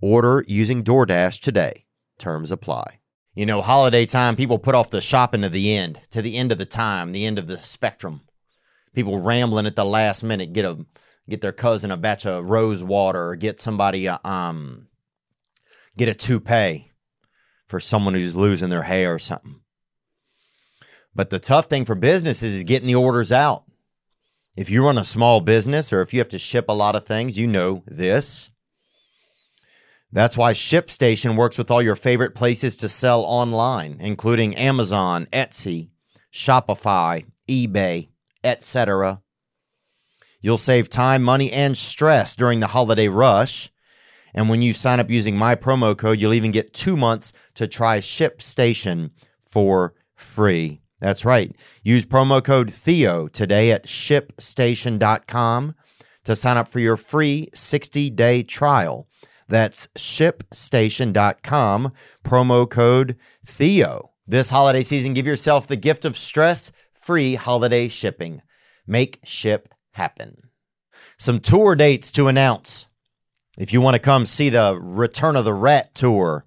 Order using DoorDash today. Terms apply. You know, holiday time, people put off the shopping to the end, to the end of the time, the end of the spectrum. People rambling at the last minute, get a get their cousin a batch of rose water, or get somebody a, um get a toupee for someone who's losing their hair or something. But the tough thing for businesses is getting the orders out. If you run a small business or if you have to ship a lot of things, you know this. That's why ShipStation works with all your favorite places to sell online, including Amazon, Etsy, Shopify, eBay, etc. You'll save time, money, and stress during the holiday rush. And when you sign up using my promo code, you'll even get two months to try ShipStation for free. That's right. Use promo code Theo today at shipstation.com to sign up for your free 60 day trial. That's shipstation.com, promo code Theo. This holiday season, give yourself the gift of stress free holiday shipping. Make ship happen. Some tour dates to announce. If you want to come see the Return of the Rat tour,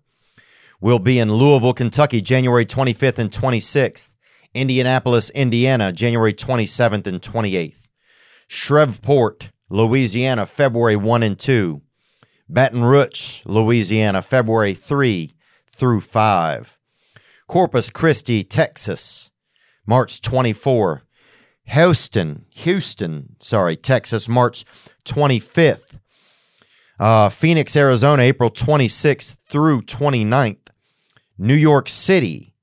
we'll be in Louisville, Kentucky, January 25th and 26th. Indianapolis, Indiana, January 27th and 28th. Shreveport, Louisiana, February 1 and 2. Baton Rouge, Louisiana, February 3 through 5. Corpus Christi, Texas, March 24. Houston, Houston, sorry, Texas, March 25th. Uh, Phoenix, Arizona, April 26th through 29th. New York City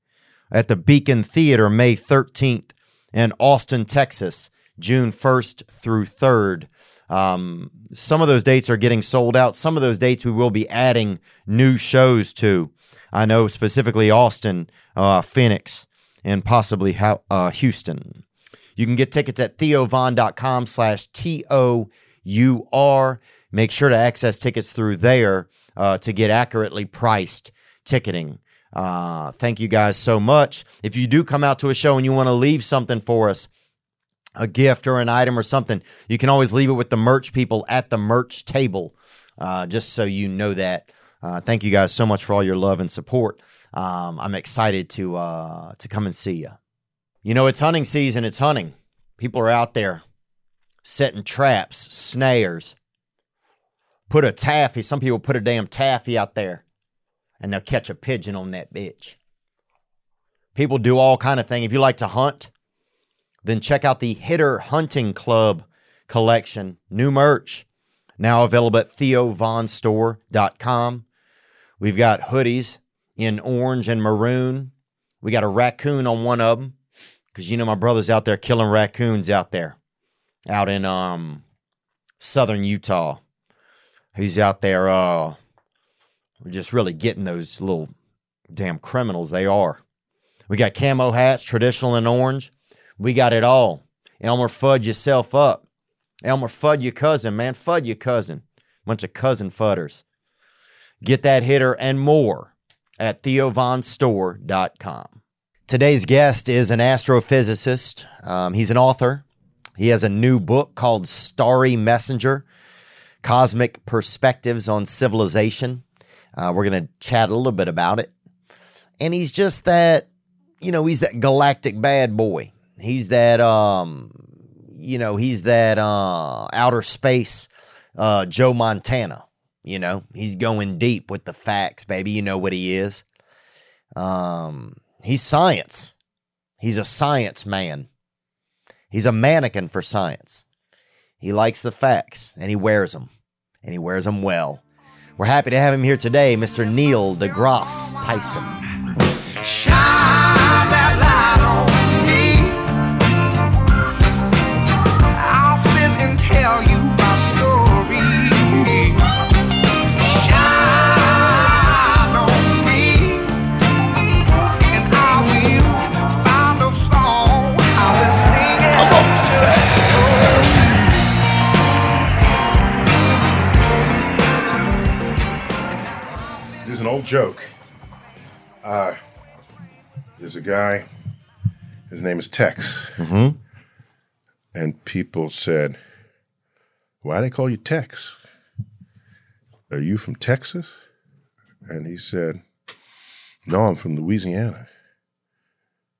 at the Beacon Theater, May 13th. And Austin, Texas, June 1st through 3rd. Um, some of those dates are getting sold out. Some of those dates we will be adding new shows to. I know specifically Austin, uh, Phoenix, and possibly uh, Houston. You can get tickets at theovon.com slash T-O-U-R. Make sure to access tickets through there uh, to get accurately priced ticketing. Uh, thank you guys so much. If you do come out to a show and you want to leave something for us, a gift or an item or something, you can always leave it with the merch people at the merch table, uh, just so you know that. Uh, thank you guys so much for all your love and support. Um, I'm excited to uh, to come and see you. You know, it's hunting season. It's hunting. People are out there setting traps, snares. Put a taffy. Some people put a damn taffy out there, and they'll catch a pigeon on that bitch. People do all kind of thing. If you like to hunt, then check out the Hitter Hunting Club collection. New merch now available at theovonstore.com. We've got hoodies in orange and maroon. We got a raccoon on one of them because you know my brother's out there killing raccoons out there, out in um southern Utah. He's out there uh just really getting those little damn criminals they are. We got camo hats, traditional and orange. We got it all. Elmer, fud yourself up. Elmer, fud your cousin, man. Fud your cousin. Bunch of cousin fudders. Get that hitter and more at theovonstore.com. Today's guest is an astrophysicist. Um, he's an author. He has a new book called Starry Messenger Cosmic Perspectives on Civilization. Uh, we're going to chat a little bit about it. And he's just that, you know, he's that galactic bad boy. He's that um you know, he's that uh outer space uh Joe Montana. You know, he's going deep with the facts, baby. You know what he is. Um, he's science. He's a science man. He's a mannequin for science. He likes the facts and he wears them, and he wears them well. We're happy to have him here today, Mr. Neil deGrasse Tyson. Shine joke. Uh, there's a guy, his name is Tex. Mm-hmm. And people said, Why they call you Tex? Are you from Texas? And he said, No, I'm from Louisiana.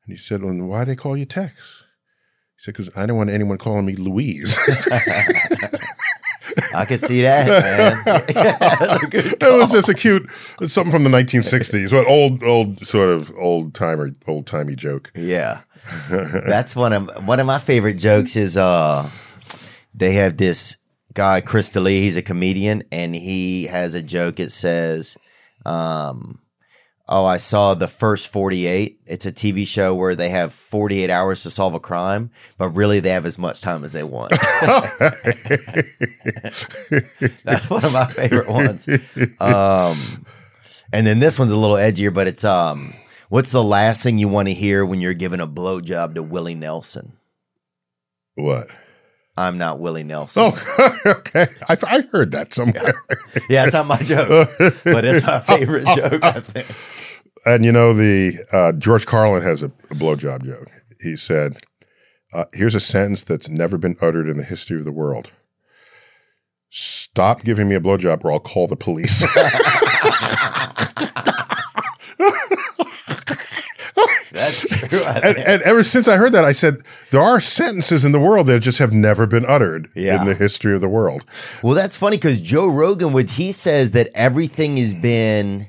And he said, Well, why they call you Tex? He said, Because I don't want anyone calling me Louise. I can see that, man. That was just a cute something from the 1960s. What old, old sort of old timer, old timey joke. Yeah. That's one of one of my favorite jokes is uh they have this guy, Chris D'Elia, he's a comedian, and he has a joke. It says, um, Oh, I saw the first 48. It's a TV show where they have 48 hours to solve a crime, but really they have as much time as they want. That's one of my favorite ones. Um, and then this one's a little edgier, but it's um, what's the last thing you want to hear when you're giving a blowjob to Willie Nelson? What? I'm not Willie Nelson. Oh, okay. I, I heard that somewhere. Yeah, it's not my joke, but it's my favorite joke. I think. And you know, the uh, George Carlin has a, a blowjob joke. He said, uh, "Here's a sentence that's never been uttered in the history of the world. Stop giving me a blowjob, or I'll call the police." That's true. And, and ever since I heard that, I said there are sentences in the world that just have never been uttered Yeah. in the history of the world. Well, that's funny because Joe Rogan would he says that everything has been.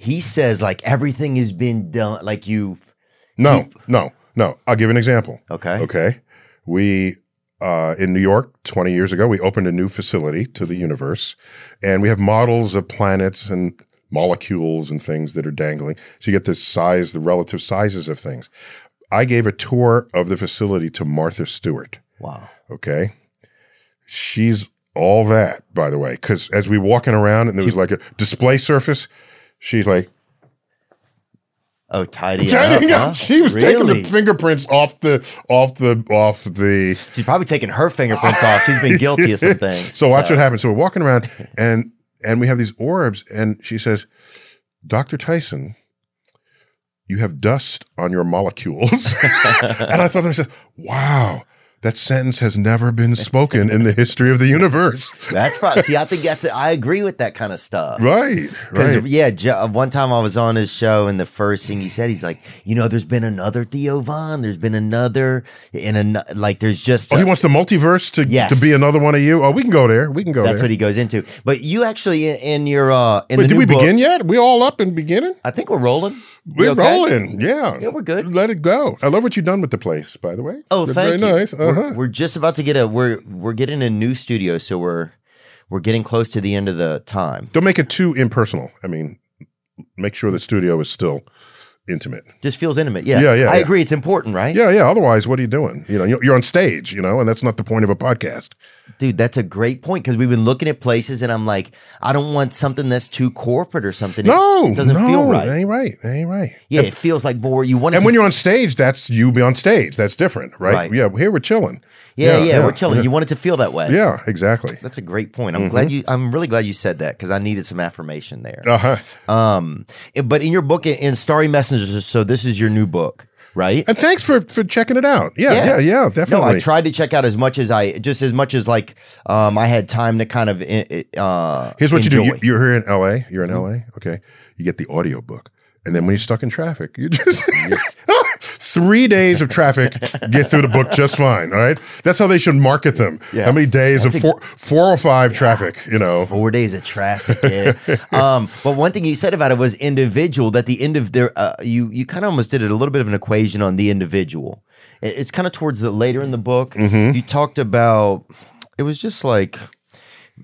He says like everything has been done. Like you, No, no, no. I'll give an example. Okay. Okay. We uh, in New York 20 years ago, we opened a new facility to the universe, and we have models of planets and molecules and things that are dangling. So you get the size, the relative sizes of things. I gave a tour of the facility to Martha Stewart. wow. Okay. She's all that, by the way, because as we walking around and there was like a display surface, she's like, Oh, tidy Tidying up. up. huh? She was taking the fingerprints off the off the off the. She's probably taking her fingerprints off. She's been guilty of some things. So watch what happens. So we're walking around and and we have these orbs, and she says, "Doctor Tyson, you have dust on your molecules." and I thought to myself, "Wow." That sentence has never been spoken in the history of the universe. That's probably. See, I think that's. I agree with that kind of stuff. Right, right. yeah, Jo- one time I was on his show, and the first thing he said, he's like, you know, there's been another Theo Von, there's been another, in a like, there's just. Oh, he wants the multiverse to, Yes. to be another one of you. Oh, we can go there. We can go that's there. what he goes into. But you actually in, your uh in Wait, the did we book- begin yet? We all up and beginning? I think we're rolling. We're okay? rolling. Yeah. Yeah, we're good. Let it go. I love what you've done with the place, by the way. Oh, They're thank very you. nice. We're, Uh-huh. we're just about to get a we're we're getting a new studio, so we're we're getting close to the end of the time. Don't make it too impersonal. I mean, make sure the studio is still intimate. Just feels intimate. Yeah, Yeah, yeah, I yeah. agree. It's important, right? Yeah, yeah. Otherwise, what are you doing? You know, you're you're on stage, you know, and that's not the point of a podcast. Dude, that's a great point because we've been looking at places, and I'm like, I don't want something that's too corporate or something. No, it doesn't no, feel It right. ain't right. It ain't right. Yeah, it feels like more. You want it And when you're on stage, that's you be on stage. That's different, right? Right. Yeah, here we're chilling. yeah, yeah, we're chilling. You want it to feel that way. Yeah, exactly. That's a great point. I'm Mm-hmm. glad you. I'm really glad you said that because I needed some affirmation there. Uh huh. Um, but in your book, in Starry Messengers, so this is your new book, right? And thanks for for checking it out. Yeah, Yeah. yeah, yeah, definitely. No, I tried to check out as much as I, just as much as like, um, I had time to kind of, uh, Here's what you do. You, you're here in LA. You're in LA. Okay. You get the audio book. And then when you're stuck in traffic, you just three days of traffic, get through the book just fine. All right, that's how they should market them. Yeah. How many days of four four or five traffic? You know, Four days of traffic. Yeah. um, but one thing you said about it was individual. That the end of there, uh, you you kind of almost did it a little bit of an equation on the individual. It- it's kind of towards the later in the book. Mm-hmm. You talked about it was just like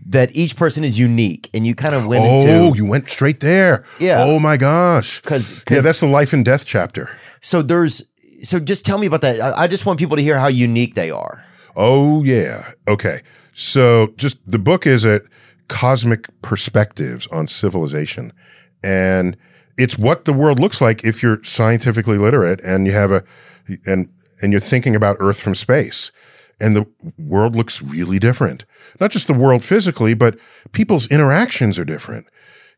that each person is unique, and you kind of went Oh, into you went straight there. Yeah. Oh my gosh. 'Cause- yeah, that's the life and death chapter. so there's so just tell me about that. I, I just want people to hear how unique they are. Oh yeah. Okay. So just the book is a cosmic perspectives on civilization, and it's what the world looks like if you're scientifically literate and you have a and and you're thinking about Earth from space. And the world looks really different. Not just the world physically, but people's interactions are different.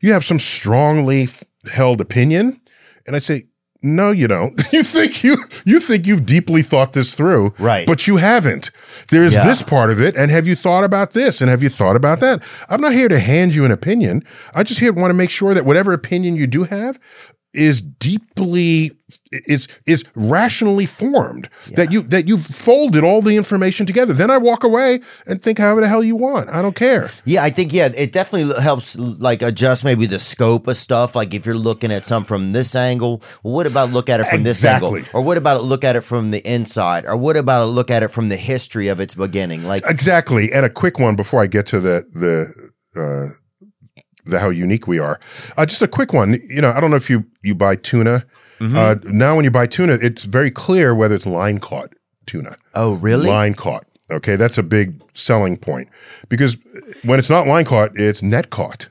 You have some strongly held opinion, and I'd say, no, you don't. you think you you think you've deeply thought this through, Right. But you haven't. There's Yeah. this part of it, and have you thought about this? And have you thought about that? I'm not here to hand you an opinion. I just here want to make sure that whatever opinion you do have is deeply is is rationally formed. That you that you've folded all the information together. Then I walk away and think however the hell you want. I don't care. Yeah, I think yeah, it definitely helps like adjust maybe the scope of stuff. Like if you're looking at some from this angle, well, what about look at it from this angle, or what about look at it from the inside, or what about look at it from the history of its beginning? Like Exactly. And a quick one before I get to the the uh, the how unique we are. Uh, just a quick one. You know, I don't know if you you buy tuna. Mm-hmm. Uh, now, when you buy tuna, it's very clear whether it's line caught tuna. oh really? Line caught. Okay, that's a big selling point because when it's not line caught, it's net caught.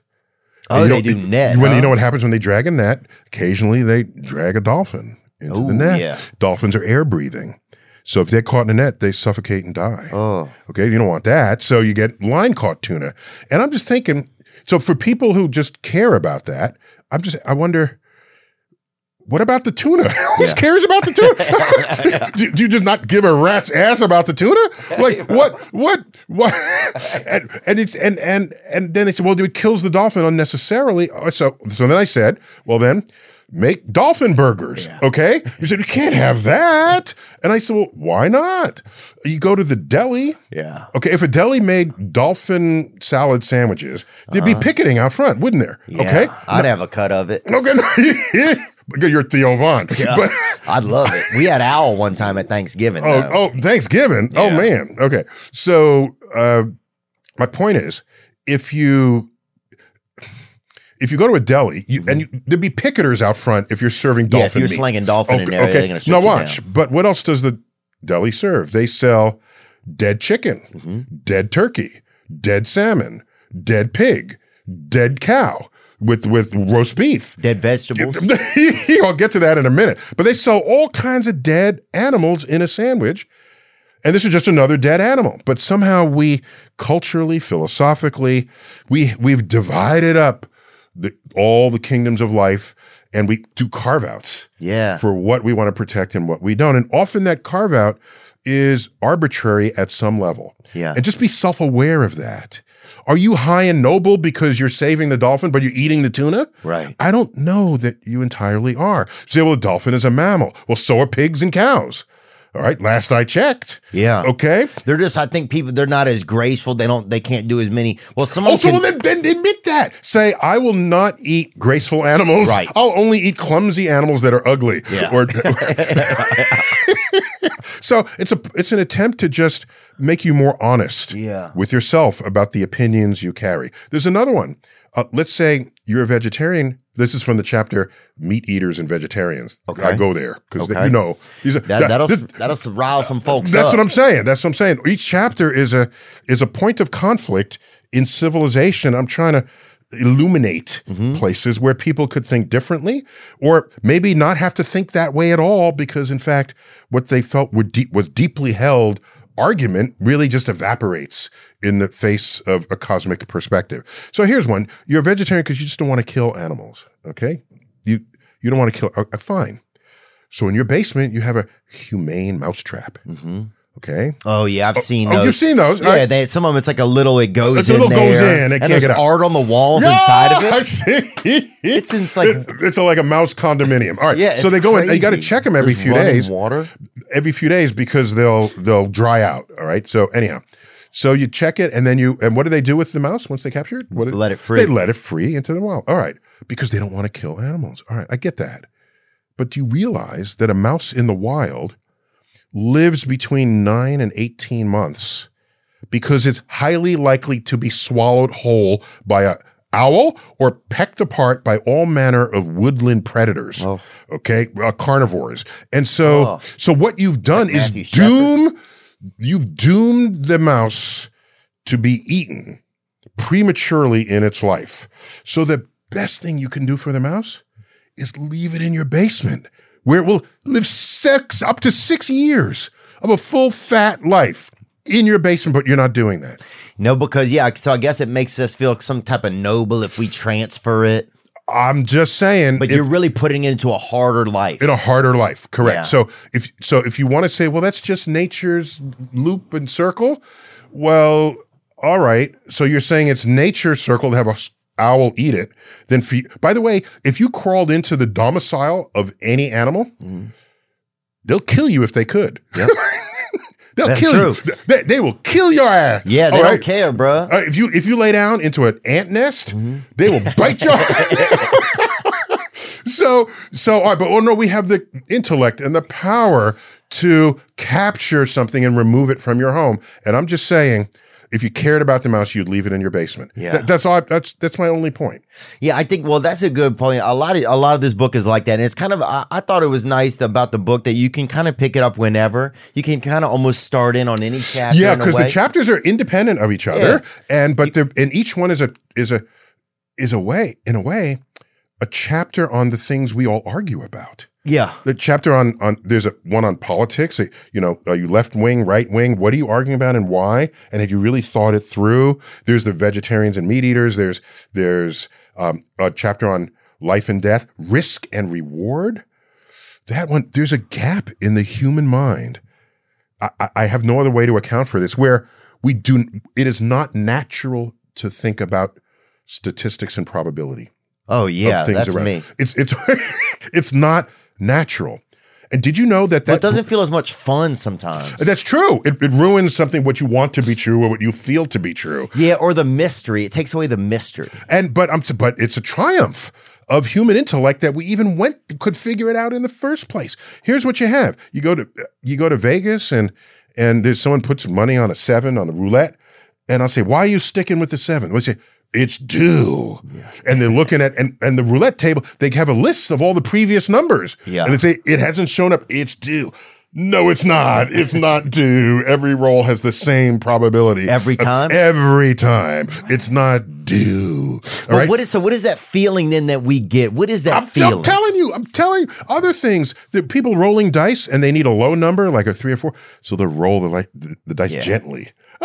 oh, And they you do know- net. When huh? you know what happens when they drag a net, occasionally they drag a dolphin into Ooh, the net. yeah. Dolphins are air breathing. So if they're caught in a net, they suffocate and die. Oh, Okay, you don't want that. So you get line caught tuna. And I'm just thinking, so for people who just care about that, I'm just I wonder what about the tuna? Who Yeah. cares about the tuna? do, do you just not give a rat's ass about the tuna? Like what? What? What? and, and it's and and and then they said, well, it kills the dolphin unnecessarily. Oh, So so then I said, well, then make dolphin burgers. Okay? You said you can't have that, and I said, well, why not? You go to the deli. yeah. Okay, if a deli made dolphin salad sandwiches, there'd be picketing out front, wouldn't there? Uh-huh. Yeah, Okay. I'd have a cut of it. Okay. You're Theo Von. But I'd love it. We had owl one time at Thanksgiving. oh, though. oh, Thanksgiving. Oh man. Okay. So uh, my point is, if you if you go to a deli, you, and you, there'd be picketers out front if you're serving Mm-hmm. yeah, if you're meat. slinging dolphin in there, to now watch. down. But what else does the deli serve? They sell dead chicken, Mm-hmm. dead turkey, dead salmon, dead pig, dead cow with with roast beef. Dead vegetables. I'll get to that in a minute. But they sell all kinds of dead animals in a sandwich. And this is just another dead animal. But somehow we culturally, philosophically, we we've divided up all the kingdoms of life and we do carve outs Yeah. for what we want to protect and what we don't. And often that carve out is arbitrary at some level. Yeah. And just be self aware of that. Are you high and noble because you're saving the dolphin, but you're eating the tuna? Right. I don't know that you entirely are. Say, well, a dolphin is a mammal. Well, so are pigs and cows. All right. Last I checked. Yeah. Okay. They're just, I think people, they're not as graceful. They don't, they can't do as many. Well, someone Also, can, well, then, then admit that. Say, I will not eat graceful animals. Right. I'll only eat clumsy animals that are ugly. Yeah. Or, so it's a it's an attempt to just make you more honest Yeah. with yourself about the opinions you carry. There's another one. Uh, let's say you're a vegetarian. This is from the chapter "Meat Eaters and Vegetarians." Okay. I go there because Okay. you know these are, that, that'll, this- that'll rile some folks that's up. what I'm saying. That's what I'm saying. Each chapter is a is a point of conflict in civilization. I'm trying to illuminate mm-hmm. places where people could think differently, or maybe not have to think that way at all, because in fact, what they felt were deep was deeply held argument really just evaporates in the face of a cosmic perspective. So here's one: you're a vegetarian because you just don't want to kill animals. Okay, you you don't want to kill. Uh, fine. So in your basement, you have a humane mousetrap. Okay. Oh yeah, I've oh, seen oh, those. you've seen those, Yeah, right? they, some of them it's like a little. It goes It's a in little there, goes in, it and can't there's get out. art on the walls inside of it. it. It's in, like- It- it's a, like a mouse condominium. All right. Yeah, so they go in. You got to check them every There's few days. Water. Every few days because they'll they'll dry out. All right. So anyhow, so you check it and then you and what do they do with the mouse once they capture it? What do- Let it free. They let it free into the wild. All right. Because they don't want to kill animals. All right. I get that. But do you realize that a mouse in the wild lives between nine and 18 months because it's highly likely to be swallowed whole by a owl or pecked apart by all manner of woodland predators. Oh. Okay, uh, carnivores. And so, Oh. so what you've done Like is Matthew doom. You've doomed the mouse to be eaten prematurely in its life. So the best thing you can do for the mouse is leave it in your basement where it will live six up to six years of a full fat life in your basement, but you're not doing that. No, because yeah, so I guess it makes us feel some type of noble if we transfer it, I'm just saying, but if- you're really putting it into a harder life. in a harder life, correct? Yeah. So if so, if you want to say, well, that's just nature's loop and circle, well, all right. So you're saying it's nature's circle to have a owl eat it. Then, for you, by the way, if you crawled into the domicile of any animal, Mm-hmm. They'll kill you if they could. they'll That's kill true. you. They, they will kill your ass. yeah, they All don't right? care, bruh. Uh, if you if you lay down into an ant nest, Mm-hmm. they will bite your. so so all right, but oh no, we have the intellect and the power to capture something and remove it from your home. And I'm just saying, if you cared about the mouse, you'd leave it in your basement. Yeah. That- that's all. That's that's my only point. Yeah, I think. Well, that's a good point. A lot of a lot of this book is like that, and it's kind of. I, I thought it was nice about the book that you can kind of pick it up whenever. You can kind of almost start in on any chapter. Yeah, because the chapters are independent of each other, and but they're and each one is a is a is a way in a way a chapter on the things we all argue about. Yeah, the chapter on on there's a one on politics. You know, are you left wing, right wing? What are you arguing about and why? And have you really thought it through? There's the vegetarians and meat eaters. There's there's um, a chapter on life and death, risk and reward. That one, there's a gap in the human mind. I, I- have no other way to account for this. Where we do, it is not natural to think about statistics and probability Oh yeah, that's around. me. It's it's it's not natural. And did you know that that it doesn't feel as much fun sometimes. that's true? It, it ruins something what you want to be true or what you feel to be true. Yeah, or the mystery. It takes away the mystery. And but I'm but it's a triumph of human intellect that we even went could figure it out in the first place. Here's what you have: you go to you go to Vegas and and there's someone puts money on a seven on the roulette, and I'll say, "Why are you sticking with the seven? They say, "It's due," and they're looking at and and the roulette table. They have a list of all the previous numbers, Yeah. and they say it hasn't shown up. It's due. No, it's not. It's not due. Every roll has the same probability Every time? Every time, it's not due. All But right. what is so? What is that feeling then that we get? What is that I'm, feeling? I'm telling you, I'm telling you, other things that people rolling dice and they need a low number, like a three or four, so they roll the, like, the, the dice Yeah. gently.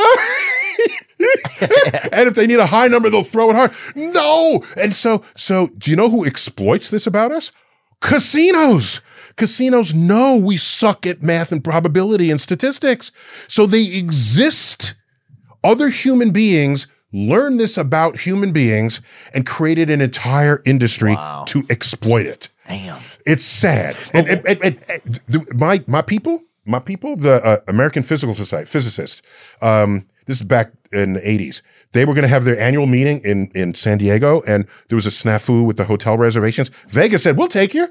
and if they need a high number, they'll throw it hard. No. And so, so do you know who exploits this about us? Casinos. Casinos know we suck at math and probability and statistics. So they exist other human beings learn this about human beings and created an entire industry Wow. to exploit it. Damn. It's sad. And, and, and, and- and the- my my people, my people, the uh, American Physical Society physicists. Um, this is back in the eighties. They were going to have their annual meeting in in San Diego, and there was a snafu with the hotel reservations. Vegas said, "We'll take you."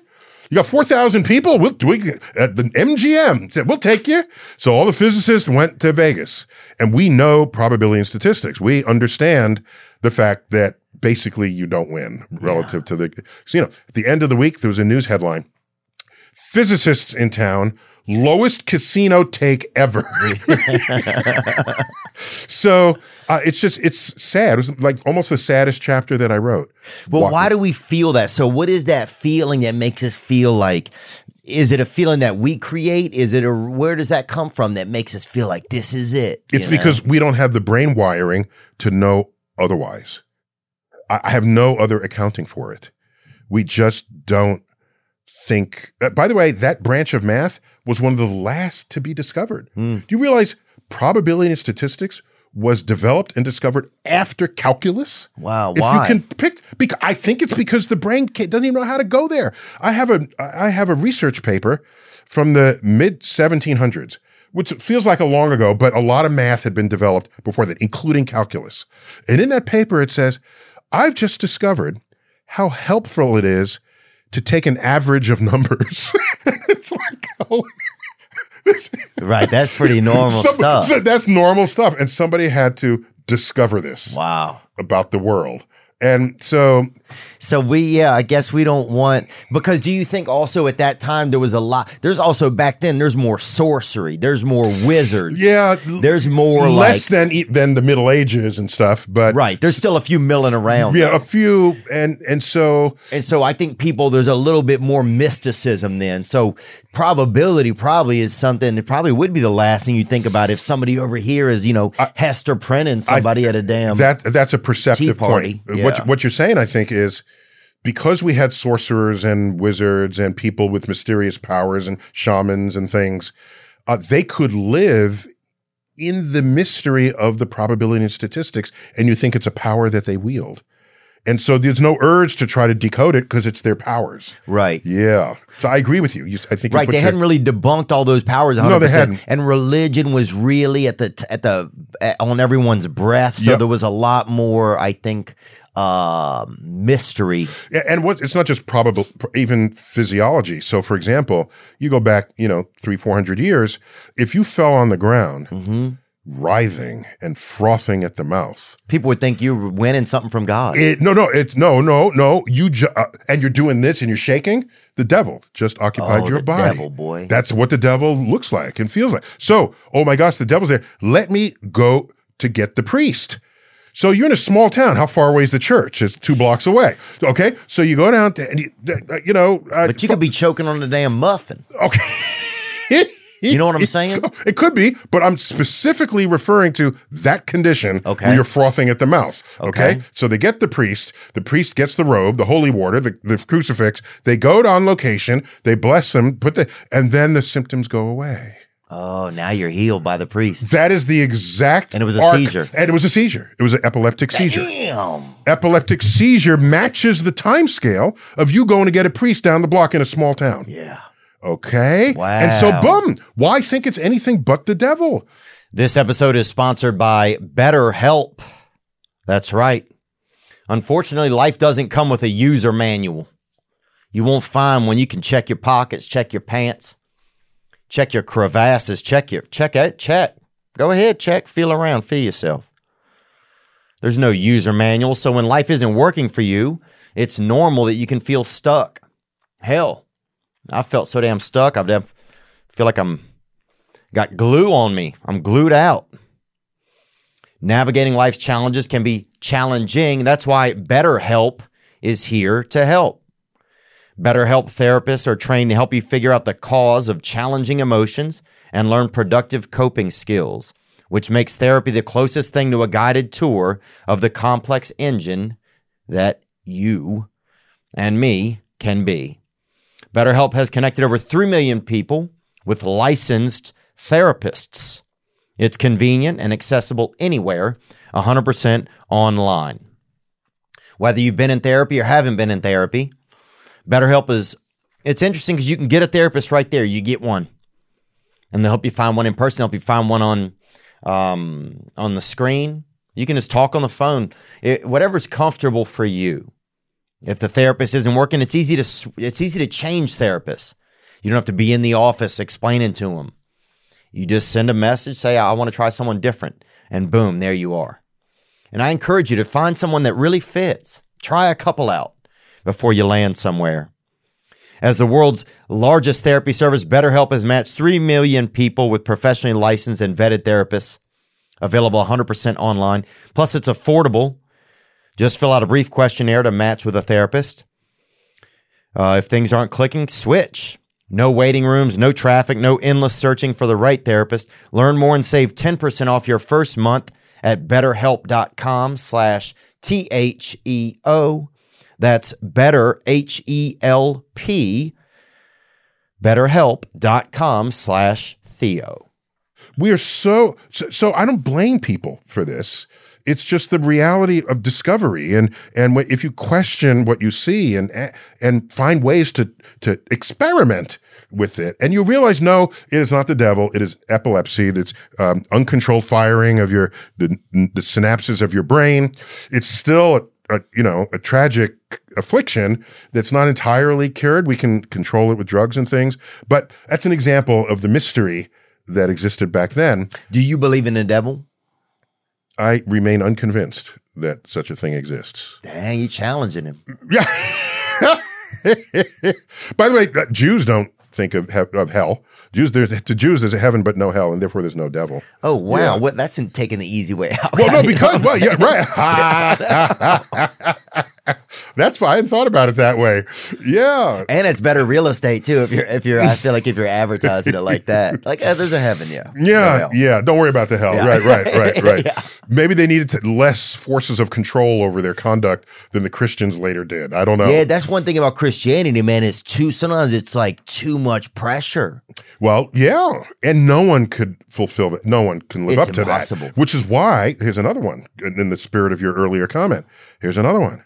You got 4,000 people? We'll, do we, at the MGM said, we'll take you. So all the physicists went to Vegas and we know probability and statistics. We understand the fact that basically you don't win relative to the casino. At the end of the week, there was a news headline. Physicists in town, lowest casino take ever. so uh, it's just, it's sad. It was like almost the saddest chapter that I wrote. But Walking- why do we feel that? So, what is that feeling that makes us feel like? Is it a feeling that we create? Is it a where does that come from that makes us feel like this is it? It's know? because we don't have the brain wiring to know otherwise. I I have no other accounting for it. We just don't think. Uh, by the way, that branch of math was one of the last to be discovered. Hmm. Do you realize probability and statistics was developed and discovered after calculus? Wow, If why? you can pick, because I think it's because the brain doesn't even know how to go there. I have a I have a research paper from the mid 1700s, which feels like a long ago, but a lot of math had been developed before that, including calculus. And in that paper, it says, "I've just discovered how helpful it is to take an average of numbers." it's like, oh, Right. That's pretty normal some- stuff. so that's normal stuff, and somebody had to discover this wow. about the world. And so So we, yeah, I guess we don't want because do you think also at that time there was a lot? There's also back then there's more sorcery, there's more wizards, Yeah, there's more less like than than the Middle Ages and stuff, but right. There's still a few milling around, yeah, a few, and and so and so I think people there's a little bit more mysticism then. So probability probably is something that probably would be the last thing you think about if somebody over here is you know Hester printing somebody at a damn that that's a perceptive party, point. yeah. What what you're saying, I think, is because we had sorcerers and wizards and people with mysterious powers and shamans and things, uh, they could live in the mystery of the probability and statistics, and you think it's a power that they wield. And so there's no urge to try to decode it because it's their powers. right. Yeah. So I agree with you. you I think Right, they hadn't really debunked all those powers. 100%, No, they hadn't. And religion was really at the at the at, on everyone's breath. So Yep. there was a lot more, I think, uh, mystery. And what it's not just probable, even physiology. So, for example, you go back, you know, three, four hundred years. If you fell on the ground, Mm-hmm. writhing and frothing at the mouth, People would think you were winning something from God. it no, no, it's no, no, no. You ju- uh, and you're doing this and you're shaking. The devil just occupied Oh, your the body. devil, boy. That's what the devil looks like and feels like. So, oh my gosh, the devil's there. Let me go to get the priest. So you're in a small town. How far away is the church? It's two blocks away. Okay, so you go down to, and you, uh, you know, uh, but you could be choking on a damn muffin. okay. You know what I'm saying? It could be, but I'm specifically referring to that condition Okay. where you're frothing at the mouth. Okay? Okay. So they get the priest, the priest gets the robe, the holy water, the, the crucifix. They go on location, they bless them, put the, and then the symptoms go away. Oh, now you're healed by the priest. That is the exact. And it was a arc- seizure. And it was a seizure. It was an epileptic seizure. Damn. Epileptic seizure matches the time scale of you going to get a priest down the block in a small town. Yeah. Okay. Wow. And so, boom. Why think it's anything but the devil? This episode is sponsored by BetterHelp. That's right. Unfortunately, life doesn't come with a user manual. You won't find when you can check your pockets, check your pants, check your crevasses, check your check it, check. Go ahead, check, feel around, feel yourself. There's no user manual, so when life isn't working for you, it's normal that you can feel stuck. Hell, I felt so damn stuck. I damn feel like I'm got glue on me. I'm glued out. Navigating life's challenges can be challenging. That's why BetterHelp is here to help. BetterHelp therapists are trained to help you figure out the cause of challenging emotions and learn productive coping skills, which makes therapy the closest thing to a guided tour of the complex engine that you and me can be. BetterHelp has connected over 3 million people with licensed therapists. It's convenient and accessible anywhere, 100% online. Whether you've been in therapy or haven't been in therapy, BetterHelp is it's interesting because you can get a therapist right there. You get one, and they'll help you find one in person. Help you find one on um, on the screen. You can just talk on the phone. It, whatever's comfortable for you. If the therapist isn't working, it's easy to it's easy to change therapists. You don't have to be in the office explaining to them. You just send a message, say I want to try someone different, and boom, there you are. And I encourage you to find someone that really fits. Try a couple out before you land somewhere. As the world's largest therapy service, BetterHelp has matched 3 million people with professionally licensed and vetted therapists, available 100% online. Plus, it's affordable. Just fill out a brief questionnaire to match with a therapist. Uh, if things aren't clicking, switch. No waiting rooms, no traffic, no endless searching for the right therapist. Learn more and save 10% off your first month at betterhelp.com slash T-H-E-O. That's better, H-E-L-P BetterHelp.com slash Theo. We are so, so so I don't blame people for this. It's just the reality of discovery, and and if you question what you see and and find ways to to experiment with it, and you realize no, it is not the devil. It is epilepsy. That's um, uncontrolled firing of your the, the synapses of your brain. It's still a, you know a tragic affliction that's not entirely cured. We can control it with drugs and things, but that's an example of the mystery that existed back then. Do you believe in the devil? I remain unconvinced that such a thing exists. Dang, you challenging him. Yeah. By the way, uh, Jews don't think of he- of hell. Jews, there's to Jews, there's a heaven but no hell, and therefore there's no devil. Oh wow, Yeah. what that's in taking the easy way out. Well, no, because well, yeah, right. That's fine. I hadn't thought about it that way. Yeah. And it's better real estate too. If you're, if you're, I feel like if you're advertising it like that, like uh, there's a heaven, yeah, Yeah, yeah. Don't worry about the hell. Yeah. Right, right, right, right. Yeah. Maybe they needed to, less forces of control over their conduct than the Christians later did. I don't know. Yeah, that's one thing about Christianity, man. It's too sometimes it's like too much pressure. Well, yeah, and no one could fulfill that. No one can live It's up to impossible. that. Which is why here's another one in the spirit of your earlier comment. Here's another one.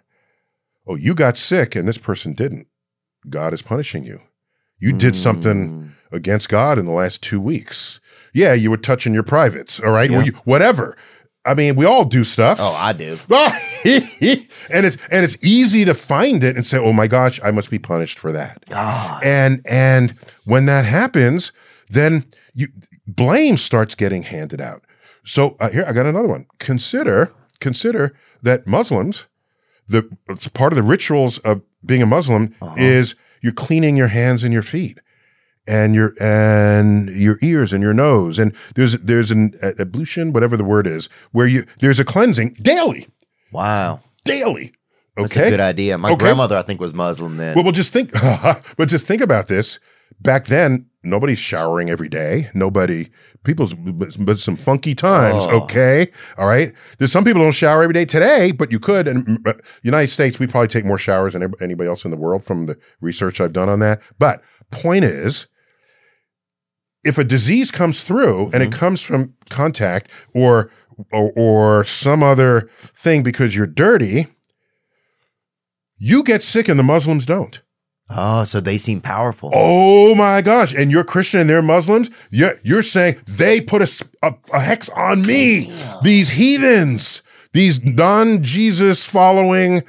Oh, you got sick and this person didn't. God is punishing you. You did Mm. something against God in the last two weeks. Yeah, you were touching your privates. All right, Yeah. you, whatever. I mean, we all do stuff. Oh, I do. and it's and it's easy to find it and say, "Oh my gosh, I must be punished for that." Ah, And and when that happens, then you blame starts getting handed out. So uh, here I got another one. Consider consider that Muslims, the it's part of the rituals of being a Muslim uh-huh. is you're cleaning your hands and your feet. And your and your ears and your nose and there's there's an ablution whatever the word is where you there's a cleansing daily wow, daily that's okay a good idea. My Okay. grandmother, I think, was Muslim then. well, well, just think, but just think about this. Back then, nobody's showering every day. Nobody, people's, but but some funky times. Oh. Okay, all right. There's some people don't shower every day today, but you could. And mm, uh, United States, we probably take more showers than anybody else in the world from the research I've done on that. But point is, if a disease comes through and it comes from contact or, or or some other thing because you're dirty, you get sick and the Muslims don't. Oh, so they seem powerful. Oh my gosh. And you're Christian and they're Muslims. You're, you're saying they put a a hex on me. These heathens, these non Jesus following.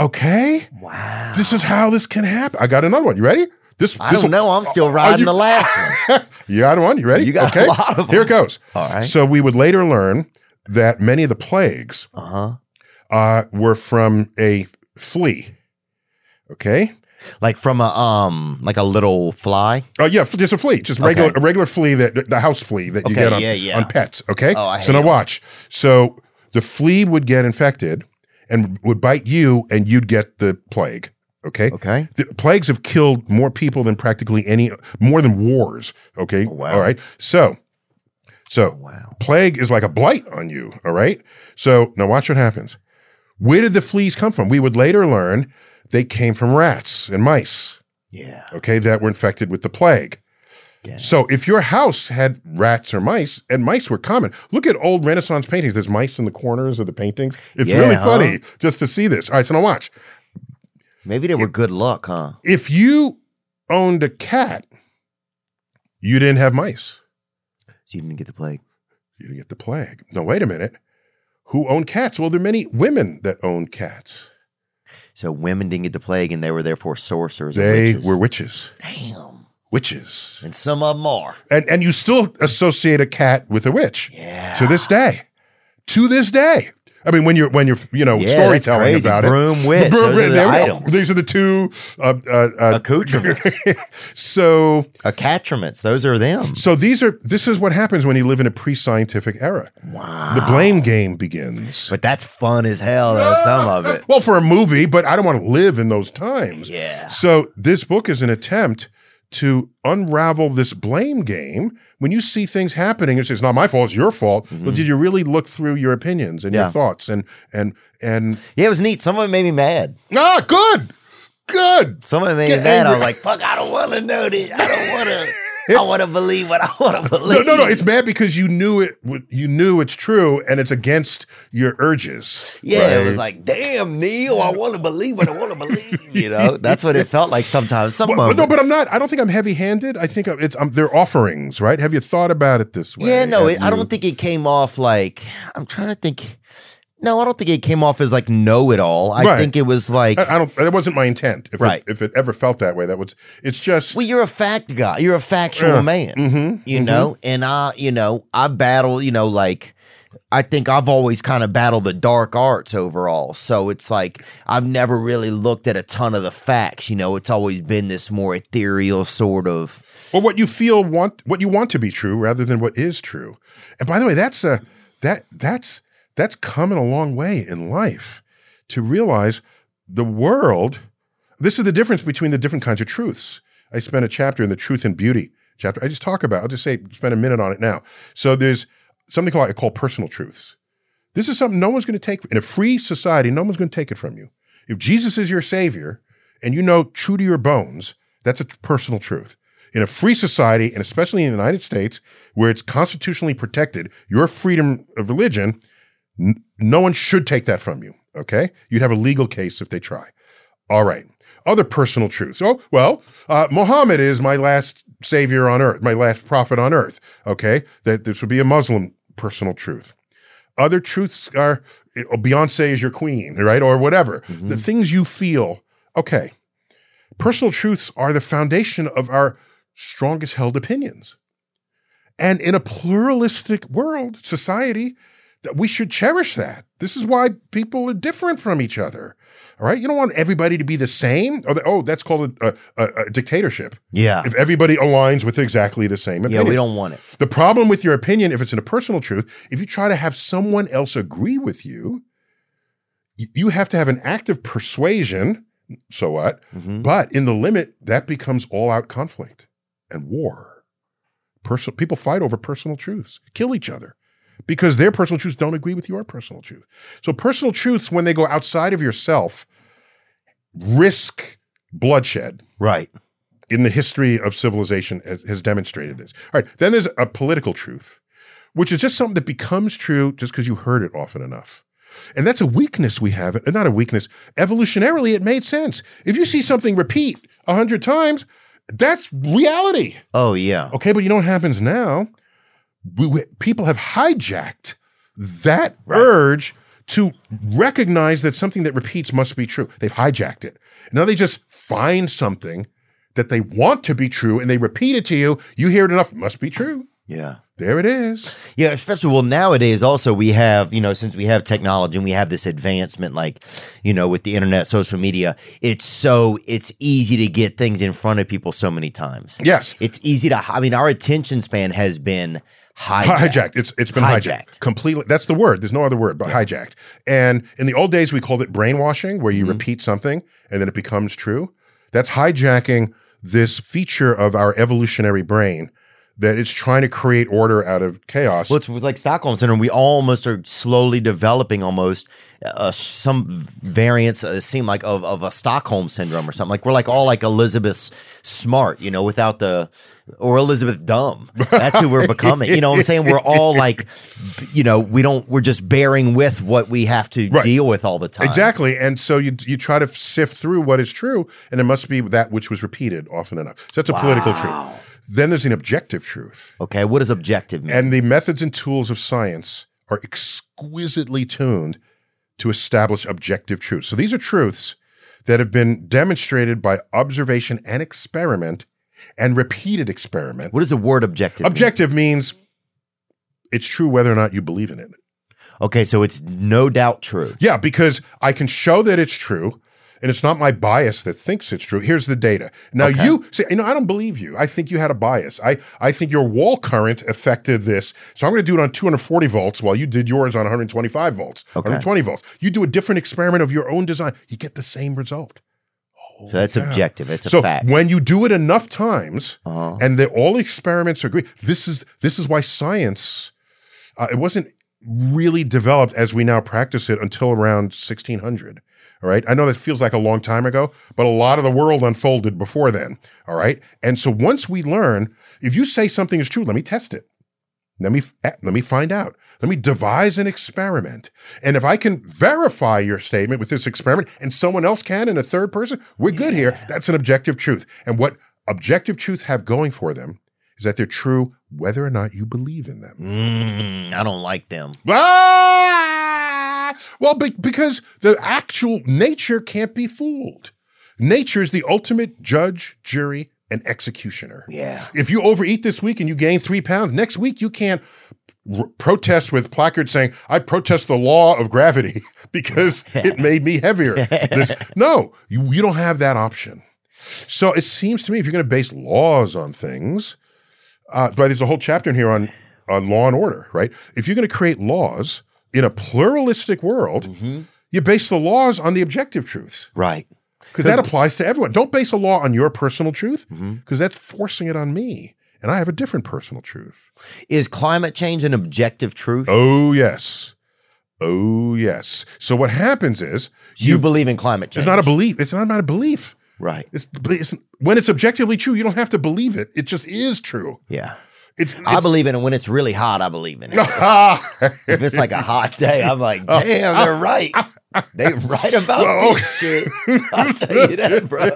Okay. wow. This is how this can happen. I got another one. You ready? This, I this don't know. I'm still riding you- the last one. You got one? You ready? You got a okay. lot of them. Here it goes. All right. So we would later learn that many of the plagues Uh huh. uh, were from a flea. Okay. Like from a um, like a little fly. Oh yeah, just a flea, just regular Okay. a regular flea that the house flea that you Okay, get on, yeah, yeah. on pets. Okay, Oh, so now watch. So the flea would get infected and would bite you, and you'd get the plague. Okay. Okay. The plagues have killed more people than practically any, more than wars. Okay. Oh, wow. All right. So, so Wow. plague is like a blight on you. All right. So now watch what happens. Where did the fleas come from? We would later learn they came from rats and mice Yeah. okay, that were infected with the plague. Yeah. So if your house had rats or mice, and mice were common, look at old Renaissance paintings. There's mice in the corners of the paintings. It's Yeah, really huh? funny just to see this. All right, so now watch. Maybe they were good luck, huh? If you owned a cat, you didn't have mice. So you didn't get the plague. You didn't get the plague. No, wait a minute. Who owned cats? Well, there are many women that own cats. So women didn't get the plague, and they were therefore sorcerers. and They witches. were witches. damn, Witches. and some of them are. And and you still associate a cat with a witch. Yeah. to this day. To this day. I mean, when you're when you're you know Yeah, storytelling about Broom, it, witch, Broom, are the there we go. items. These are the two. Uh, uh, uh, Accoutrements, so accoutrements. Those are them. so these are this is what happens when you live in a pre-scientific era. Wow. The blame game begins. But that's fun as hell, though. Some of it. Well, for a movie, but I don't want to live in those times. Yeah. So this book is an attempt to unravel this blame game. When you see things happening, it's, it's not my fault, it's your fault. But did you really look through your opinions and Mm-hmm. Yeah. your thoughts and and and Yeah, it was neat. Some of it made me mad. ah good. good. some of Someone made Get that. I was like, fuck, I don't want to know this. I don't want to. I want to believe what I want to believe. no, no. No. It's bad because you knew it. You knew it's true, and it's against your urges. Yeah, it was like, damn, Neil, I want to believe what I want to believe. You know, that's what it felt like sometimes. Some But, but no, but I'm not. I don't think I'm heavy-handed. I think it's. I'm, they're offerings, right? Have you thought about it this way? Yeah, no, it, I don't think it came off like. I'm trying to think. No, I don't think it came off as like know it all. I Right. think it was like, I, I don't. That wasn't my intent. If Right. It, if it ever felt that way, that was. It's just. well, you're a fact guy. You're a factual man. Mhm, You know, and I, you know, I battle. You know, like I think I've always kind of battled the dark arts overall. So it's like I've never really looked at a ton of the facts. You know, it's always been this more ethereal sort of. Or what you feel want what you want to be true rather than what is true. And by the way, that's a that that's that's coming a long way in life to realize the world. This is the difference between the different kinds of truths. I spent a chapter in the truth and beauty chapter. I just talk about. I'll just say spend a minute on it now. So there's something called I call personal truths. This is something no one's going to take in a free society. No one's going to take it from you. If Jesus is your savior and you know true to your bones, that's a personal truth. In a free society, and especially in the United States, where it's constitutionally protected, your freedom of religion, n- no one should take that from you. Okay? You'd have a legal case if they try. All right. Other personal truths. Oh, well, uh, Muhammad is my last savior on earth, my last prophet on earth. Okay? That this would be a Muslim personal truth. Other truths are oh, Beyonce is your queen, right? Or whatever. The things you feel. Okay. Personal truths are the foundation of our strongest held opinions. And in a pluralistic world, society, that we should cherish that. This is why people are different from each other. All right. You don't want everybody to be the same. Or the, oh, that's called a, a, a dictatorship. Yeah. If everybody aligns with exactly the same Yeah, we don't want it. The problem with your opinion, if it's in a personal truth, if you try to have someone else agree with you, you have to have an active persuasion. So what? Mhm. But in the limit, that becomes all out conflict and war. Personal people fight over personal truths, kill each other because their personal truths don't agree with your personal truth. So personal truths, when they go outside of yourself, risk bloodshed Right. in the history of civilization has, has demonstrated this. All right. Then there's a political truth, which is just something that becomes true just because you heard it often enough. And that's a weakness we have. uh, Not a weakness. Evolutionarily, it made sense. If you see something repeat a hundred times, that's reality. Oh yeah. Okay, but you know what happens now? We, we- people have hijacked that urge to recognize that something that repeats must be true. They've hijacked it. Now they just find something that they want to be true and they repeat it to you. You hear it enough, it must be true. Yeah. There it is. Yeah, especially well nowadays also we have, you know, since we have technology and we have this advancement like, you know, with the internet, social media, it's so it's easy to get things in front of people so many times. Yes. It's easy to I mean our attention span has been hijacked. Hijacked. It's it's been hijacked. Hijacked. completely. That's the word. There's no other word but hijacked. And in the old days, we called it brainwashing, where you Mm-hmm. repeat something and then it becomes true. That's hijacking this feature of our evolutionary brain that it's trying to create order out of chaos. Well, it's with, like Stockholm syndrome. We almost are slowly developing almost uh, some variants uh, seem like of, of a Stockholm syndrome or something. Like we're like all like Elizabeth Smart, you know, without the or Elizabeth Dumb. That's who we're becoming. You know what I'm saying? We're all like, you know, we don't. We're just bearing with what we have to Right. deal with all the time. Exactly. And so you you try to sift through what is true, and it must be that which was repeated often enough. So that's a political truth. Then there's an objective truth. Okay. What does objective mean? And the methods and tools of science are exquisitely tuned to establish objective truths. So these are truths that have been demonstrated by observation and experiment and repeated experiment. what does the word objective? mean? Objective means it's true whether or not you believe in it. Okay, so it's no doubt true. Yeah, because I can show that it's true, and it's not my bias that thinks it's true. Here's the data. Now Okay. you say, you know, I don't believe you. I think you had a bias. I I think your wall current affected this, so I'm going to do it on 240 volts while you did yours on 125 volts, Okay. 120 volts. You do a different experiment of your own design, you get the same result. So that's cow. objective. It's a so fact. when you do it enough times, Uh-huh. and the, all experiments agree, this is this is why science. Uh, it wasn't really developed as we now practice it until around 1600. All right. I know that feels like a long time ago, but a lot of the world unfolded before then. All right. And so once we learn, if you say something is true, let me test it. Let me eh, let me find out. Let me devise an experiment. And if I can verify your statement with this experiment and someone else can in a third person, we're good here. That's an objective truth. And what objective truths have going for them is that they're true whether or not you believe in them. Mm, I don't like them. Ah! Well, be- because the actual nature can't be fooled. Nature is the ultimate judge, jury, and executioner. Yeah. If you overeat this week and you gain three pounds, next week you can't r- protest with placards saying, I protest the law of gravity because it made me heavier. This- no, you, you don't have that option. So it seems to me if you're going to base laws on things, uh, but there's a whole chapter in here on on law and order, right? If you're going to create laws in a pluralistic world, you base the laws on the objective truths Right. Because that applies to everyone. Don't base a law on your personal truth mm-hmm. because that's forcing it on me, and I have a different personal truth. Is climate change an objective truth? Oh yes, oh yes. So what happens is you, believe in climate change? it's not a belief. It's not about a belief. right. It's, it's when it's objectively true. You don't have to believe it. It just is true. Yeah. It's, I believe in it when it's really hot. I believe in it. if it's like a hot day, I'm like, damn, they're right. They right about Well, this shit. I'll tell you that, bro.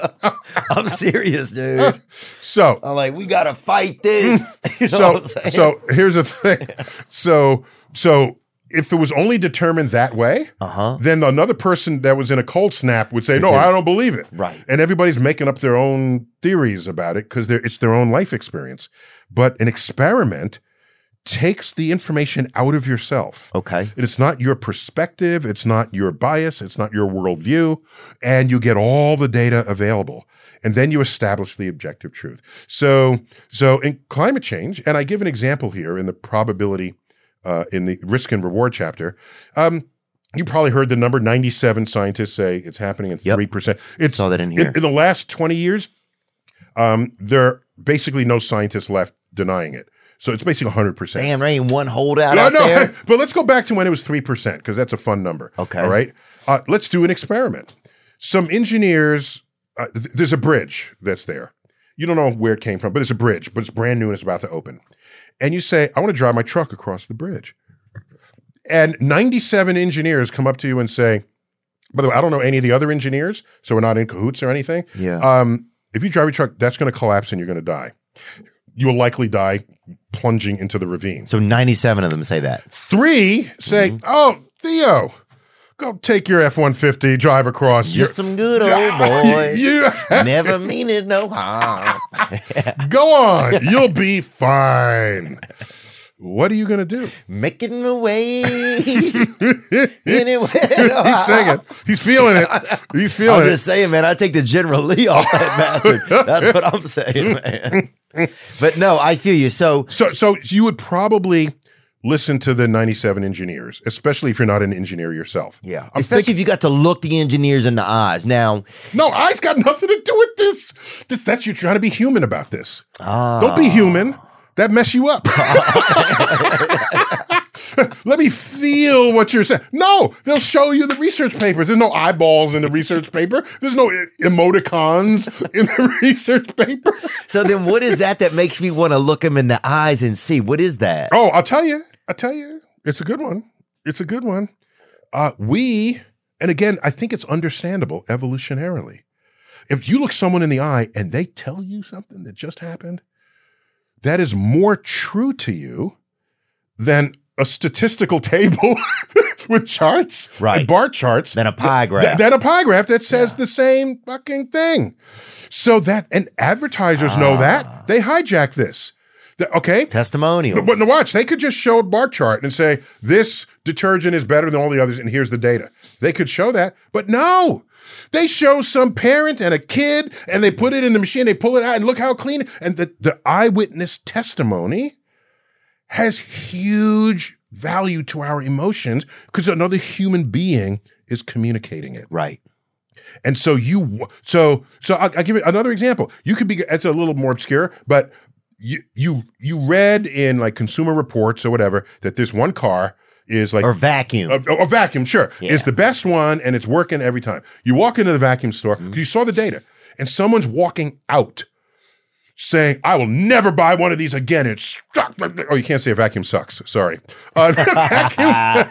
I'm serious, dude. so I'm like, we gotta fight this. You know so so here's the thing. So so if it was only determined that way, uh-huh. then another person that was in a cold snap would say, "No, I don't believe it." Right. And everybody's making up their own theories about it because it's their own life experience. But an experiment takes the information out of yourself. Okay. It's not your perspective. It's not your bias. It's not your worldview. And you get all the data available. And then you establish the objective truth. So, so in climate change, and I give an example here in the probability, uh, in the risk and reward chapter. Um, you probably heard the number 97 scientists say it's happening in Yep. 3%. It's Saw that in here. in, in the last 20 years, um, there are basically no scientists left denying it. So it's basically 100%. Damn, there ain't one holdout No, out no, there. but let's go back to when it was 3%, because that's a fun number. Okay. All right. Uh, let's do an experiment. Some engineers, uh, th- there's a bridge that's there. You don't know where it came from, but it's a bridge, but it's brand new and it's about to open. And you say, I want to drive my truck across the bridge. And 97 engineers come up to you and say, by the way, I don't know any of the other engineers, so we're not in cahoots or anything. Yeah. Um, if you drive your truck, that's going to collapse and you're going to die. You will likely die plunging into the ravine. so 97 of them say that. Three say, Mm-hmm. "Oh, Theo, go take your F one fifty, drive across. Just some good old boys. You Never mean it no harm. go on. You'll be fine." What are you gonna do? Making my way anywhere. He's singing. He's feeling it. He's feeling I'm it. just saying, man. I take the General Lee off that bastard. That's what I'm saying, man. But no, I feel you. So So, so you would probably listen to the ninety-seven engineers, especially if you're not an engineer yourself. yeah, I'm especially thinking- if you got to look the engineers in the eyes. Now, no, eyes got nothing to do with this. this that's you trying to be human about this. ah, Don't be human. That mess you up. Let me feel what you're saying. No, they'll show you the research papers. There's no eyeballs in the research paper. There's no emoticons in the research paper. so then what is that that makes me want to look him in the eyes and see what is that? Oh, I'll tell you. I'll tell you. It's a good one. It's a good one. Uh, we, and again, I think it's understandable evolutionarily. If you look someone in the eye and they tell you something that just happened, that is more true to you than a statistical table with charts, Right. and bar charts, Then a pie graph. th- than a pie graph that says the same fucking thing. So that, and advertisers know Ah. that they hijack this. The- okay, Testimonials. but now watch, they could just show a bar chart and say this detergent is better than all the others, and here's the data. They could show that, but no. They show some parent and a kid, and they put it in the machine, they pull it out, and look how clean. And the, the eyewitness testimony has huge value to our emotions because another human being is communicating it. right. And so you, so so I'll, I'll give you another example. You could be. It's a little more obscure, but you you you read in like Consumer Reports or whatever that this one car is like Or vacuum. a, a vacuum, sure, Yeah. is the best one, and it's working every time. You walk into the vacuum store Mm-hmm. you saw the data, and someone's walking out saying, "I will never buy one of these again." It's stuck. Oh, you can't say a vacuum sucks. Sorry, uh, vacuum.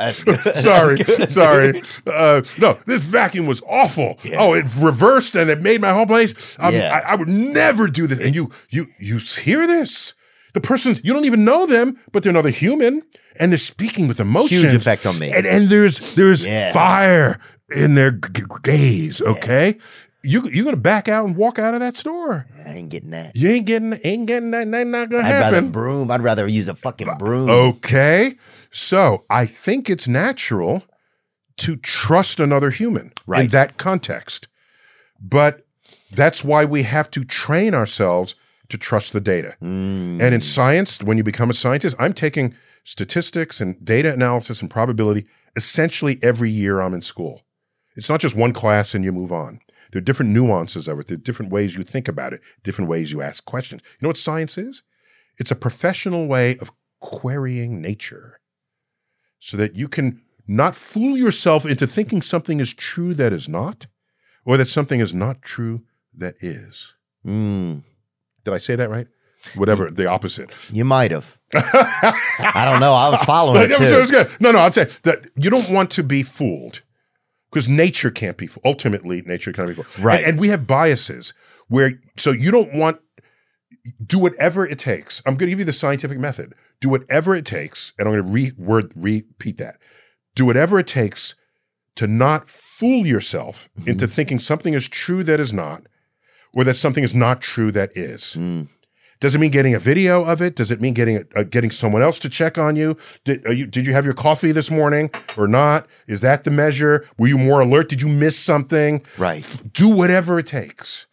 Sorry, sorry. Uh, no, this vacuum was awful. Oh, it reversed and it made my whole place. Um, Yeah. I, I would never do this. And you, you, you hear this? The person you don't even know them, but they're another human, and they're speaking with emotion. Huge effect on me. And, and there's there's Yeah. fire in their g- gaze. Okay, you you're gonna back out and walk out of that store. I ain't getting that. You ain't getting ain't getting that. That not gonna I'd rather happen. broom. I'd rather use a fucking broom. Okay. So I think it's natural to trust another human in that context. But that's why we have to train ourselves to trust the data. Mm. And in science, when you become a scientist, I'm taking statistics and data analysis and probability essentially every year I'm in school. It's not just one class and you move on. There are different nuances of it. There are different ways you think about it, different ways you ask questions. You know what science is? It's a professional way of querying nature so that you can not fool yourself into thinking something is true that is not, or that something is not true that is. Mm, Did I say that right? Whatever, the opposite. you might have. I don't know. I was following it Yeah, it was too. No, no, I'll say that you don't want to be fooled because nature can't be. Ultimately, nature can't be. Right. And, and we have biases where, so you don't want, do whatever it takes. I'm going to give you the scientific method. Do whatever it takes, and I'm going to re- word, repeat that. Do whatever it takes to not fool yourself Mm-hmm. into thinking something is true that is not, or that something is not true that is. Mm. Does it mean getting a video of it? Does it mean getting uh, getting someone else to check on you? Did are you did you have your coffee this morning or not? Is that the measure? Were you more alert? Did you miss something? Right. Do whatever it takes.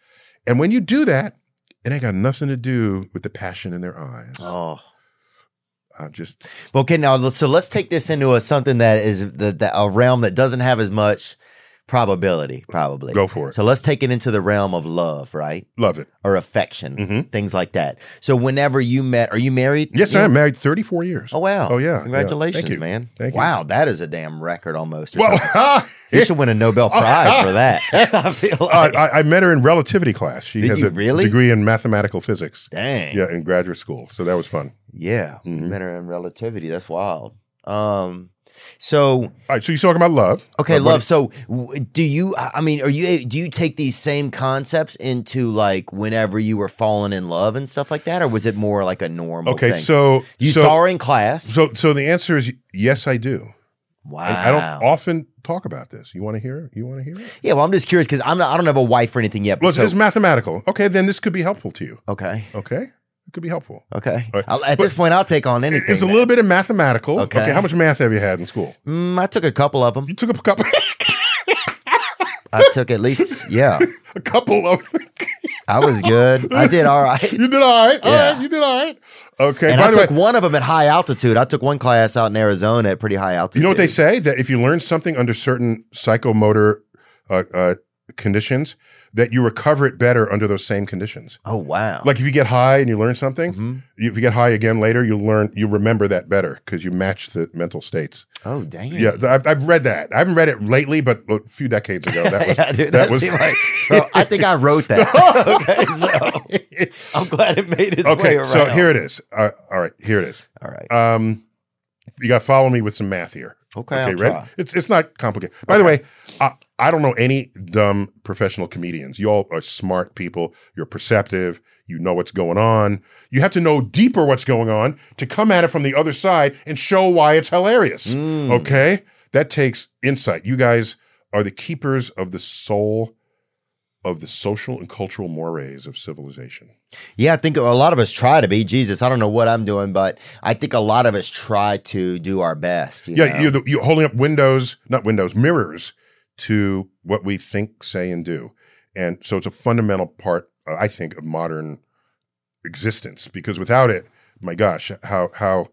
And when you do that, it ain't got nothing to do with the passion in their eyes. Oh. Uh, just Okay, now so let's take this into a something that is the, the a realm that doesn't have as much probability, probably. Go for it. So let's take it into the realm of love, right? love it. Or affection, Mhm. things like that. So whenever you met, are you married? Yes, I am married 34 years. Oh wow! Oh, yeah, yeah. Congratulations, Thank you. man! Thank you. wow, that is a damn record almost. Well, you should win a Nobel Prize for that. I feel uh, I, I met her in relativity class. She Did has a really? degree in mathematical physics. dang, Yeah, in graduate school. So that was fun. yeah, you Mhm. met her in relativity. That's wild. Um, so All right, so you're talking about love. Okay, love. So, do you? I mean, are you? Do you take these same concepts into like whenever you were falling in love and stuff like that, or was it more like a normal? Okay, thing? so you so, saw her in class. So, so the answer is yes, I do. wow. I, I don't often talk about this. You want to hear? it? You want to hear it? yeah, well, I'm just curious because I'm not. I don't have a wife or anything yet. Well, so, it's mathematical. Okay, then this could be helpful to you. okay, Okay, it could be helpful. okay. Right. I'll, at But- this point, I'll take on anything. It's a little bit of mathematical. Okay. Okay. how much math have you had in school? Mm, I took a couple of them. You took a couple, I took at least. Yeah, a couple of. I was good. I did all right. you did all right. All Yeah. right, you did all right. Okay. And By I the way, took one of them at high altitude. I took one class out in Arizona at pretty high altitude. you know what they say that if you learn something under certain psychomotor uh, uh, conditions, that you recover it better under those same conditions. Oh wow! Like if you get high and you learn something, Mhm. if you get high again later, you learn you remember that better because you match the mental states. oh dang. Yeah, I've, I've read that. I haven't read it lately, but a few decades ago, that was yeah, dude, that that was like, I think I wrote that. okay, so I'm glad it made its way okay. around. So here it is. Uh, all right, here it is. all right. Um, you got to follow me with some math here. Okay, I'll ready? try. It's it's not complicated. By the way, I, I don't know any dumb professional comedians. You all are smart people. You're perceptive. You know what's going on. You have to know deeper what's going on to come at it from the other side and show why it's hilarious. Mm. Okay, that takes insight. You guys are the keepers of the soul of the social and cultural mores of civilization. Yeah, I think a lot of us try to be Jesus. I don't know what I'm doing, but I think a lot of us try to do our best. You yeah, you're, the, you're holding up windows, not windows, mirrors to what we think, say, and do. And so it's a fundamental part, uh, I think, of modern existence because without it, my gosh, how, how,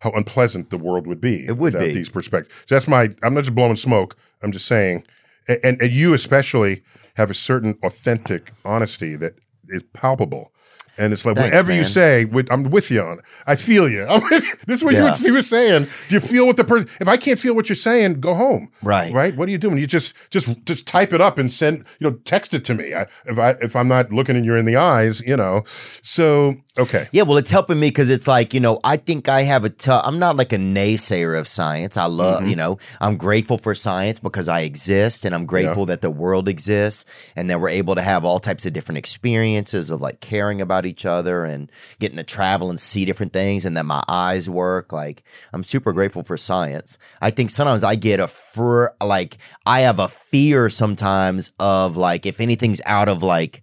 how unpleasant the world would be. It would without be. these perspectives. So that's my, I'm not just blowing smoke. I'm just saying, a- and, and you especially have a certain authentic honesty that is palpable. And it's like Thanks, whatever you say, with, I'm with you on. it. I feel you. I'm with you. This is what you, Yeah. were, you were saying. Do you feel what the person? If I can't feel what you're saying, go home. Right. Right. What are you doing? You just just just type it up and send. You know, text it to me. I, if I if I'm not looking and you're in the eyes, you know. So okay. Yeah, well, it's helping me because it's like, you know, I think I have a tough, I'm not like a naysayer of science. I love, Mm-hmm. you know, I'm grateful for science because I exist and I'm grateful that the world exists and that we're able to have all types of different experiences of like caring about each other and getting to travel and see different things and that my eyes work. Like, I'm super grateful for science. I think sometimes I get a fur, like, I have a fear sometimes of like, if anything's out of like,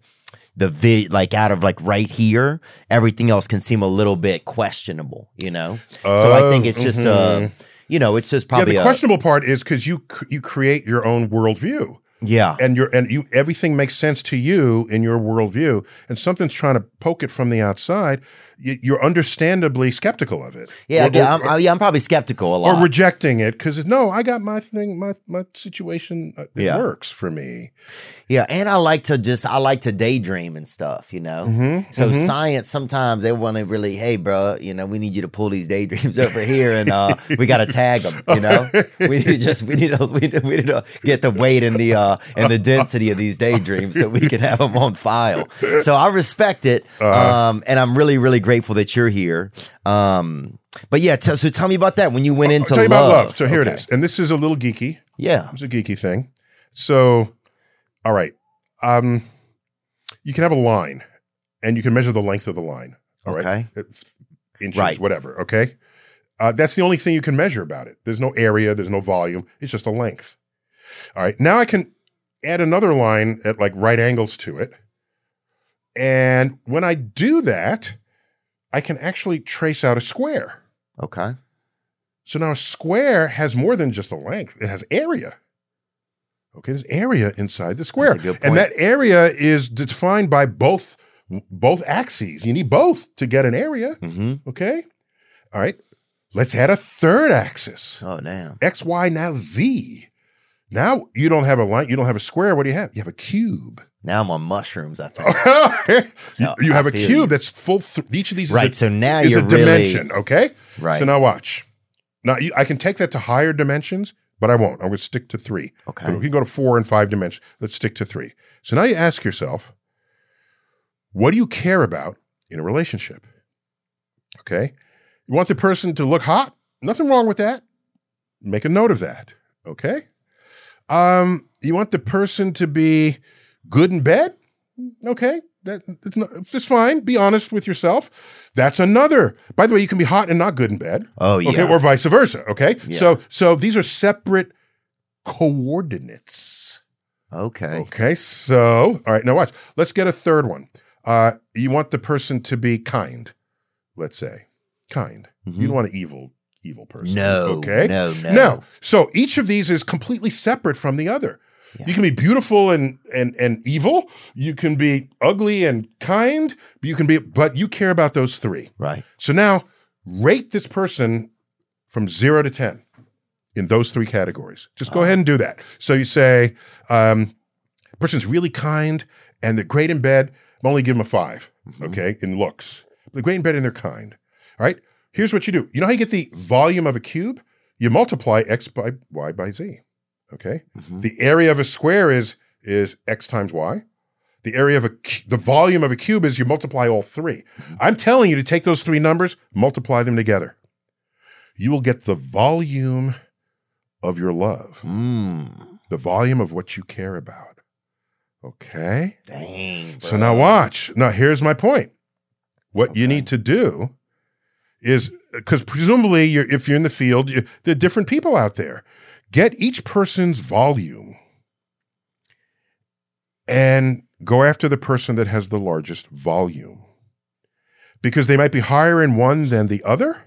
the vid like out of like right here, everything else can seem a little bit questionable, you know. so I think it's just uh, you know, it's just Yeah, probably the a, questionable part is because you you create your own worldview. yeah, and your and you everything makes sense to you in your worldview, and something's trying to poke it from the outside. You're understandably skeptical of it. yeah, or, yeah. I'm, I- yeah, I'm probably skeptical a lot, or rejecting it because no, I got my thing, my my situation. uh, It Yeah. works for me. Yeah, and I like to just I like to daydream and stuff, you know. Mm-hmm, so science sometimes they want to really, hey, bro, you know, we need you to pull these daydreams over here, and uh, we got to tag them. You know, we need to just we need to we need, we need to get the weight and the uh and the density of these daydreams so we can have them on file. So I respect it, Uh-huh. um, and I'm really really grateful that you're here. Um, but yeah, t- so tell me about that when you went into love. about love. So here Okay. it is, and this is a little geeky. Yeah. It's a geeky thing. So, all right, um, you can have a line, and you can measure the length of the line. All right, Okay. It's inches, Right. whatever. Okay, uh, that's the only thing you can measure about it. There's no area, there's no volume. It's just a length. All right, now I can add another line at like right angles to it, and when I do that, I can actually trace out a square. Okay. So now a square has more than just a length, it has area. Okay, there's area inside the square. That's a good And that area is defined by both both axes. You need both to get an area. Mm-hmm. Okay? All right. Let's add a third axis. Oh damn. X, Y, now Z. Now you don't have a line, you don't have a square. What do you have? You have a cube. Now I'm on mushrooms. I think. So, you I have a cube you. that's full. Th- each of these is Right, a- so now is you're a really- dimension. Okay. Right. So now watch. Now you, I can take that to higher dimensions, but I won't. I'm going to stick to three. Okay. We can go to four and five dimensions. Let's stick to three. So now you ask yourself, what do you care about in a relationship? Okay. You want the person to look hot? Nothing wrong with that. Make a note of that. Okay. Um, you want the person to be good in bed? Okay. That, that's, not, fine. Be honest with yourself. That's another. By the way, you can be hot and not good in bed. Oh yeah. Okay, or vice versa. Okay, Yeah. so so these are separate coordinates. okay. Okay, so all right, now watch. Let's get a third one. Uh, you want the person to be kind. Let's say kind. You don't want an evil evil person. Mm-hmm. No, Okay. no, no. No. So each of these is completely separate from the other. You can be beautiful and and and evil. You can be ugly and kind. But you can be, but you care about those three. Right. So now rate this person from zero to 10 in those three categories. Just go ahead and do that. So you say, um, person's really kind and they're great in bed. I'm only give them a 5 okay, in looks. They're great in bed and they're kind. All right. Here's what you do. You know how you get the volume of a cube? You multiply x by y by z. Okay. The area of a square is is x times y. The area of a the volume of a cube is you multiply all 3 I'm telling you to take those three numbers, multiply them together. You will get the volume of your love, Mm. the volume of what you care about. Okay. Dang. So now watch. Now here's my point. What you need to do is because presumably you're, if you're in the field, you, there are different people out there. Get each person's volume and go after the person that has the largest volume. Because they might be higher in one than the other.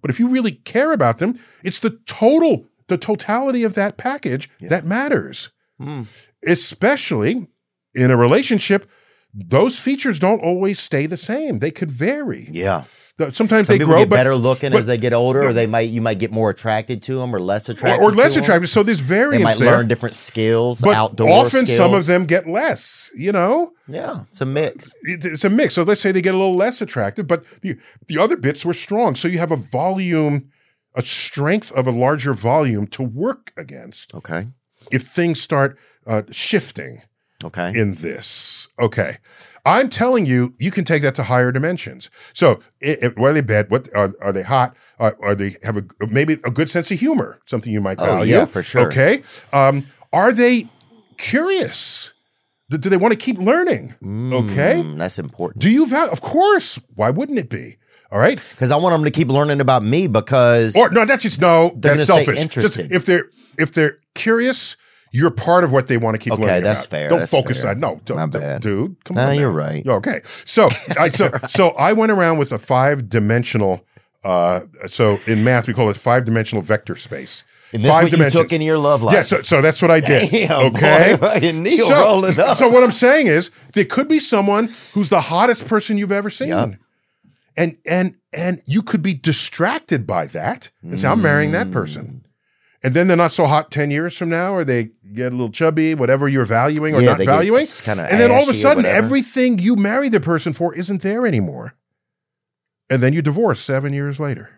But if you really care about them, it's the total, the totality of that package that matters. Mm. Especially in a relationship, those features don't always stay the same. They could vary. Yeah. Sometimes Some they people grow, get but better looking but- as they get older, or they might you might get more attracted to them, or less or, attracted, or less to 'em. attractive. So there's They might there. learn different skills, but outdoor often some of them get less. You know, Yeah, it's a mix. it's a mix. So let's say they get a little less attractive, but the the other bits were strong. So you have a volume, a strength of a larger volume to work against Okay. if things start uh, shifting. Okay. in this. Okay. I'm telling you, you can take that to higher dimensions. So, i i- what are they bad? What are, are they hot? Are, are they have a maybe a good sense of humor? Something you might Oh, value. yeah, for sure. Okay. Um, are they curious? Do, do they want to keep learning? Okay. Mm, that's important. Do you value? Of course. Why wouldn't it be? All right. Because I want them to keep learning about me because Or no, that's just no. They're that's selfish. Just if they're if they're curious, you're part of what they want to keep Okay, that's about. fair, Don't that's focus fair. on no. Don't, My bad. dude. Come No, on. you're now. right. Okay. So I so so I went around with a five dimensional. Uh, so in math we call it five dimensional vector space. And this five what you took in your love life. Yeah, so, so that's what I did. Damn, okay. boy, Neil so, rolling up. so what I'm saying is there could be someone who's the hottest person you've ever seen. Yup. And and and you could be distracted by that and say, I'm marrying that person. And then they're not so hot 10 years from now, or they get a little chubby, whatever you're valuing or Yeah, not valuing. And then all of a sudden, everything you married the person for isn't there anymore. And then you divorce seven years later.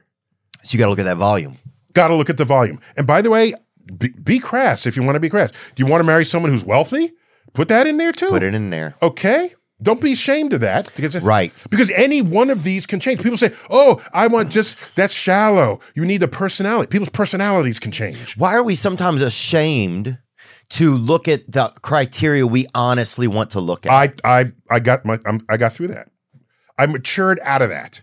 So you got to look at that volume. Got to look at the volume. And by the way, be, be crass if you want to be crass. Do you want to marry someone who's wealthy? Put that in there too. Put it in there. Okay. Don't be ashamed of that. Right. Because any one of these can change. People say, oh, I want just, that's shallow. You need a personality. People's personalities can change. Why are we sometimes ashamed to look at the criteria we honestly want to look at? I, I, I got my, I'm, I got through that. I matured out of that.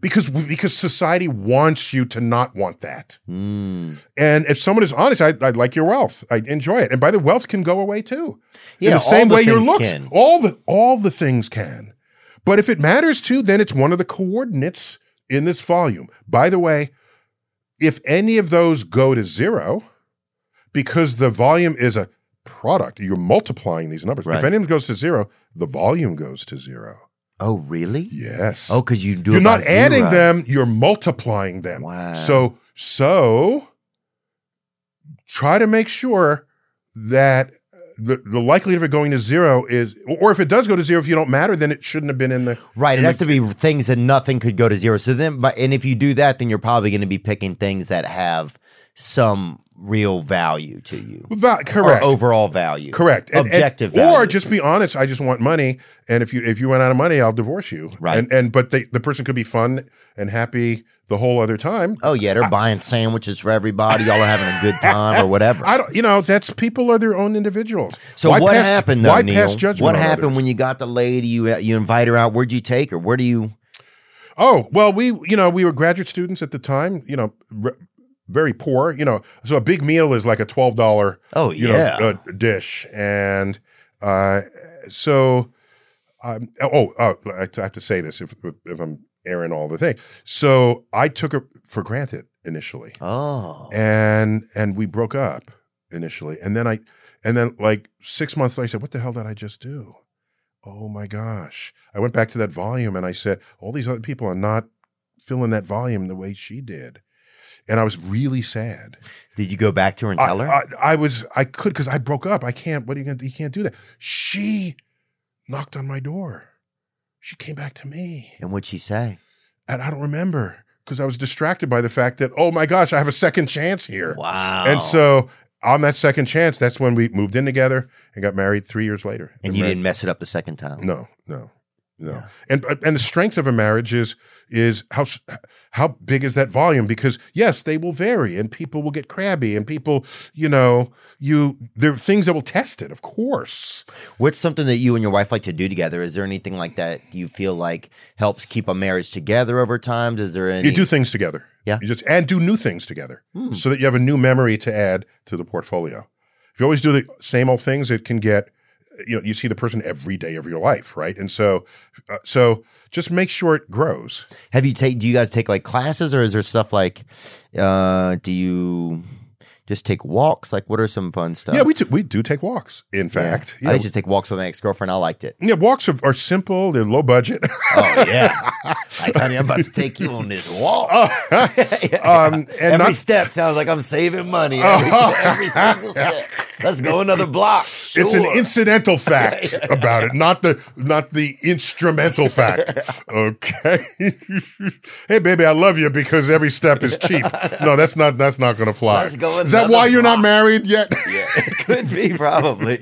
Because because society wants you to not want that, Hmm. and if someone is honest, I, I like your wealth. I enjoy it, and by the wealth can go away too. Yeah, in the same the way your looks, can. all the all the things can. But if it matters to, then it's one of the coordinates in this volume. By the way, if any of those go to zero, because the volume is a product, you're multiplying these numbers. Right. If any of them goes to zero, the volume goes to zero. Oh, really? Yes. Oh, because you do you're not adding zero. them, you're multiplying them. Wow. So so try to make sure that uh, the, the likelihood of it going to zero is or if it does go to zero, if you don't matter, then it shouldn't have been in the Right. It has the- to be things that nothing could go to zero. So then, but and if you do that, then you're probably going to be picking things that have some real value to you, Va- correct. or overall value, Correct. And- and- objective Or just be honest. I just want money, and if you if you run out of money, I'll divorce you. Right. And and but they, the person could be fun and happy the whole other time. Oh yeah, they're buying sandwiches for everybody. Y'all are having a good time or whatever. I don't. You know, that's people are their own individuals. So Why what pass- happened though, Why Neil? pass judgment? What happened others? when you got the lady? You you invite her out. Where'd you take her? Where do you? Oh well, we you know we were graduate students at the time. You know, r- very poor. You know, so a big meal is like a twelve dollar. Oh, you yeah. know, uh, dish, and uh, so um, oh, oh, I have to say this if if I'm airing all the thing. So I took it for granted initially, Oh, and and we broke up initially, and then I and then like six months later, I said, "What the hell did I just do?" Oh my gosh! I went back to that volume and I said, "All these other people are not filling that volume the way she did," and I was really sad. did you go back to her and I, tell her? I, I was I could because I broke up. I can't. What are you gonna? You can't do that. She knocked on my door. She came back to me, and what'd she say? and I don't remember because I was distracted by the fact that oh my gosh, I have a second chance here. Wow. And so on that second chance, that's when we moved in together and got married three years later. and Been you married- didn't mess it up the second time. No, no, no. And and the strength of a marriage is is how how big is that volume? Because yes, they will vary, and people will get crabby, and people, you know, you there are things that will test it, of course. What's something that you and your wife like to do together? Is there anything like that you feel like helps keep a marriage together over time? Is there any? You do things together. Yeah. You just and do new things together, Hmm. so that you have a new memory to add to the portfolio. If you always do the same old things, it can get you know you see the person every day of your life, right? And so uh, so just make sure it grows. Have you take? Do you guys take like classes, or is there stuff like? Uh, do you Just take walks. Like, what are some fun stuff? Yeah, we do, we do take walks. In fact, I yeah, used to take walks with my ex girlfriend. I liked it. yeah walks are, are simple. They're low budget. Oh yeah, like honey, I'm about to take you on this walk. um, and every not, step sounds like I'm saving money. Every, every single step. Let's go another block. it's an incidental fact about it, not the not the instrumental fact. Okay. hey, baby, I love you because every step is cheap. No, that's not that's not going to fly. Let's go that why you're not married yet? Yeah, it could be probably.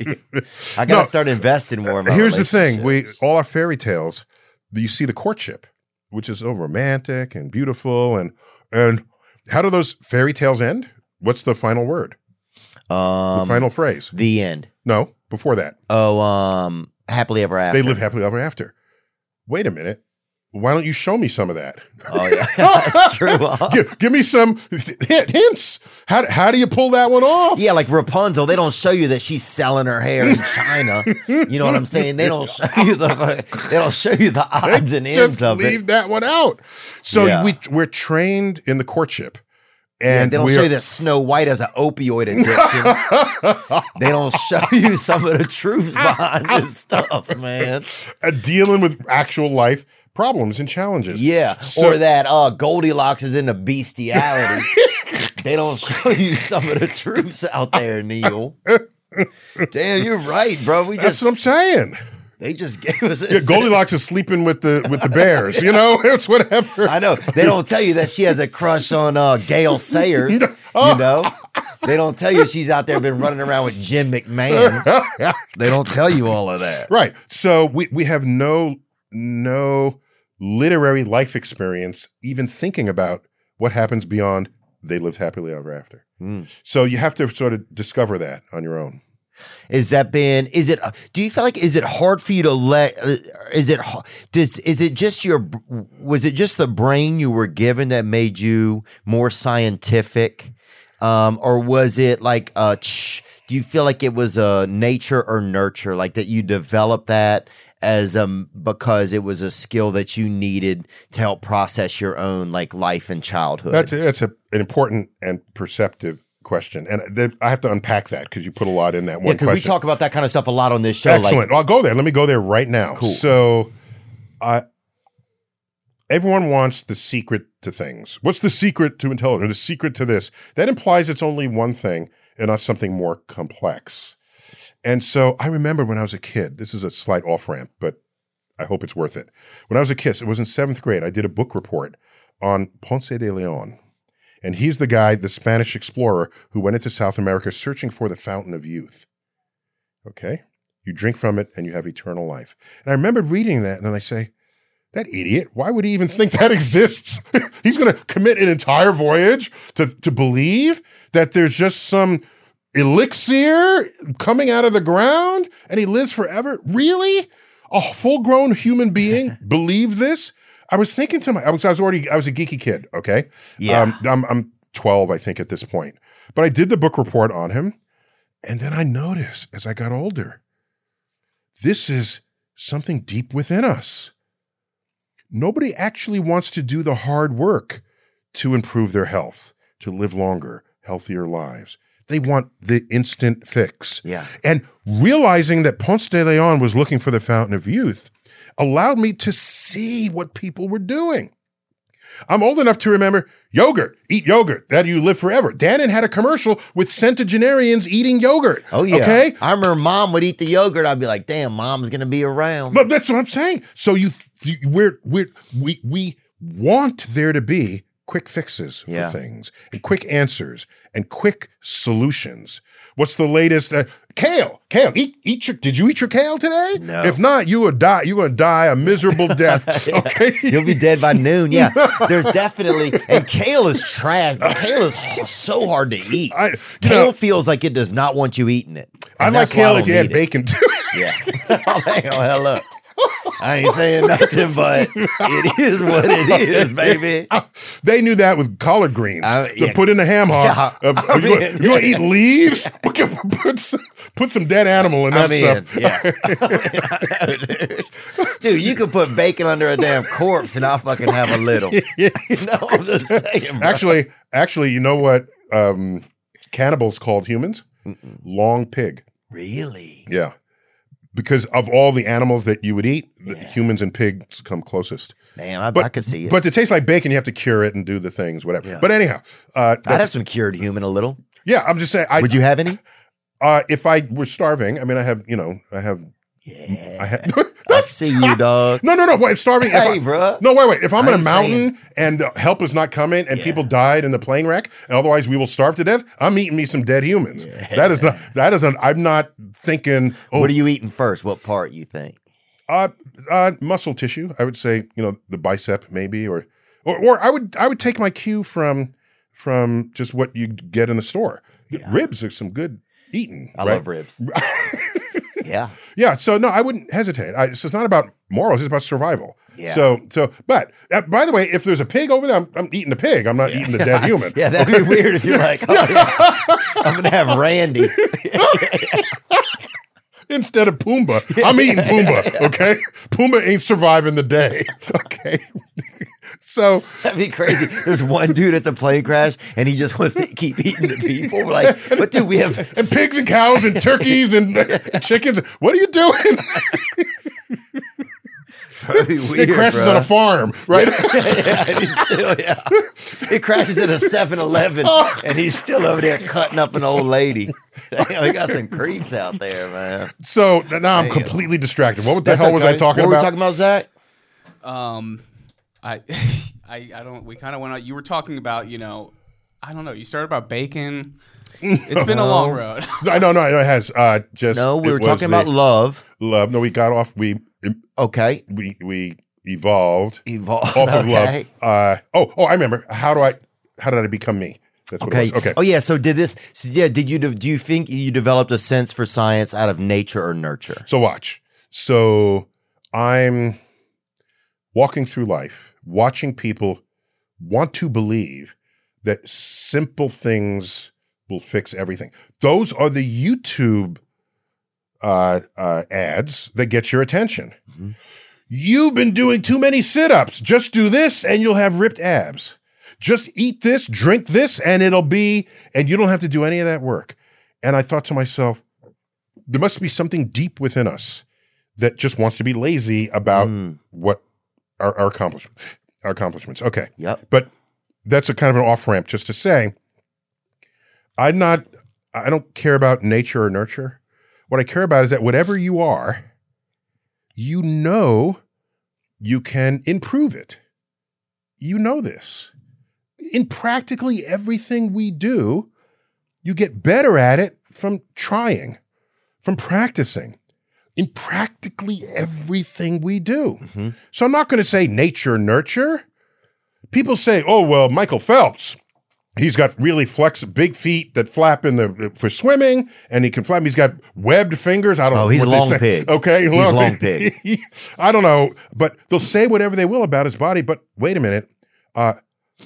I gotta No. start investing more. Here's the thing: we all our fairy tales. You see the courtship, which is so romantic and beautiful, and and how do those fairy tales end? What's the final word? The um, final phrase? the end. No, before that, Oh, um, happily ever after. they live happily ever after. Wait a minute. Why don't you show me some of that? Oh yeah, that's true. huh? give, give me some hint, hints. How, how do you pull that one off? Yeah, like Rapunzel, they don't show you that she's selling her hair in China. You know what I'm saying? They don't show you the they don't show you the odds and ends of leave it. Leave that one out. So Yeah. we we're trained in the courtship, And and they don't show you that Snow White has an opioid addiction. they don't show you some of the truth behind this stuff, man. uh, dealing with actual life problems and challenges. Yeah, So- or that uh, Goldilocks is into bestiality. they don't show you some of the truths out there, Neil. Damn, you're right, bro. We That's just what I'm saying. they just gave us. Yeah, Goldilocks is sleeping with the with the bears. You know, it's whatever. I know they don't tell you that she has a crush on uh, Gale Sayers. You know, they don't tell you she's out there been running around with Jim McMahon. They don't tell you all of that. Right. So we we have no no literary life experience even thinking about what happens beyond they lived happily ever after. Hmm. So you have to sort of discover that on your own. Is that been? Is it? Do you feel like? Is it hard for you to let? uh, Is it? Does? Is it just your? Was it just the brain you were given that made you more scientific, um, or was it like a? Do you feel like it was a nature or nurture, like that you developed that as um because it was a skill that you needed to help process your own like life and childhood? That's that's a, an important and perceptive question, and th- I have to unpack that because you put a lot in that yeah, one because we talk about that kind of stuff a lot on this show. Excellent. Like, I'll go there. Let me go there right now. Cool. So, uh, everyone wants the secret to things. What's the secret to intelligence? The secret to this? That implies it's only one thing and not something more complex. And so I remember when I was a kid, this is a slight off ramp, but I hope it's worth it. When I was a kid, it was in seventh grade, I did a book report on Ponce de Leon. And he's the guy, the Spanish explorer who went into South America searching for the fountain of youth. Okay? You drink from it and you have eternal life. And I remember reading that and then I say, that idiot, why would he even think that exists? He's going to commit an entire voyage to, to believe that there's just some elixir coming out of the ground and he lives forever? Really? A full grown human being believe this? I was thinking to my, I was, I was already, I was a geeky kid. Okay. Yeah. Um, I'm, I'm 12, I think, at this point. But I did the book report on him. And then I noticed as I got older, this is something deep within us. Nobody actually wants to do the hard work to improve their health, to live longer, healthier lives. They want the instant fix. Yeah. And realizing that Ponce de Leon was looking for the fountain of youth allowed me to see what people were doing. I'm old enough to remember yogurt, eat yogurt, that you live forever. Dannon had a commercial with centenarians eating yogurt. Oh yeah. Okay. I remember mom would eat the yogurt. I'd be like, damn, mom's gonna be around. But that's what I'm saying. So you, you we're, we're, we, we want there to be quick fixes for things and quick answers and quick solutions. What's the latest? Uh, kale, kale. Eat, eat your. Did you eat your kale today? No. If not, you will die. You're gonna die a miserable death. Okay. You'll be dead by noon. Yeah, there's definitely and kale is trash. Kale is so hard to eat. I- kale know- feels like it does not want you eating it. I like why I kale if you had bacon too. Yeah. On, hell up. I ain't saying nothing, but it is what it is, baby. they knew that with collard greens I- to yeah. put in the ham hock. Yeah. Uh, you, want, you eat leaves? Put, some, put some dead animal in that I mean, stuff. yeah. Dude, you could put bacon under a damn corpse and I'll fucking have a little. You know, I'm just saying. Bro. actually, actually, you know what? Um, cannibals called humans? Long pig. Really? Yeah. Because of all the animals that you would eat, the humans and pigs come closest. Man, I, But I could see it. But to taste like bacon, you have to cure it and do the things, whatever. Yeah. But anyhow, uh, I'd have some cured human a little. yeah, I'm just saying. I, Would you have any? Uh, if I were starving, I mean, I have, you know, I have, Yeah. I have. I see you, dog. no, no, no. Wait, starving. Hey, I- bruh. No, wait, wait. If I'm I in a mountain and uh, help is not coming and Yeah. people died in the plane wreck, and otherwise we will starve to death, I'm eating me some dead humans. That is not. That is an. I'm not thinking. Oh, What are you eating first? What part you think? uh, uh, muscle tissue. I would say, you know, the bicep maybe, or, or, or I would, I would take my cue from, from just what you get in the store. Ribs are some good eating. I right? love ribs. yeah. Yeah. So no, I wouldn't hesitate. I, so it's not about morals; it's about survival. Yeah. So, so, but uh, by the way, if there's a pig over there, I'm, I'm eating the pig. I'm not eating the dead human. Yeah, that'd be weird if you're like, oh, yeah. I'm gonna have Randy. Instead of Pumbaa, I'm eating Pumbaa. Okay, Pumbaa ain't surviving the day. Okay. So That'd be crazy. There's one dude at the plane crash, and he just wants to keep eating the people. We're like, but dude, we have and pigs and cows and turkeys and chickens. What are you doing? Weird, it crashes bruh. on a farm, right? yeah, and he's still, yeah. It crashes at a 7 Eleven, Oh. and he's still over there cutting up an old lady. Damn, we got some creeps out there, man. so now I'm Damn. completely distracted. What the That's hell was I okay. talking what about? were we talking about, Zach? Um, I, I, I don't. We kind of went out. You were talking about, you know, I don't know. You started about bacon. It's been a long road. I don't know. It has uh, just No, we it were was talking the about love. love. No, we got off. We Okay. we we evolved Evolve. off of okay. love. Uh, oh, oh, I remember. How do I? How did I become me? That's what Okay. it was. Okay. Oh yeah. So did this? So yeah. Did you? Do you think you developed a sense for science out of nature or nurture? So watch. So I'm walking through life, watching people want to believe that simple things will fix everything. Those are the YouTube uh, uh, ads that get your attention. You've been doing too many sit ups. Just do this and you'll have ripped abs. Just eat this, drink this, and it'll be, and you don't have to do any of that work. And I thought to myself, there must be something deep within us that just wants to be lazy about Mm. what our, our accomplishments. Our accomplishments. Okay. Yep. But that's a kind of an off ramp just to say, I'm not, I don't care about nature or nurture. What I care about is that whatever you are, you know you can improve it. You know this. In practically everything we do, you get better at it from trying, from practicing. In practically everything we do. So I'm not going to say nature, nurture. People say, oh, well, Michael Phelps, he's got really flex, big feet that flap in the for swimming, and he can flap. He's got webbed fingers. I don't Oh, know. he's long pig. Okay, He's long pig. I don't know, but they'll say whatever they will about his body. But wait a minute, uh,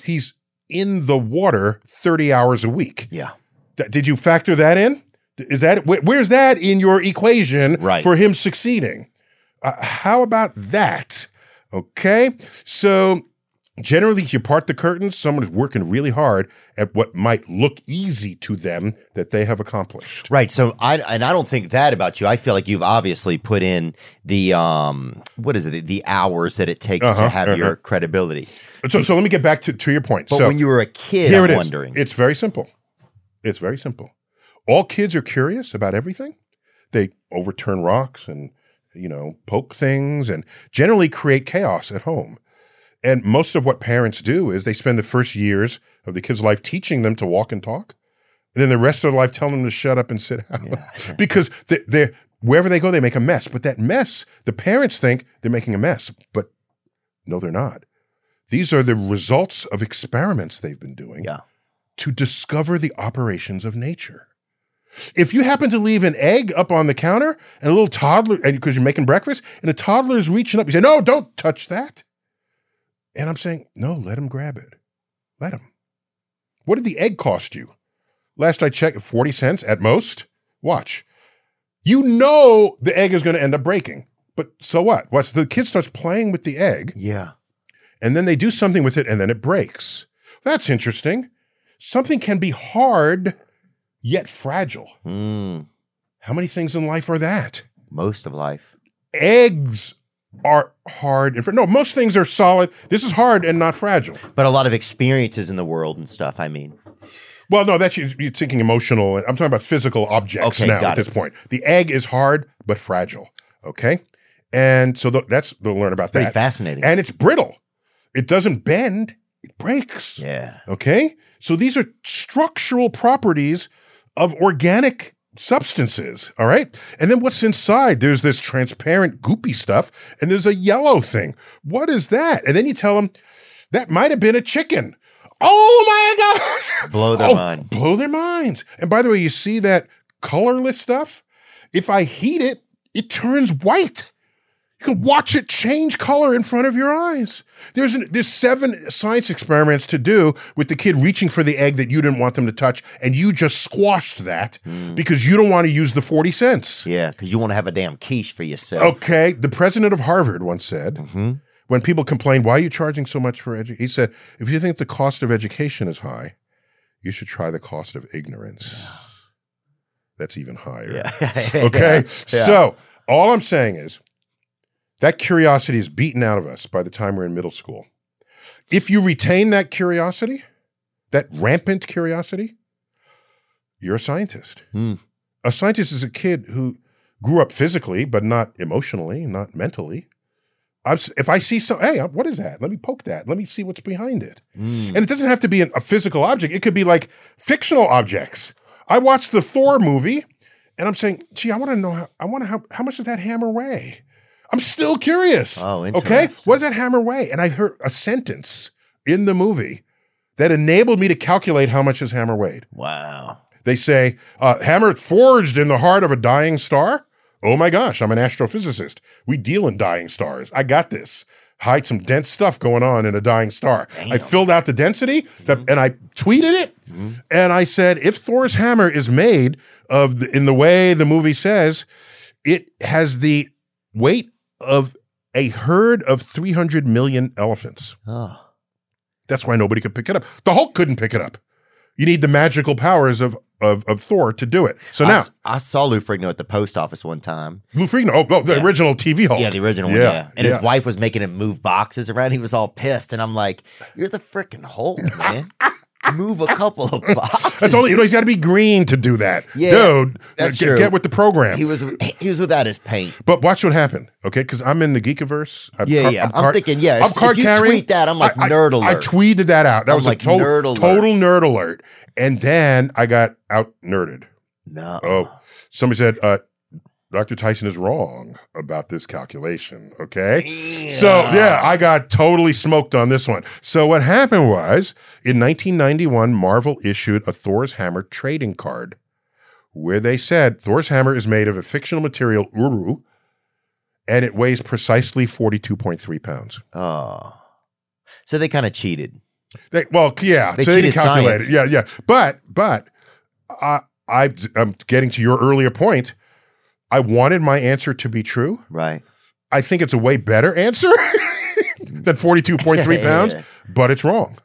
he's in the water 30 hours a week. Yeah. Th- Did you factor that in? Is that wh- where's that in your equation Right. for him succeeding? Uh, how about that? Okay, so generally, if you part the curtains, someone is working really hard at what might look easy to them that they have accomplished. Right. So I and I don't think that about you. I feel like you've obviously put in the um what is it the, hours that it takes Uh-huh, to have your credibility. So, so let me get back to, to your point. But so when you were a kid, here I'm it is. wondering. It's very simple. It's very simple. All kids are curious about everything. They overturn rocks and you know poke things and generally create chaos at home. And most of what parents do is they spend the first years of the kid's life teaching them to walk and talk, and then the rest of their life telling them to shut up and sit down because they, they're wherever they go they make a mess. But that mess, the parents think they're making a mess, but no, they're not. These are the results of experiments they've been doing yeah. to discover the operations of nature. If you happen to leave an egg up on the counter and a little toddler, and because you're making breakfast, and a toddler is reaching up, you say, No, don't touch that. And I'm saying, No, let him grab it. Let him. What did the egg cost you? Last I checked, 40 cents at most. Watch. You know the egg is going to end up breaking. But so what? What's the kid starts playing with the egg Yeah. and then they do something with it and then it breaks. That's interesting. Something can be hard yet fragile. Mm, How many things in life are that? most of life. Eggs are hard and fr- no, most things are solid. This is hard and not fragile. But a lot of experiences in the world and stuff, I mean. Well, no, that's you- you're thinking emotional. I'm talking about physical objects Okay, now at this point. The egg is hard but fragile. Okay, and so th- that's they'll learn about Pretty that. fascinating. And it's brittle. It doesn't bend. It breaks. yeah. Okay, so these are structural properties of organic substances. All right, and then what's inside? There's this transparent, goopy stuff, and there's a yellow thing. What is that? And then you tell them that might have been a chicken. Oh my gosh! Blow their Oh, mind. Blow their minds. And by the way, you see that colorless stuff? If I heat it, it turns white. You can watch it change color in front of your eyes. There's an, there's seven science experiments to do with the kid reaching for the egg that you didn't want them to touch, and you just squashed that hmm. because you don't want to use the 40 cents. Yeah, because you want to have a damn quiche for yourself. Okay, the president of Harvard once said, mm-hmm. when people complained, "Why are you charging so much for education?" He said, "If you think the cost of education is high, you should try the cost of ignorance. That's even higher." Okay, Yeah. so all I'm saying is that curiosity is beaten out of us by the time we're in middle school. If you retain that curiosity, that rampant curiosity, you're a scientist. Hmm. A scientist is a kid who grew up physically, but not emotionally, not mentally. I'm, if I see some, hey, uh, what is that? Let me poke that. Let me see what's behind it. Mm. And it doesn't have to be an, a physical object. It could be like fictional objects. I watched the Thor movie, and I'm saying, gee, I want to know how. I want to how, how much does that hammer weigh? I'm still curious. Oh, okay. What does that hammer weigh? And I heard a sentence in the movie that enabled me to calculate how much his hammer weighed. Wow. They say, uh, hammer forged in the heart of a dying star. Oh my gosh, I'm an astrophysicist. We deal in dying stars. I got this. Hide some dense stuff going on in a dying star. I filled out the density that, and I tweeted it. And I said, if Thor's hammer is made of the, in the way the movie says, it has the weight of a herd of 300 million elephants. Oh. That's why nobody could pick it up. The Hulk couldn't pick it up. You need the magical powers of of, of Thor to do it. So I, now, s- I saw Lou Ferrigno at the post office one time. Lou Ferrigno, oh, oh, the Yeah. original TV Hulk. Yeah, the original one. Yeah, Yeah. And his wife was making him move boxes around. He was all pissed. And I'm like, you're the freaking Hulk, man. Move a couple of boxes. That's only you know he's got to be green to do that. Yeah, dude, that's get, true. get with the program. He was he was without his paint. but watch what happened, okay? Because I'm in the Geekiverse. I'm Yeah, yeah. I'm thinking, yeah, if- if you tweet that, I'm like, I- I- nerd I alert. tweeted that out. That I'm was like, a to- nerd alert. total nerd alert. And then I got out nerded. No. Oh, somebody said, uh, Dr. Tyson is wrong about this calculation. Okay. So, yeah, I got totally smoked on this one. So, what happened was in 1991, Marvel issued a Thor's Hammer trading card where they said Thor's Hammer is made of a fictional material, Uru, and it weighs precisely 42.3 pounds. Oh. So they kind of cheated. They, well, yeah, They so they didn't cheated calculate science. it. Yeah, yeah. But, but I, I, I'm getting to your earlier point. I wanted my answer to be true. Right. I think it's a way better answer than 42.3 Yeah, pounds, yeah. but it's wrong.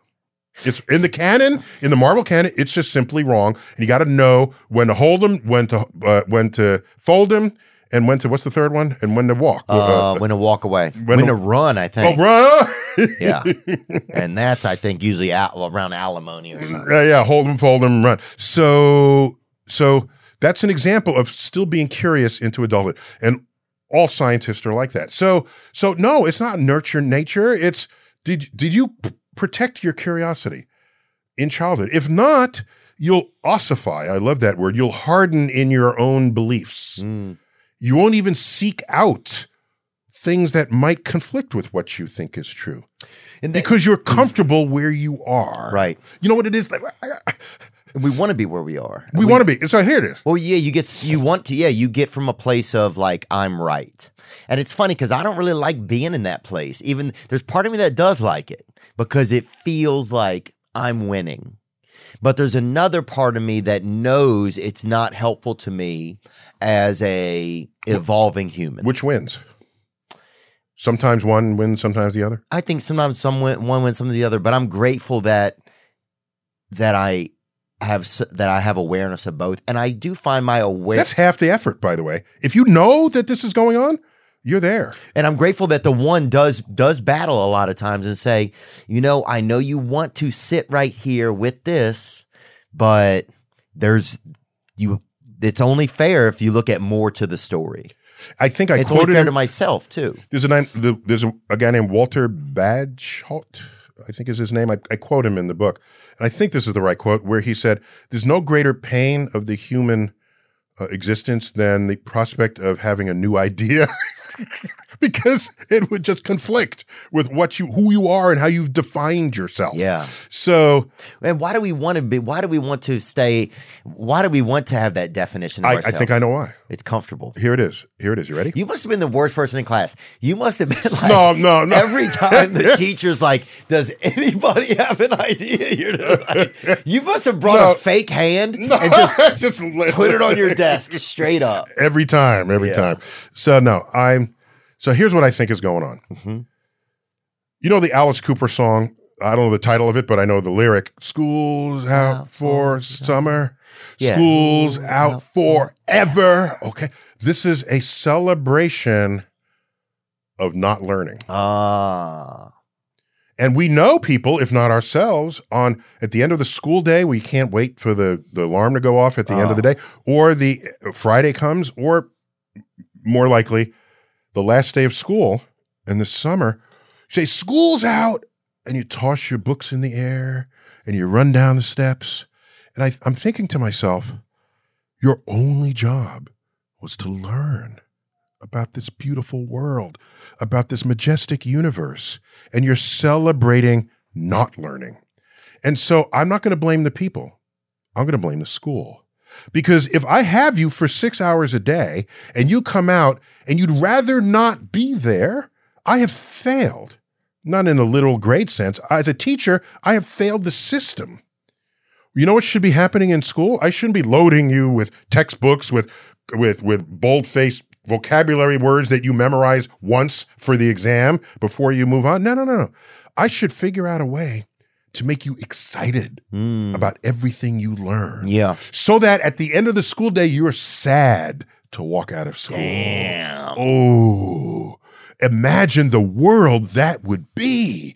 It's in the canon, in the Marvel canon, it's just simply wrong. And you got to know when to hold them, when to uh, when to fold them, and when to what's the third one, and when to walk. Uh, Uh, when to walk away. when When, to- to run, I think. oh, run! Yeah. and that's, I think, usually out, around alimony or something. Yeah, yeah, hold them, fold them, run. So, so that's an example of still being curious into adulthood, and all scientists are like that. So, so no, it's not nurture nature. It's did did you p- protect your curiosity in childhood? If not, you'll ossify. I love that word. You'll harden in your own beliefs. Mm. You won't even seek out things that might conflict with what you think is true And that- because you're comfortable where you are. Right. You know what it is? Like, we want to be where we are. We want to be. So here it is. Well, yeah, you get you want to, yeah, you get from a place of like I'm right, and it's funny because I don't really like being in that place. Even there's part of me that does like it because it feels like I'm winning, but there's another part of me that knows it's not helpful to me as a evolving human. Which wins? Sometimes one wins, sometimes the other. I think sometimes some win, one wins, some of the other, but I'm grateful that that I have that I have awareness of both, and I do find my aware. That's half the effort, by the way. If you know that this is going on, you're there. and I'm grateful that the one does does battle a lot of times and say, you know, I know you want to sit right here with this, but there's you. It's only fair if you look at more to the story. I think I It's only quoted fair him- to myself too. There's a there's a, a guy named Walter Bagehot, I think is his name. I, I quote him in the book, and I think this is the right quote, where he said, "There's no greater pain of the human uh, existence than the prospect of having a new idea." because it would just conflict with what you who you are and how you've defined yourself. Yeah. So And why do we want to be? Why do we want to stay? Why do we want to have that definition? Of I, I think I know why. It's comfortable. Here it is. Here it is. You ready? You must have been the worst person in class. You must have been like No, no, no. Every time the teacher's like, "Does anybody have an idea?" You're like, you must have brought No. a fake hand and just Just put it on your desk straight up. every time, every Yeah. time. So no, I'm. So here's what I think is going on. Mm-hmm. You know the Alice Cooper song. I don't know the title of it, but I know the lyric. School's out Out for for summer. Yeah. School's out out forever. Okay, this is a celebration of not learning. Ah, And we know people, if not ourselves, on at the end of the school day we can't wait for the, the alarm to go off at the end of the day, or the Friday comes, or more likely the last day of school in the summer, you say, School's out, and you toss your books in the air and you run down the steps. And I, I'm thinking to myself, your only job was to learn about this beautiful world, about this majestic universe, and you're celebrating not learning. And so I'm not going to blame the people. I'm going to blame the school. Because if I have you for six hours a day and you come out and you'd rather not be there, I have failed. Not in a literal grade sense. As a teacher, I have failed the system. You know what should be happening in school? I shouldn't be loading you with textbooks with with with bold-faced vocabulary words that you memorize once for the exam before you move on. No, no, no, no. I should figure out a way to make you excited hmm. about everything you learn. yeah. So that at the end of the school day, you're sad to walk out of school. Damn. Oh, imagine the world that would be.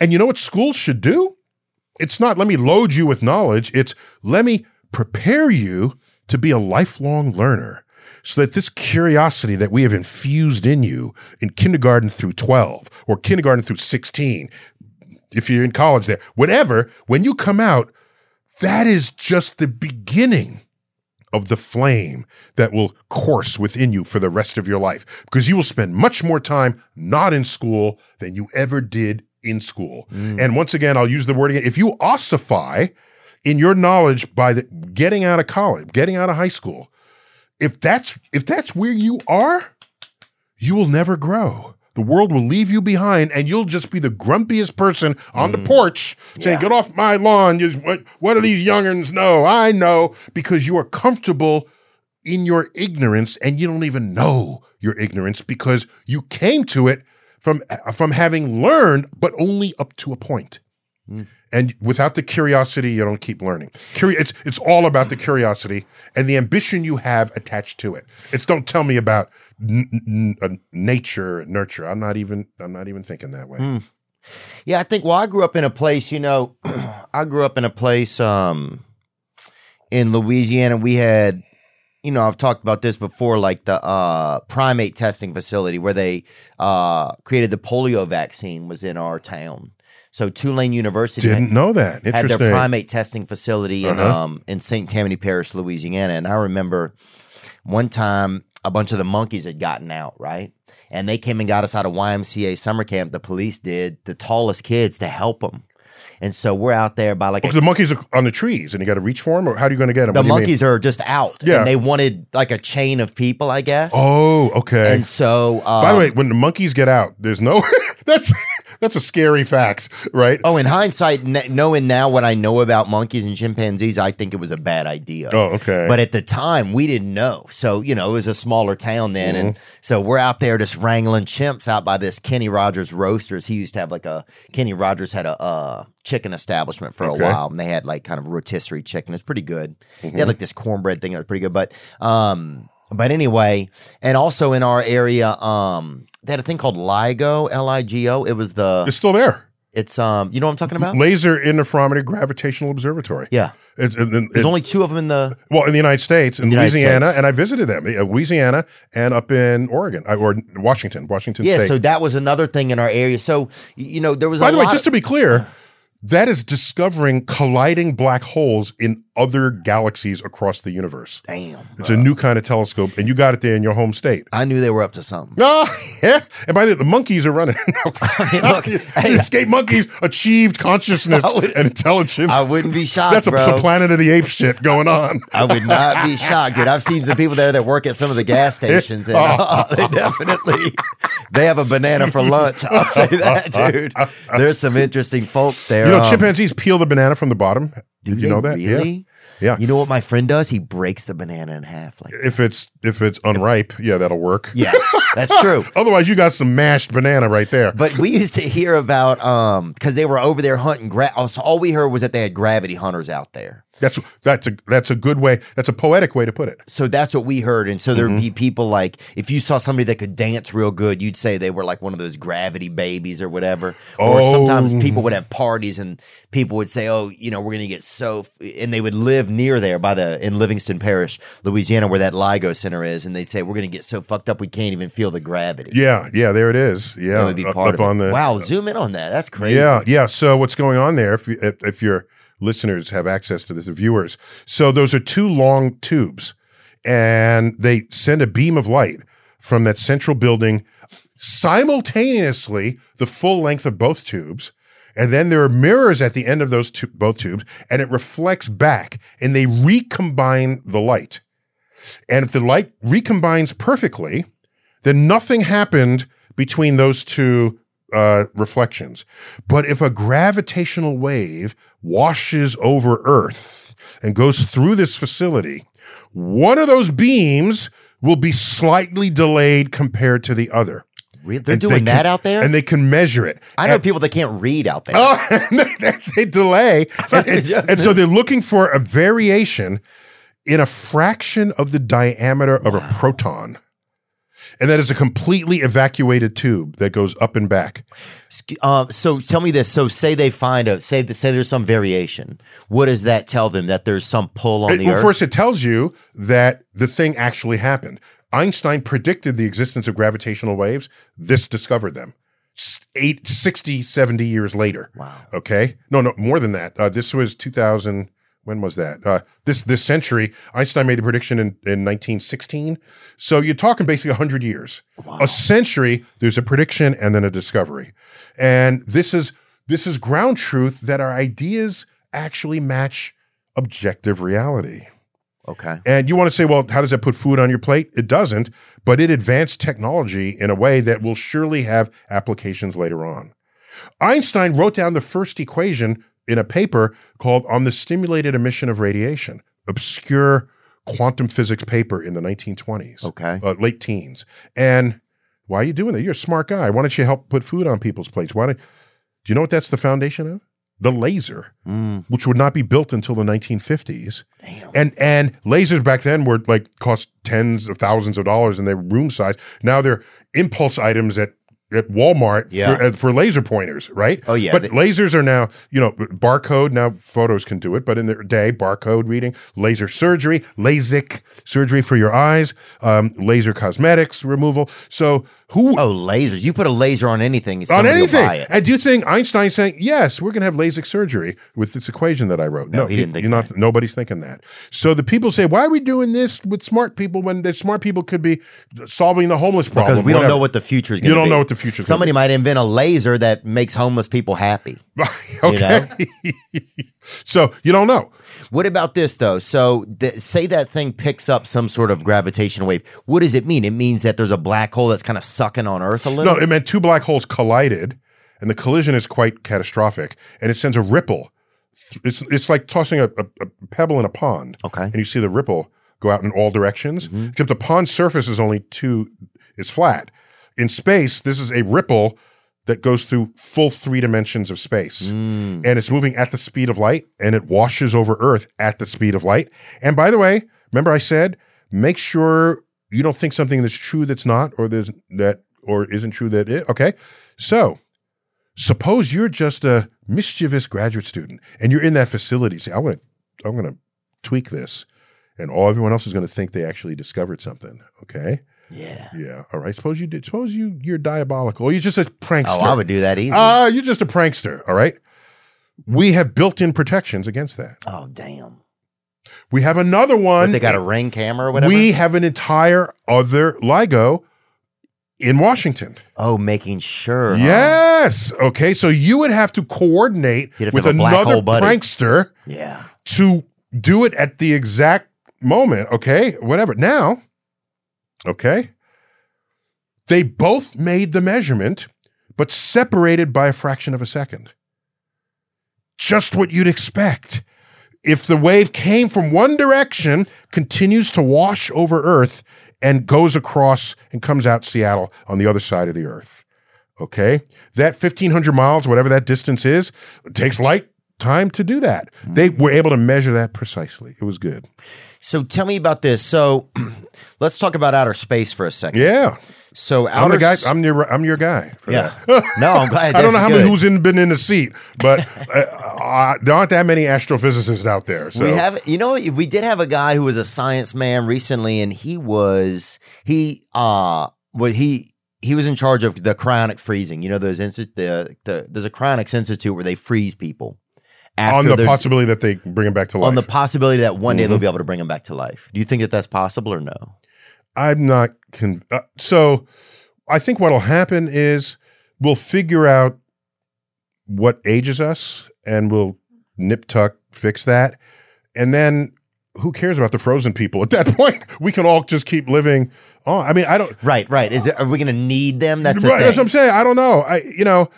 And you know what schools should do? It's not let me load you with knowledge, it's let me prepare you to be a lifelong learner so that this curiosity that we have infused in you in kindergarten through 12 or kindergarten through 16, if you're in college there, whatever, when you come out, that is just the beginning of the flame that will course within you for the rest of your life because you will spend much more time not in school than you ever did in school. Mm. And once again, I'll use the word again. If you ossify in your knowledge by the, getting out of college, getting out of high school, if that's if that's where you are, you will never grow. The world will leave you behind, and you'll just be the grumpiest person on the mm. porch saying, "Get off my lawn! You, what, what do these youngerns know? I know because you are comfortable in your ignorance, and you don't even know your ignorance because you came to it from from having learned, but only up to a point. And without the curiosity, you don't keep learning. Curi- it's it's all about the curiosity and the ambition you have attached to it. It's don't tell me about n- n- uh, nature, nurture. I'm not even I'm not even thinking that way. Yeah, I think. Well, I grew up in a place. You know, I grew up in a place um, in Louisiana. We had, you know, I've talked about this before, like the uh, primate testing facility where they uh, created the polio vaccine was in our town. So Tulane University Didn't know that. had their primate testing facility in Uh-huh. um in St. Tammany Parish, Louisiana. And I remember one time a bunch of the monkeys had gotten out, right? And they came and got us out of YMCA summer camp. The police did the tallest kids to help them. And so we're out there by like a, Because the monkeys are on the trees, and you got to reach for them, or how are you going to get them? the monkeys are just out. Yeah. And they wanted like a chain of people, I guess. Oh, okay. And so um, By the way, when the monkeys get out, there's no that's that's a scary fact, right? Oh, in hindsight, kn- knowing now what I know about monkeys and chimpanzees, I think it was a bad idea. Oh, okay. But at the time, we didn't know. So, you know, it was a smaller town then. And Mm-hmm. so we're out there just wrangling chimps out by this Kenny Rogers Roasters. He used to have like a, Kenny Rogers had a, uh, chicken establishment for Okay. a while and they had like kind of rotisserie chicken. It's pretty good. They Mm-hmm. had like this cornbread thing that was pretty good. But, um, but anyway, and also in our area, um, they had a thing called LIGO, L I G O. It was the, it's still there. it's, um, you know what I'm talking about? Laser Interferometer Gravitational Observatory. Yeah. It's, it, it- There's only two of them in the. well, in the United States, in United Louisiana, States. and I visited them, uh, Louisiana, and up in Oregon uh, or Washington, Washington Yeah, State. so that was another thing in our area. So y- you know, there was By a the lot. way, just to be clear, that is discovering colliding black holes in other galaxies across the universe. damn, It's a new kind of telescope, and you got it there in your home state. I knew they were up to something. No, yeah. And by the way, the monkeys are running. mean, look, the hey- escape monkeys achieved consciousness would- and intelligence. I wouldn't be shocked, That's a, bro. some Planet of the Apes shit going on. I would not be shocked, dude. I've seen some people there that work at some of the gas stations, and uh, they definitely they have a banana for lunch. I'll say that, dude. There's some interesting folks there. You know, um, chimpanzees peel the banana from the bottom. do Did you know that? Really? Yeah. Yeah. You know what my friend does? He breaks the banana in half. Like, If it's if it's unripe, yeah, that'll work. yes, that's true. Otherwise, you got some mashed banana right there. But we used to hear about um because they were over there hunting. Gra- so all we heard was that they had gravity hunters out there. That's that's a that's a good way. That's a poetic way to put it. So that's what we heard. And so there'd Mm-hmm. be people like if you saw somebody that could dance real good, you'd say they were like one of those gravity babies or whatever. Or Oh. sometimes people would have parties and people would say, "Oh, you know, we're gonna get so," f-, and they would live near there by the in Livingston Parish, Louisiana, where that LIGO Center is, and they'd say, "We're gonna get so fucked up we can't even feel the gravity." Yeah, yeah, there it is. Yeah, That would be part up of it. on the wow, zoom in on that. That's crazy. Yeah, yeah. So what's going on there? If you, if, if your listeners have access to this, the viewers. So those are two long tubes, and they send a beam of light from that central building simultaneously the full length of both tubes. And then there are mirrors at the end of those two, both tubes, and it reflects back, and they recombine the light. And if the light recombines perfectly, then nothing happened between those two uh, reflections. But if a gravitational wave washes over Earth and goes through this facility, one of those beams will be slightly delayed compared to the other. Really? They're And they doing that out there. And they can measure it. I know And- people that can't read out there. Oh, they, they- delay. And, and- so they're looking for a variation in a fraction of the diameter of a proton. And that is a completely evacuated tube that goes up and back. Um, so tell me this. So say they find a say that say there's some variation. What does that tell them? That there's some pull on It- the well, earth. first, it tells you that the thing actually happened. Einstein predicted the existence of gravitational waves. This discovered them. Eight, 60, 70 years later. Wow. Okay. No, no, more than that. Uh, this was 2000. When was that? Uh, this this century. Einstein made the prediction in, in 1916. So you're talking basically 100 years. A century, there's a prediction and then a discovery. And this is this is ground truth that our ideas actually match objective reality. okay. And you want to say, well, how does that put food on your plate? It doesn't, but it advanced technology in a way that will surely have applications later on. Einstein wrote down the first equation in a paper called On the Stimulated Emission of Radiation, obscure quantum physics paper in the 1920s, Okay. uh, late teens. And why are you doing that? You're a smart guy. Why don't you help put food on people's plates? Why don't, do you know what that's the foundation of? The laser Mm, which would not be built until the 1950s. damn. And and lasers back then were like cost tens of thousands of dollars and they were room size. Now they're impulse items at at Walmart Yeah. for, uh, for laser pointers, right? Oh, yeah. But They- lasers are now, you know, barcode. Now photos can do it, but in their day, barcode reading, laser surgery, LASIK surgery for your eyes, um, laser cosmetics removal. So who Oh, lasers! You put a laser on anything, on anything. buy it. And do you think Einstein's saying, yes, we're going to have LASIK surgery with this equation that I wrote? No, he didn't think you're not, Nobody's thinking that. So the people say, why are we doing this with smart people when the smart people could be solving the homeless problem? Because we don't know what the future is You going to be. don't know what the future. Somebody might invent a laser that makes homeless people happy. okay. so you don't know. What about this though? So th- say that thing picks up some sort of gravitational wave. What does it mean? It means that there's a black hole that's kind of sucking on Earth a little. No, it meant two black holes collided and the collision is quite catastrophic, and it sends a ripple. It's it's like tossing a, a, a pebble in a pond. Okay. and you see the ripple go out in all directions. Mm-hmm. Except the pond surface is only two It's flat. In space, this is a ripple that goes through full three dimensions of space, mm. and it's moving at the speed of light, and it washes over Earth at the speed of light. And by the way, remember I said make sure you don't think something that's true that's not, or there's that or isn't true that it. Okay, so suppose you're just a mischievous graduate student and you're in that facility. See, I'm gonna I'm gonna tweak this, and all everyone else is gonna think they actually discovered something. Okay. Yeah. Yeah. All right. Suppose you did. Suppose you you're diabolical. Or you're just a prankster. Oh, I would do that easy. Ah, you're just a prankster. All right. We have built-in protections against that. oh, damn. We have another one. they got a ring camera or whatever? we have an entire other LIGO in Washington. oh, making sure. huh? Yes. Okay. So you would have to coordinate have with black another prankster Yeah. to do it at the exact moment. Okay. Whatever. Now, okay. They both made the measurement, but separated by a fraction of a second. Just what you'd expect. If the wave came from one direction, continues to wash over Earth, and goes across and comes out Seattle on the other side of the Earth. Okay. That 1,500 miles, whatever that distance is, takes light time to do that. They were able to measure that precisely. It was good. So tell me about this. So let's talk about outer space for a second. Yeah. So I'm the guy. I'm your. I'm your guy. for yeah. that. no, I'm glad. I don't know how many good. who's in, been in the seat, but uh, uh, there aren't that many astrophysicists out there. So We have, you know, we did have a guy who was a science man recently, and he was he uh, well he he was in charge of the cryonic freezing. You know, those insti- the, the there's a cryonics institute where they freeze people on the possibility that they bring him back to life. on the possibility that one day Mm-hmm. they'll be able to bring them back to life. Do you think that that's possible or no? I'm not. Con- uh, so I think what'll happen is we'll figure out what ages us, and we'll nip tuck fix that, and then who cares about the frozen people at that point? We can all just keep living. Oh, I mean, I don't. Right, right. Is it, are we going to need them? That's Right, that's what. I'm saying. I don't know. I, you know,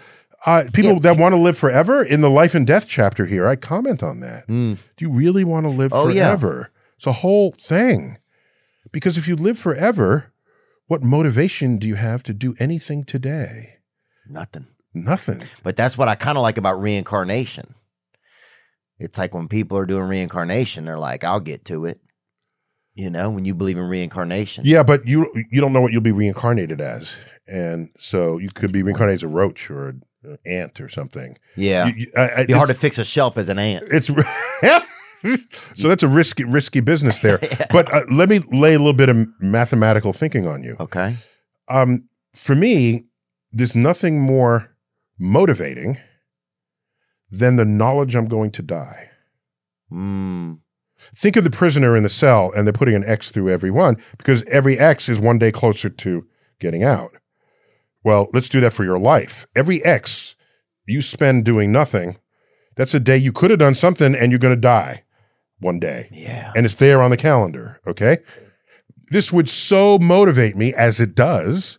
uh, people that want to live forever in the life and death chapter here, I comment on that. Do you really want to live Oh, yeah. forever? It's a whole thing. Because if you live forever, what motivation do you have to do anything today? Nothing. Nothing. But that's what I kind of like about reincarnation. It's like when people are doing reincarnation, they're like, "I'll get to it." You know, when you believe in reincarnation. Yeah, but you you don't know what you'll be reincarnated as, and so you could be reincarnated as a roach or an ant or something. Yeah. You- you- I- I- It'd be hard to fix a shelf as an ant. It's so that's a risky risky business there. But uh, let me lay a little bit of mathematical thinking on you. Okay. Um, for me, there's nothing more motivating than the knowledge I'm going to die. Mm. Think of the prisoner in the cell, and they're putting an X through every one because every X is one day closer to getting out. Well, let's do that for your life. Every X you spend doing nothing, that's a day you could have done something and you're going to die one day. Yeah. And it's there on the calendar. Okay. This would so motivate me, as it does,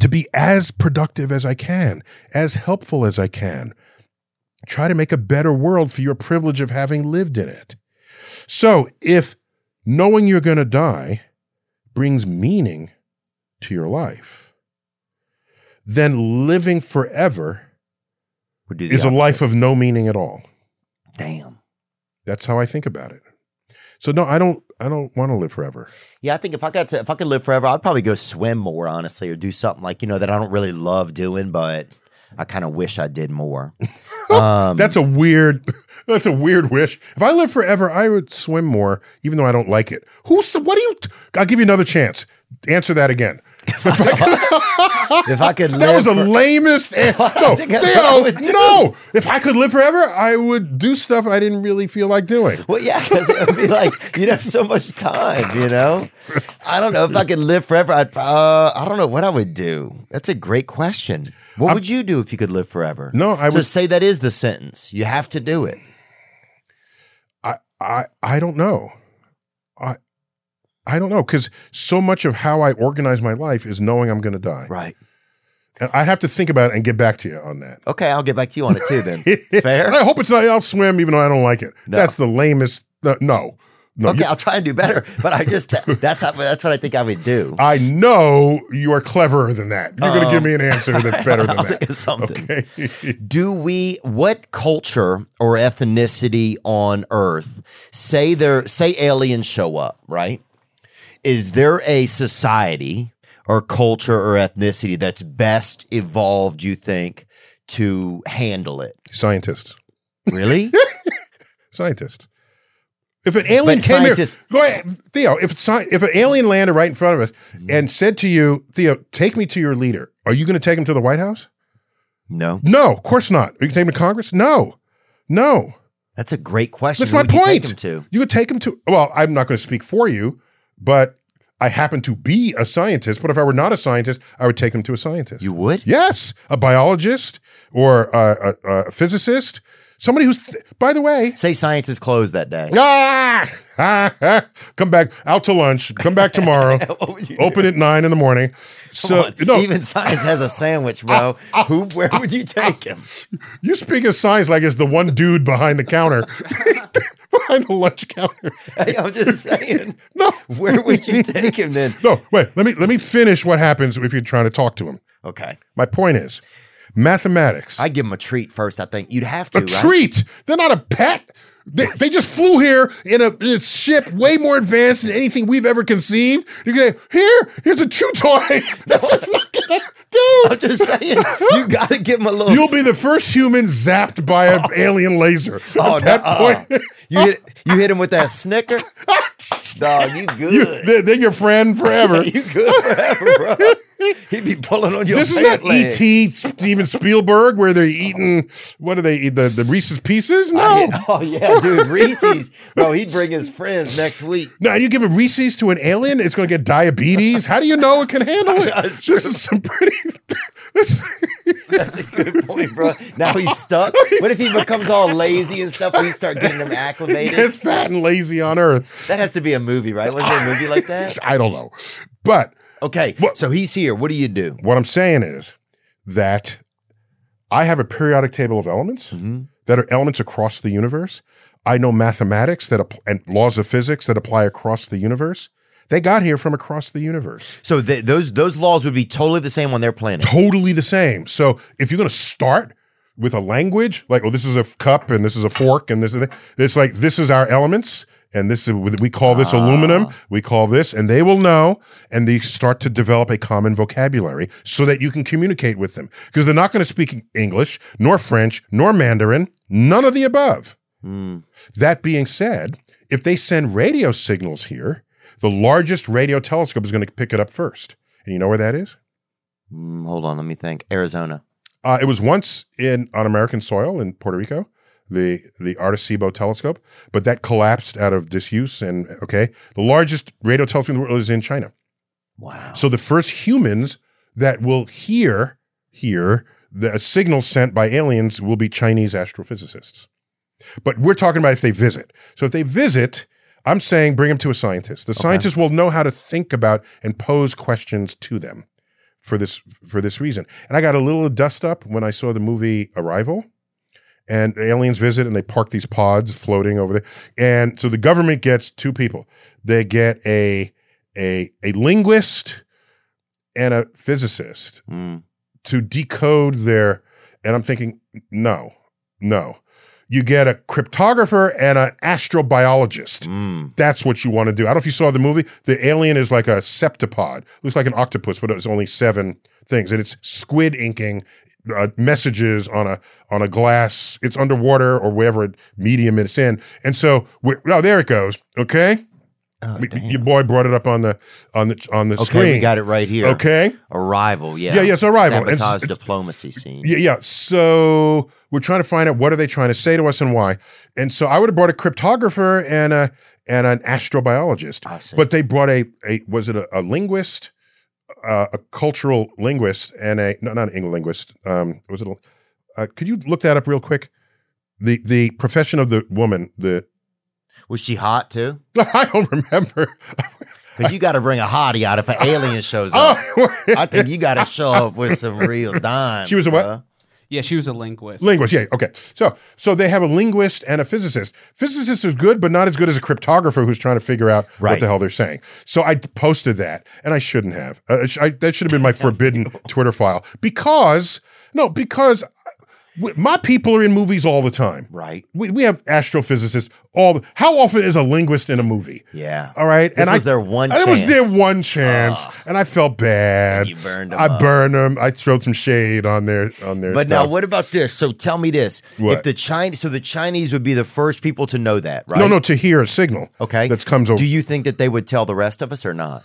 to be as productive as I can, as helpful as I can. Try to make a better world for your privilege of having lived in it. So, if knowing you're going to die brings meaning to your life, then living forever Would do the is a life of no meaning at all. Damn. That's how I think about it. So no, I don't I don't want to live forever. Yeah, I think if I got to, if I could live forever, I'd probably go swim more, honestly, or do something like you know that I don't really love doing, but I kind of wish I did more. Um, That's a weird that's a weird wish. If I live forever, I would swim more even though I don't like it. Who's what do you I'll give you another chance. Answer that again. If I could live, That was the for- lamest. an- No, think that's what I Theo, no. If I could live forever, I would do stuff I didn't really feel like doing. Well, yeah, because it would be like you'd have so much time, you know. I don't know if I could live forever. I'd, uh, I don't know what I would do. That's a great question. What would you do if you could live forever? No, I so would- say that is the sentence. You have to do it. I I I don't know. I I don't know because so much of how I organize my life is knowing I'm going to die. Right. And I'd have to think about it and get back to you on that. Okay, I'll get back to you on it too then. Fair? And I hope it's not. I'll swim even though I don't like it. No. That's the lamest. No, no. no. Okay, I'll try and do better, but I just that's how, that's what I think I would do. I know you are cleverer than that. You're going to give oh. me an answer that's better than that. something. Okay. Do we what culture or ethnicity on earth say there say aliens show up, right? Is there a society or culture or ethnicity that's best evolved, you think, to handle it? Scientists. Really? Scientists. If an alien But came scientists- here, go ahead, Theo. If sci- if an alien landed right in front of us Mm-hmm. and said to you, Theo, take me to your leader, are you going to take him to the White House? no. No, of course not. Are you going to take him to Congress? No, no. That's a great question. That's my Who would you take point. him to? You would take him to. Well, I'm not going to speak for you, but I happen to be a scientist. But if I were not a scientist, I would take him to a scientist. You would? Yes, a biologist or a, a, a physicist, somebody who's. by the way, Say science is closed that day. ah, come back out to lunch. Come back tomorrow. You do? Open at nine in the morning. So no, Even science has a sandwich, bro. Who? Where would you take him? you speak of science like it's the one dude behind the counter, behind the lunch counter. Hey, I'm just saying. No, Where would you take him then? no. Wait, let me let me finish. What happens if you're trying to talk to him? Okay. My point is, mathematics. I give them a treat first. I think you'd have to. a right? treat. They're not a pet. They, they just flew here in a, in a ship way more advanced than anything we've ever conceived. You're gonna here. Here's a chew toy. That's just not gonna do. I'm just saying. You got to give him a little. You'll be the first human zapped by an oh. alien laser. Oh, At that no, uh-uh. point, You hit. You hit him with that snicker. Dog, you good. you, they're, they're your friend forever. You good forever, bro. He'd be pulling on your. This is not leg. E.T. Steven Spielberg where they're eating what do they eat the, the Reese's Pieces? No, Oh yeah, dude, Reese's. Bro, he'd bring his friends next week. No, you give a Reese's to an alien, it's going to get diabetes. How do you know it can handle it? That's This is some pretty. That's a good point, bro. Now he's stuck. What if he becomes all lazy and stuff? You start getting him acclimated. Gets fat and lazy on Earth. That has to be a movie, right? Was there a movie like that? I don't know, but Okay, What- so he's here. What do you do? what I'm saying is that I have a periodic table of elements mm-hmm. that are elements across the universe. I know mathematics that app- and laws of physics that apply across the universe. They got here from across the universe. So th- those those laws would be totally the same on their planet. totally the same. So if you're going to start with a language, like, oh, this is a cup and this is a fork and this is, a, it's like, this is our elements and this is, we call this aluminum, we call this, and they will know and they start to develop a common vocabulary so that you can communicate with them because they're not going to speak English, nor French, nor Mandarin, none of the above. That being said, if they send radio signals here, the largest radio telescope is going to pick it up first. And you know where that is? Mm, hold on, let me think. Arizona. Uh, it was once in on American soil in Puerto Rico, the the Arecibo telescope, but that collapsed out of disuse. And okay, the largest radio telescope in the world is in China. Wow. So the first humans that will hear hear the signal sent by aliens will be Chinese astrophysicists. But we're talking about if they visit. So if they visit, I'm saying bring them to a scientist. The scientist will know how to think about and pose questions to them for this for this reason. And I got a little dust up when I saw the movie Arrival. And aliens visit and they park these pods floating over there. And so the government gets two people. They get a a a linguist and a physicist Mm. to decode their and I'm thinking, no, no. You get a cryptographer and an astrobiologist. Mm. That's what you want to do. I don't know if you saw the movie. The alien is like a septipod. Looks like an octopus, but it's only seven things, and it's squid inking uh, messages on a on a glass. It's underwater or whatever medium it's in. And so, we're, oh, there it goes. Okay, Oh, We- your boy brought it up on the on the on the okay, screen. we got it right here. Okay. Arrival. Yeah. Yeah, yeah, it's Arrival. And Sabotage s- diplomacy scene. Yeah, yeah. So we're trying to find out what are they trying to say to us and why. And so I would have brought a cryptographer and a and an astrobiologist. But they brought a a was it a, a linguist, uh, a cultural linguist, and a no, not an English linguist. Um, was it? A, uh, could you look that up real quick? The the profession of the woman. The Was she hot too? I don't remember. Because you got to bring a hottie out if an alien shows up. I think you got to show up with some real dimes. She was a what? bruh. Yeah, she was a linguist. Linguist, yeah, okay. So, so they have a linguist and a physicist. Physicist is good, but not as good as a cryptographer who's trying to figure out what the hell they're saying. So I posted that, and I shouldn't have. Uh, I, that should have been my forbidden Twitter file because no, because w- my people are in movies all the time. Right. We, we have astrophysicists all. The, how often is a linguist in a movie? Yeah. All right, This and was I, their one It was their one chance, ah. and I felt bad. You burned 'em I up. burned them. I threw some shade on their on their. But now, what about this? So tell me this: What? if the Chinese, so the Chinese would be the first people to know that, right? No, no, to hear a signal. Okay, that comes over. Do you think that they would tell the rest of us or not?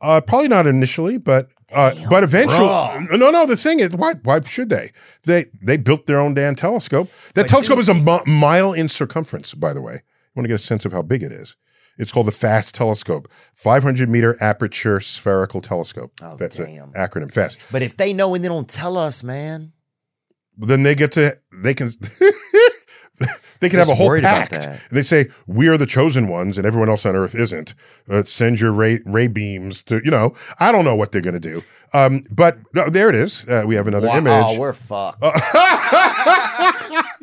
Uh, probably not initially, but uh, but eventually. bro. No, no. The thing is, why why should they? They they built their own damn telescope. That telescope is a mi- mile in circumference. By the way, you want to get a sense of how big it is. It's called the FAST telescope, 500 meter aperture spherical telescope. Oh, That's damn. acronym FAST. But if they know and they don't tell us, man, Then they get to they can. They can have a whole pact. they say, We are the chosen ones, and everyone else on earth isn't. Uh, send your ray, ray beams to, you know, I don't know what they're going to do. Um, but uh, there it is. Uh, we have another wow, image. we're fucked.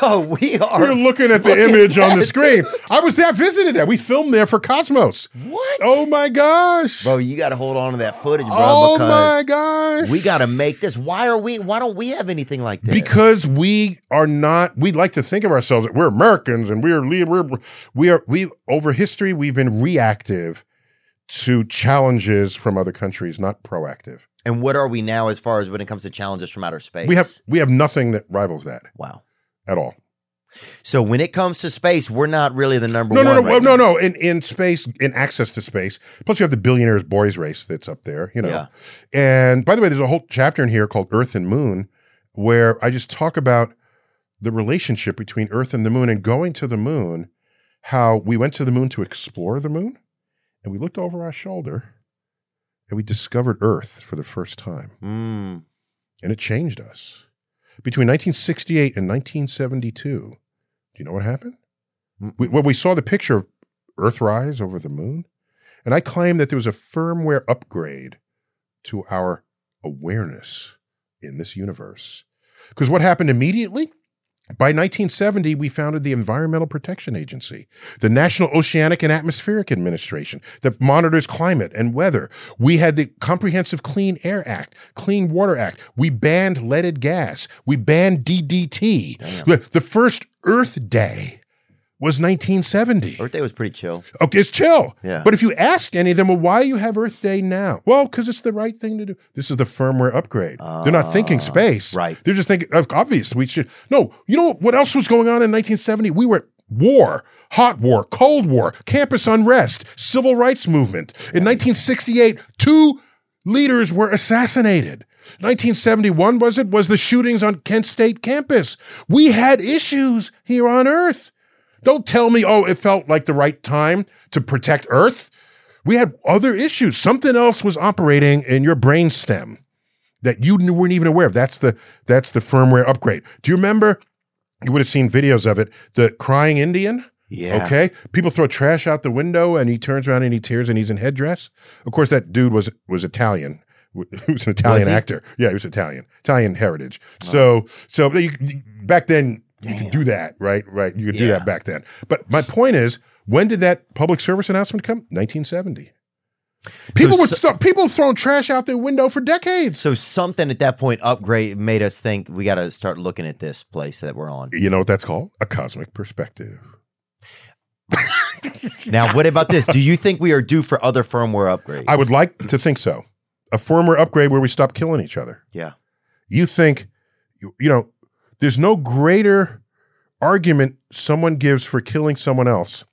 Bro, we are. We're looking at the Look at image on the that. screen. I was there, I visited that. We filmed there for Cosmos. What? Oh my gosh. Bro, you got to hold on to that footage, bro, oh my because gosh. we got to make this. Why are we? Why don't we have anything like this? because we are not we like to think of ourselves that we're americans and we're we're we are we over history we've been reactive to challenges from other countries not proactive and what are we now as far as when it comes to challenges from outer space? we have we have nothing that rivals that wow. at all So when it comes to space, we're not really the number no no one. no right no now. no in in space in access to space plus you have the billionaires boys race that's up there you know Yeah. and by the way there's a whole chapter in here called earth and moon where i just talk about the relationship between earth and the moon and going to the moon how we went to the moon to explore the moon and we looked over our shoulder and we discovered earth for the first time Mm. and it changed us between 1968 and 1972 do you know what happened we, well, we saw the picture of Earthrise over the moon, and I claim that there was a firmware upgrade to our awareness in this universe. Because what happened immediately? By 1970, we founded the Environmental Protection Agency, the National Oceanic and Atmospheric Administration that monitors climate and weather. We had the Comprehensive Clean Air Act, Clean Water Act. We banned leaded gas. We banned DDT. The, the first Earth Day was 1970. Earth Day was pretty chill. Okay, it's chill. Yeah. But if you ask any of them, well, why you have Earth Day now? Well, because it's the right thing to do. This is the firmware upgrade. They're not thinking space. right. They're just thinking, uh, obvious. We should. No, you know what else was going on in 1970? We were at war, hot war, cold war, campus unrest, civil rights movement. In 1968, two leaders were assassinated. 1971 was it? Was the shootings on Kent State campus. We had issues here on Earth. Don't tell me, oh, it felt like the right time to protect Earth. We had other issues. Something else was operating in your brain stem that you weren't even aware of. That's the that's the firmware upgrade. Do you remember? You would have seen videos of it. The crying Indian. Yeah. Okay. People throw trash out the window, and he turns around and he tears, and he's in headdress. Of course, that dude was was Italian. He was an Italian he? actor. Yeah, he was Italian. Italian heritage. So so you, back then you could do that, right? Right. You could do that back then. But my point is, when did that public service announcement come? 1970. People were so- throw- people throwing trash out their window for decades. So something at that point upgrade made us think we got to start looking at this place that we're on. You know what that's called? A cosmic perspective. Now, what about this? Do you think we are due for other firmware upgrades? I would like to think so. A firmware upgrade where we stop killing each other. Yeah. You think, you, you know, there's no greater argument someone gives for killing someone else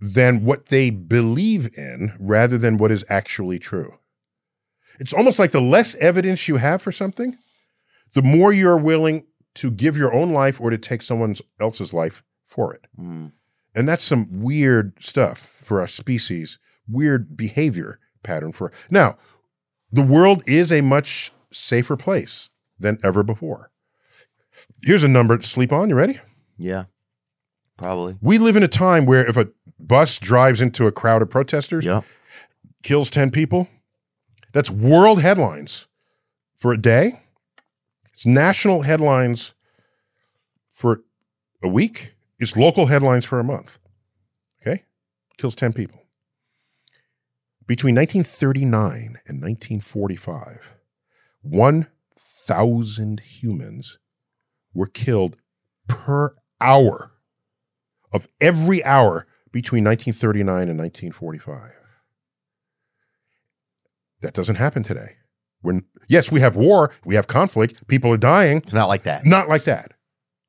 than what they believe in rather than what is actually true. It's almost like the less evidence you have for something, the more you're willing to give your own life or to take someone else's life for it. Mm. And that's some weird stuff for our species, weird behavior pattern for. Now, the world is a much safer place than ever before. Here's a number to sleep on. You ready? Yeah. Probably. We live in a time where if a bus drives into a crowd of protesters, kills 10 people. That's world headlines for a day. It's national headlines for a week. It's local headlines for a month. Okay? Kills 10 people. Between 1939 and 1945, 1,000 humans were killed per hour of every hour between 1939 and 1945. That doesn't happen today. When yes, we have war, we have conflict, people are dying. It's not like that. Not like that.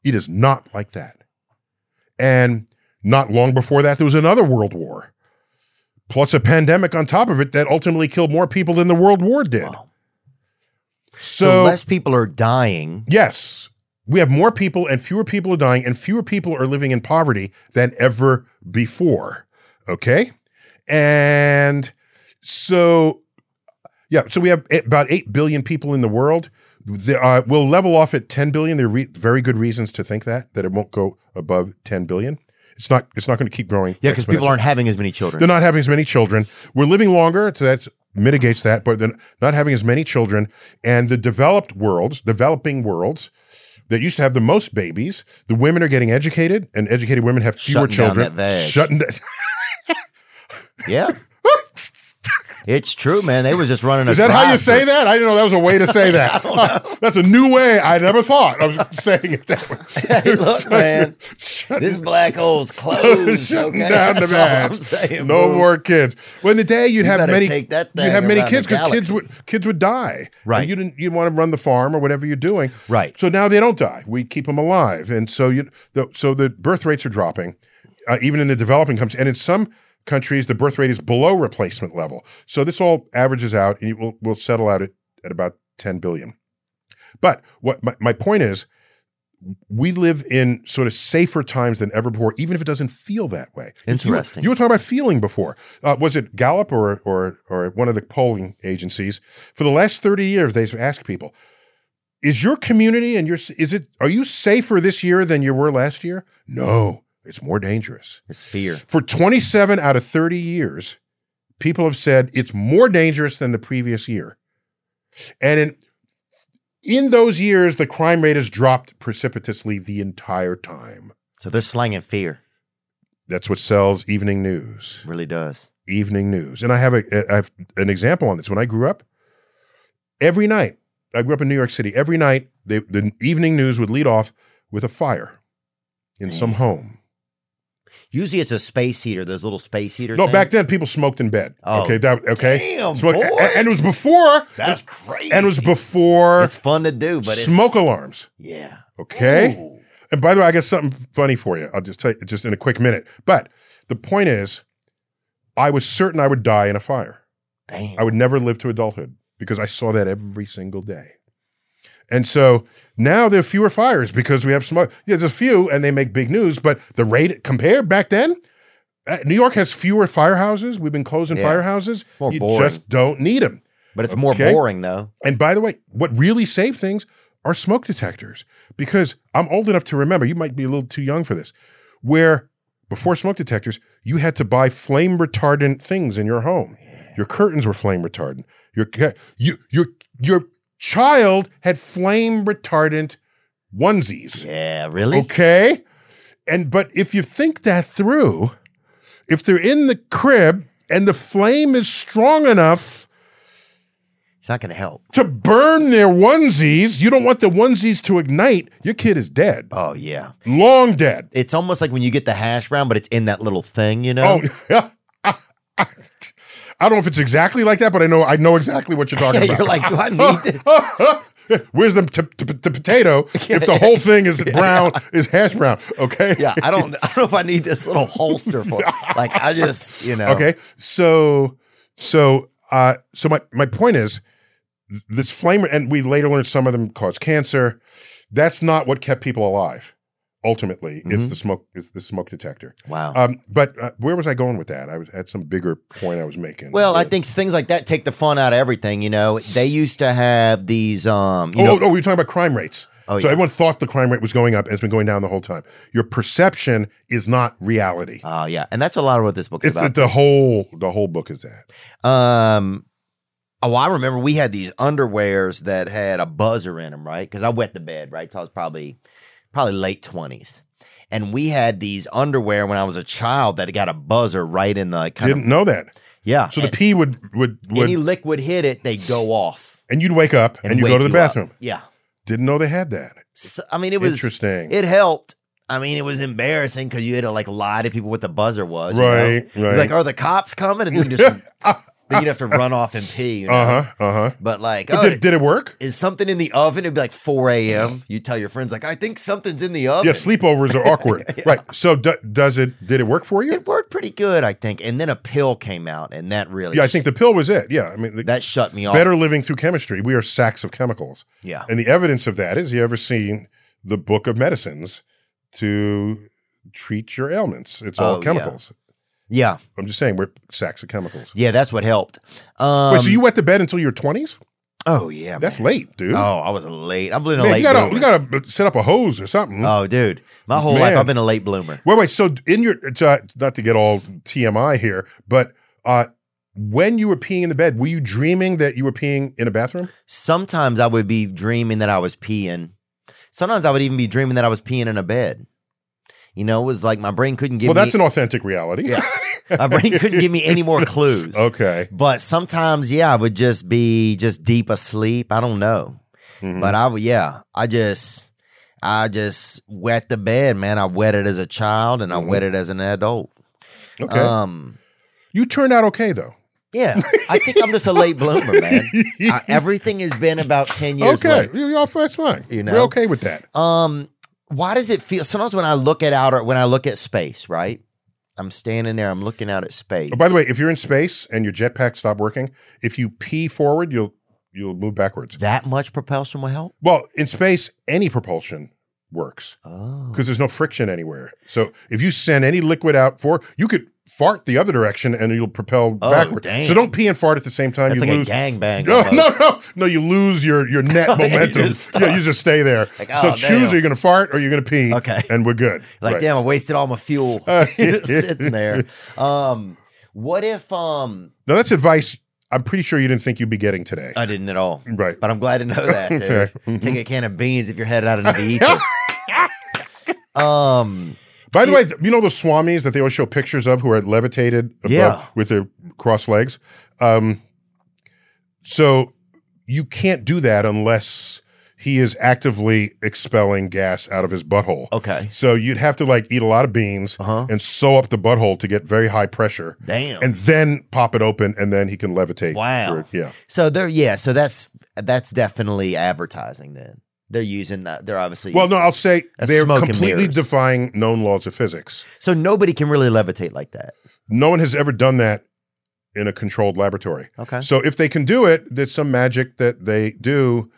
It is not like that. And not long before that, there was another world war, plus a pandemic on top of it that ultimately killed more people than the world war did. Wow. So, So less people are dying. yes, we have more people and fewer people are dying, and fewer people are living in poverty than ever before. Okay. And so, yeah, so we have about 8 billion people in the world. The, uh, we'll level off at 10 billion. There are re- very good reasons to think that, that it won't go above 10 billion. It's not, it's not going to keep growing. Yeah, because people aren't having as many children. They're not having as many children. We're living longer, so that mitigates that, but then not having as many children. And the developed worlds, developing worlds that used to have the most babies, the women are getting educated, and educated women have fewer Shutting down children. that vag. Shutting down. Yeah. it's true, man. They was just running a Is that how you say that? I didn't know that was a way to say that. That's a new way. I never thought of saying it that way. Hey, look, man. This black hole's closed. Okay? down the. I'm saying. No more kids. Well, in the day, you'd You have many. take that you'd have many kids because kids would kids would die. Right. And you didn't. You want to run the farm or whatever you're doing. Right. So now they don't die. We keep them alive, and so you. The, so the birth rates are dropping, uh, even in the developing countries, and in some countries the birth rate is below replacement level. So this all averages out, and we'll we'll settle out at, at about 10 billion. But what my, my point is, we live in sort of safer times than ever before, even if it doesn't feel that way. You- Interesting. You, were talking about feeling before. Uh, was it Gallup or or or one of the polling agencies? For the last thirty years, they've asked people, "Is your community and your is it are you safer this year than you were last year?" No, it's more dangerous. It's fear. For twenty seven out of thirty years, people have said it's more dangerous than the previous year, and in in those years, the crime rate has dropped precipitously the entire time. So they're slanging fear. That's what sells evening news. Really does. Evening news. And I have a I have an example on this. When I grew up, every night, I grew up in New York City. Every night, they, the evening news would lead off with a fire in some home. Usually it's a space heater, those little space heater No, things. back then people smoked in bed. Oh, okay, that okay. damn, Smoke- boy. and, and it was before. That's crazy. And it was before It's fun to do, but it's smoke alarms. Yeah. Okay. Ooh. And by the way, I got something funny for you. I'll just tell you just in a quick minute. But the point is, I was certain I would die in a fire. Damn. I would never live to adulthood because I saw that every single day. And so now there are fewer fires because we have smoke. Yeah, there's a few and they make big news, but the rate compared back then, uh, New York has fewer firehouses. We've been closing Yeah. firehouses. More you boring. just don't need them. but it's more boring though. And by the way, what really saved things are smoke detectors because I'm old enough to remember, you might be a little too young for this, where before smoke detectors, you had to buy flame retardant things in your home. Your curtains were flame retardant. Your you your your child had flame retardant onesies. Yeah, really? Okay? And but if you think that through, if they're in the crib and the flame is strong enough It's not going to help. to burn their onesies. You don't want the onesies to ignite. Your kid is dead. Oh yeah. Long dead. It's almost like when you get the hash brown, but it's in that little thing, you know? Oh, yeah. I don't know if it's exactly like that, but I know I know exactly what you're talking Yeah, about. you're like, do I need this? Where's the, t- t- the potato if the whole thing is brown, is hash brown? Okay. Yeah, I don't. I don't know if I need this little holster for. Like, I just, you know. Okay. So, so, uh, so my, my point is this flame, and we later learned some of them cause cancer. That's not what kept people alive. Ultimately, it's the smoke. It's the smoke detector. Mm-hmm. Wow. Um, but uh, where was I going with that? I was at some bigger point I was making. Well, I think things like that take the fun out of everything. You know, they used to have these. Um, you Oh, know, oh, we were talking about crime rates. Oh, so yeah. everyone thought the crime rate was going up and it's been going down the whole time. Your perception is not reality. Oh yeah, and that's a lot of what this book's It's the, about. the whole the whole book is that. Um, oh, I remember we had these underwears that had a buzzer in them, right? Because I wet the bed, right? So I was probably probably late twenties, and we had these underwear when I was a child that got a buzzer right in the kind Didn't of know that. yeah. So the pee would would would any liquid hit it, they'd go off and you'd wake up and, you go to the up. bathroom. Yeah, Didn't know they had that. so, I mean it was Interesting. It helped. I mean, it was embarrassing because you had to like lie to people what the buzzer was. you know? Right, You're right. Like, are the cops coming? And then just then you'd have to run off and pee. You know? Uh huh. Uh huh. But like, But oh, did, did it work? is something in the oven? It'd be like 4 a.m. You tell your friends, like, I think something's in the oven. Yeah, sleepovers are awkward. Right. So do, does it? Did it work for you? It worked pretty good, I think. And then a pill came out, and that really Yeah, I think the pill was it. Yeah, I mean, the, that shut me off. better living through chemistry. We are sacks of chemicals. Yeah. And the evidence of that is you ever seen the book of medicines to treat your ailments? It's all Oh, yeah. chemicals. Yeah. I'm just saying we're sacks of chemicals. Yeah, that's what helped. Um, Wait, so you went to bed until your 20s? Oh, yeah. That's man. late, dude. Oh, I was late. I've been a Man, late you gotta bloomer. you gotta set up a hose or something. oh, dude. My whole Man. life, I've been a late bloomer. Wait, wait. So in your uh, not to get all TMI here, but uh, when you were peeing in the bed, were you dreaming that you were peeing in a bathroom? Sometimes I would be dreaming that I was peeing. Sometimes I would even be dreaming that I was peeing in a bed. You know, it was like my brain couldn't give me. well, me. that's an authentic reality. Yeah. my brain couldn't give me any more clues. okay. But sometimes, yeah, I would just be just deep asleep. I don't know. Mhm. But I would, yeah, I just, I just wet the bed, man. I wet it as a child and I wet it as an adult. Mm-hmm. Okay. Um, you turned out okay though. yeah, I think I'm just a late bloomer, man. I, everything has been about 10 years okay. late. You're, that's fine. You We're know? okay with that. Um, why does it feel sometimes when I look at outer when I look at space, right? I'm standing there, I'm looking out at space. Oh, by the way, if you're in space and your jetpack stop working, if you pee forward, you'll you'll move backwards. that much propulsion will help. Well, in space, any propulsion works Oh, because there's no friction anywhere. So if you send any liquid out for, you could fart the other direction and you'll propel Oh, backward. damn. So don't pee and fart at the same time. that's you like lose. a gangbang. No, no, no, no! You lose your your net momentum. just yeah, you just stay there. Like, so oh, choose: are you going to fart or are you going to pee? Okay. and we're good. Like, Right. damn, I wasted all my fuel sitting there. Um, what if um Now that's advice. I'm pretty sure you didn't think you'd be getting today. I didn't at all. right. But I'm glad to know that, dude. Okay. Take a can of beans if you're headed out into the ether. um By the way, you know those swamis that they always show pictures of who are levitated above Yeah. with their crossed legs. Um, so you can't do that unless he is actively expelling gas out of his butthole. okay. So you'd have to like eat a lot of beans Uh-huh. and sew up the butthole to get very high pressure, Damn. and then pop it open, and then he can levitate. Wow. through. Yeah. so they're yeah, so that's that's definitely advertising then. They're using that. They're obviously Well, no, I'll say they're completely defying known laws of physics. so nobody can really levitate like that. No one has ever done that in a controlled laboratory. Okay. So if they can do it, there's some magic that they do.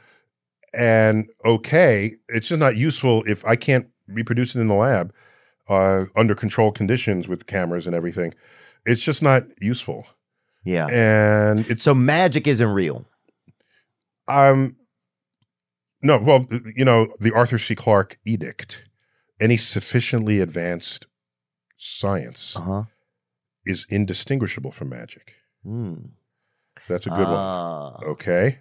And okay, it's just not useful if I can't reproduce it in the lab uh, under controlled conditions with cameras and everything. It's just not useful. Yeah. And it's So magic isn't real. um no, well, you know, the Arthur C. Clarke edict, any sufficiently advanced science Uh-huh. is indistinguishable from magic. Hmm. That's a good one. Ah. Okay.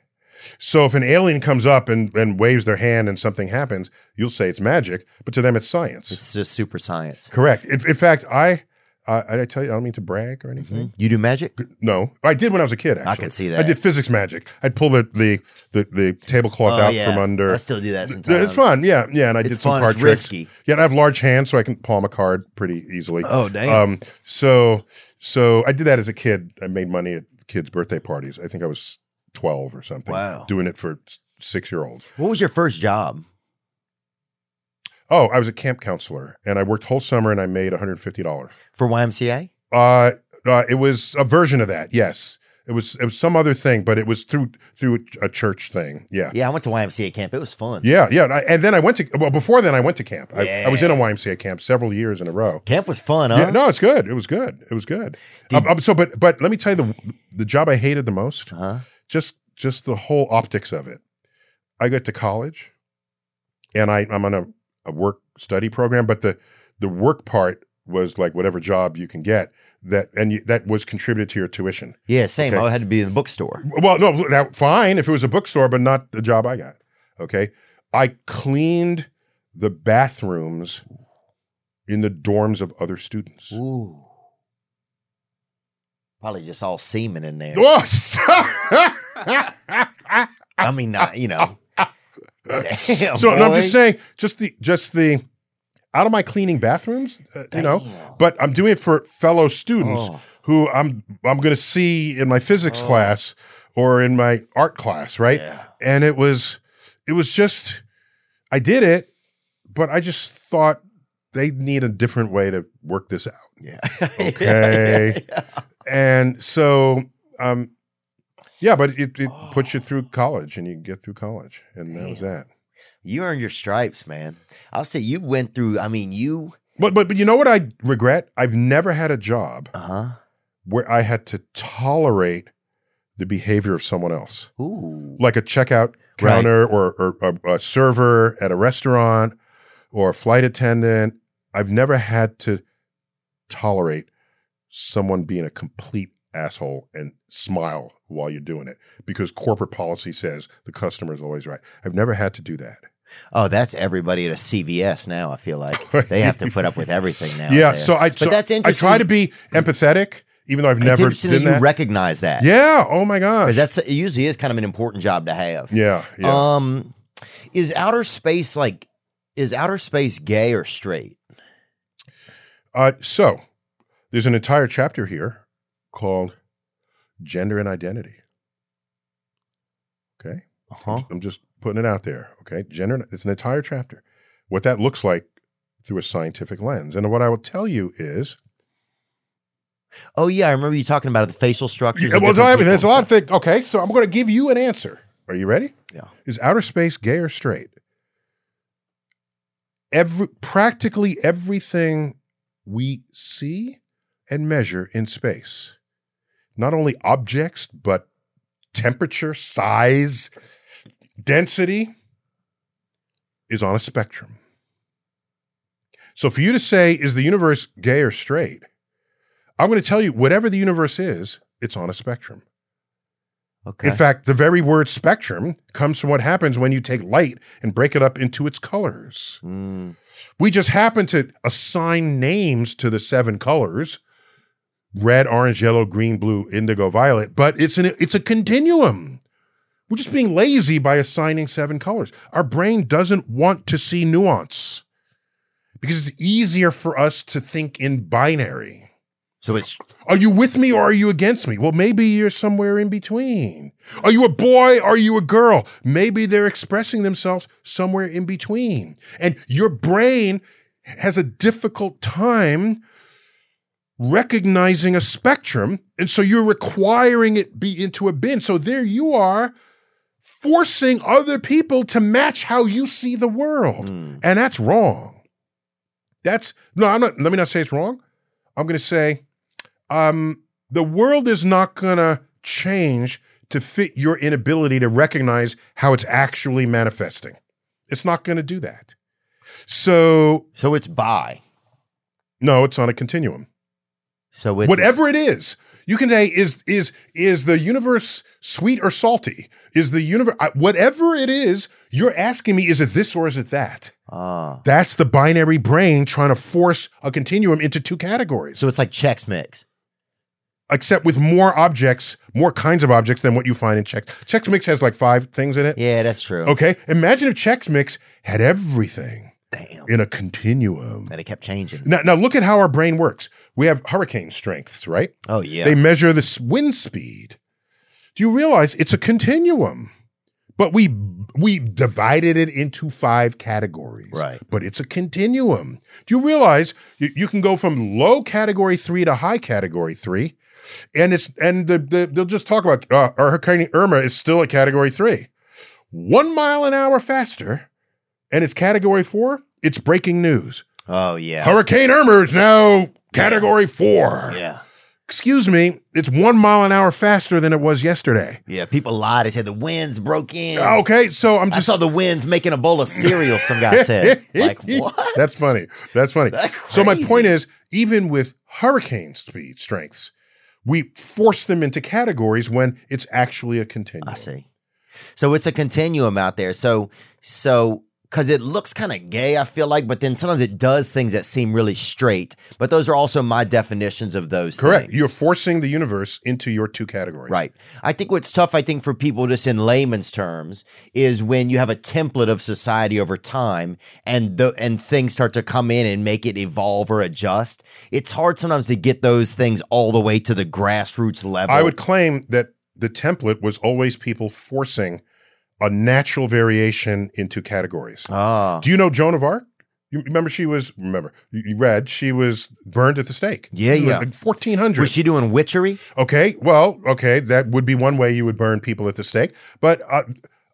So if an alien comes up and, and waves their hand and something happens, you'll say it's magic, but to them it's science. It's just super science. Correct. In, in fact, I, uh, I tell you, I don't mean to brag or anything. You do magic? No, I did when I was a kid. Actually, can see that. I did physics magic. I'd pull the the the, the tablecloth Oh, out from under. I still do that sometimes. It's fun, yeah, yeah. And I did some fun, card it's tricks. risky. Yeah, and I have large hands, so I can palm a card pretty easily. Oh, damn. Um, so so I did that as a kid. I made money at kids' birthday parties. I think I was twelve or something. Wow. doing it for six year olds. What was your first job? Oh, I was a camp counselor, and I worked whole summer, and I made one hundred fifty dollars. For YMCA? Uh, uh, it was a version of that. Yes, it was. It was some other thing, but it was through through a church thing. Yeah. Yeah, I went to YMCA camp. It was fun. Yeah, yeah, and, I, and then I went to well. Before then, I went to camp. I, I was in a YMCA camp several years in a row. Camp was fun, huh? Yeah, no, it's good. It was good. It was good. Um, um, so, but but let me tell you the the job I hated the most. Huh? Just just the whole optics of it. I got to college. and I, I'm on a, a work study program, but the the work part was like whatever job you can get that, and you, that was contributed to your tuition. Yeah, same. Okay. I had to be in the bookstore. Well, no, that fine if it was a bookstore, but not the job I got. Okay, I cleaned the bathrooms in the dorms of other students. Ooh. Probably just all semen in there. Oh. I mean, not, you know. Damn, so I'm just saying, just the just the out of my cleaning bathrooms, uh, you know. But I'm doing it for fellow students Oh. who I'm I'm going to see in my physics class or in my art class, right? Yeah. And it was it was just I did it, but I just thought they need a different way to work this out. Yeah. Okay. And so um yeah, but it, it puts you through college and you get through college. And that was that. You earned your stripes, man. I'll say you went through, I mean, you, But but but you know what I regret? I've never had a job uh huh. where I had to tolerate the behavior of someone else, Ooh. like a checkout Right. counter or, or a, a server at a restaurant or a flight attendant. I've never had to tolerate someone being a complete asshole and smile while you're doing it because corporate policy says the customer is always right. I've never had to do that. Oh, that's everybody at a CVS now. I feel like they have to put up with everything now. yeah, so I but so that's I try to be empathetic, even though I've It's never interesting that you recognize that. yeah. Oh my gosh. that's it usually is kind of an important job to have. yeah. Yeah. Um, is outer space like is outer space gay or straight? Uh, so there's an entire chapter here called gender and identity. Okay. Uh-huh. I'm just putting it out there. Okay. Gender, it's an entire chapter. What that looks like through a scientific lens. And what I will tell you is, Oh yeah, I remember you talking about the facial structures. Yeah, well, I mean, there's a lot of things. Okay. So I'm going to give you an answer. Are you ready? Yeah. Is outer space gay or straight? Every, practically everything we see and measure in space, not only objects, but temperature, size, density, is on a spectrum. So for you to say, is the universe gay or straight? I'm going to tell you, whatever the universe is, it's on a spectrum. Okay. In fact, the very word spectrum comes from what happens when you take light and break it up into its colors. Mm, We just happen to assign names to the seven colors red, orange, yellow, green, blue, indigo, violet, but it's an it's a continuum. We're just being lazy by assigning seven colors. Our brain doesn't want to see nuance because it's easier for us to think in binary. so it's Are you with me or are you against me? Well, maybe you're somewhere in between. Are you a boy? Are you a girl? Maybe they're expressing themselves somewhere in between. And your brain has a difficult time recognizing a spectrum. And so you're requiring it be into a bin. So there you are forcing other people to match how you see the world. And that's wrong. That's no, I'm not, let me not say it's wrong. I'm going to say, um, the world is not going to change to fit your inability to recognize how it's actually manifesting. It's not going to do that. So, so it's by. no, it's on a continuum. So Whatever it is, you can say is is is the universe sweet or salty? Is the universe whatever it is? You're asking me, is it this or is it that? Ah. That's the binary brain trying to force a continuum into two categories. so it's like Chex Mix. except with more objects, more kinds of objects than what you find in Chex. Chex Mix has like five things in it. Yeah, that's true. Okay. Imagine if Chex Mix had everything Damn. in a continuum. And it kept changing. Now, now look at how our brain works. We have hurricane strengths, right? Oh yeah. They measure the wind speed. Do you realize it's a continuum? But we we divided it into five categories. Right. But it's a continuum. Do you realize you, you can go from low category three to high category three, and it's and the, the, they'll just talk about uh, Hurricane Irma is still a category three, one mile an hour faster, and it's category four. It's breaking news. oh yeah. Hurricane Irma is now category four yeah. excuse me, it's one mile an hour faster than it was yesterday. Yeah, people lied. They said the winds broke in. Okay, so I'm I just saw the winds making a bowl of cereal. Some guy said, "Like what?" That's funny. That's funny. That's so my point is, even with hurricane speed strengths, we force them into categories when it's actually a continuum. I see. So it's a continuum out there. So so because it looks kind of gay, I feel like, but then sometimes it does things that seem really straight. But those are also my definitions of those. Correct. things. You're forcing the universe into your two categories. Right. I think what's tough, I think, for people just in layman's terms, is when you have a template of society over time and the and things start to come in and make it evolve or adjust. It's hard sometimes to get those things all the way to the grassroots level. I would claim that the template was always people forcing a natural variation into categories. Ah. Do you know Joan of Arc? You remember she was remember you read she was burned at the stake. Yeah, yeah. like 1400. Was she doing witchery? Okay, well, okay, that would be one way you would burn people at the stake, but uh,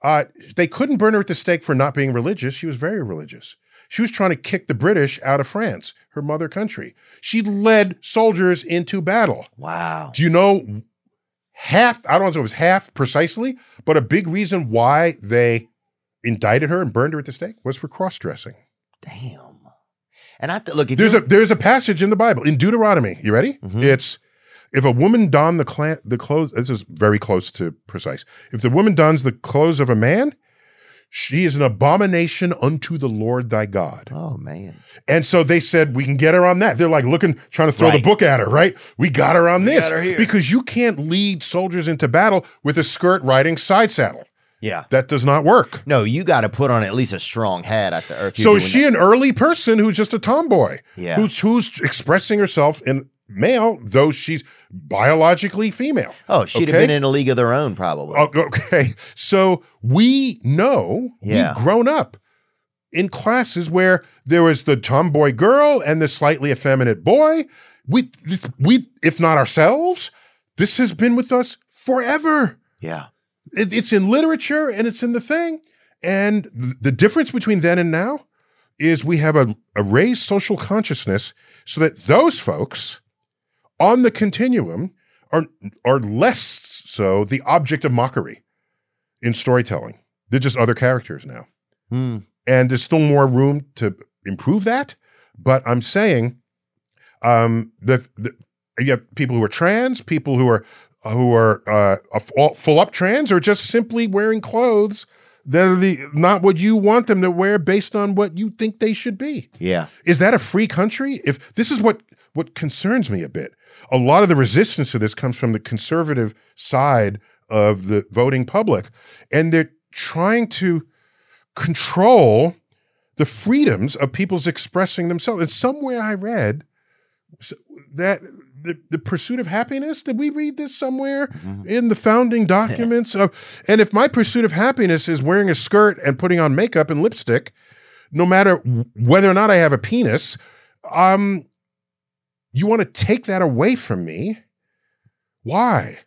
uh, they couldn't burn her at the stake for not being religious. She was very religious. She was trying to kick the British out of France, her mother country. She led soldiers into battle. Wow. Do you know half? I don't know if it was half precisely, but a big reason why they indicted her and burned her at the stake was for cross dressing. Damn. And I th- look if There's a there's a passage in the Bible in Deuteronomy. You ready? Mm-hmm. It's if a woman don the clan the clothes. This is very close to precise. If the woman dons the clothes of a man, she is an abomination unto the Lord thy God. Oh man. And so they said we can get her on that. They're like looking, trying to throw the book at her. Right? We got her on this got her because you can't lead soldiers into battle with a skirt riding side saddle. Yeah. That does not work. No, you got to put on at least a strong hat at the. earth. So is she an early person who's just a tomboy? Yeah. Who's who's expressing herself in male, though she's biologically female. Oh, she'd have been in a league of their own, probably. Oh, okay. So we know Yeah. we've grown up in classes where there was the tomboy girl and the slightly effeminate boy. We this, we if not ourselves, this has been with us forever. Yeah. It, it's in literature and it's in the thing. And th- the difference between then and now is we have a, a raised social consciousness so that those folks on the continuum are, are less so the object of mockery in storytelling. They're just other characters now. Hmm. And there's still more room to improve that. But I'm saying um, the, the you have people who are trans, people who are who are uh, full up trans, or just simply wearing clothes that are the not what you want them to wear based on what you think they should be. Yeah. Is that a free country? If this is what what concerns me a bit, a lot of the resistance to this comes from the conservative side of the voting public, and they're trying to control the freedoms of people's expressing themselves. And somewhere I read that the, the pursuit of happiness. Did we read this somewhere in the founding documents? of, and if my pursuit of happiness is wearing a skirt and putting on makeup and lipstick, no matter whether or not I have a penis, um, you want to take that away from me? Why?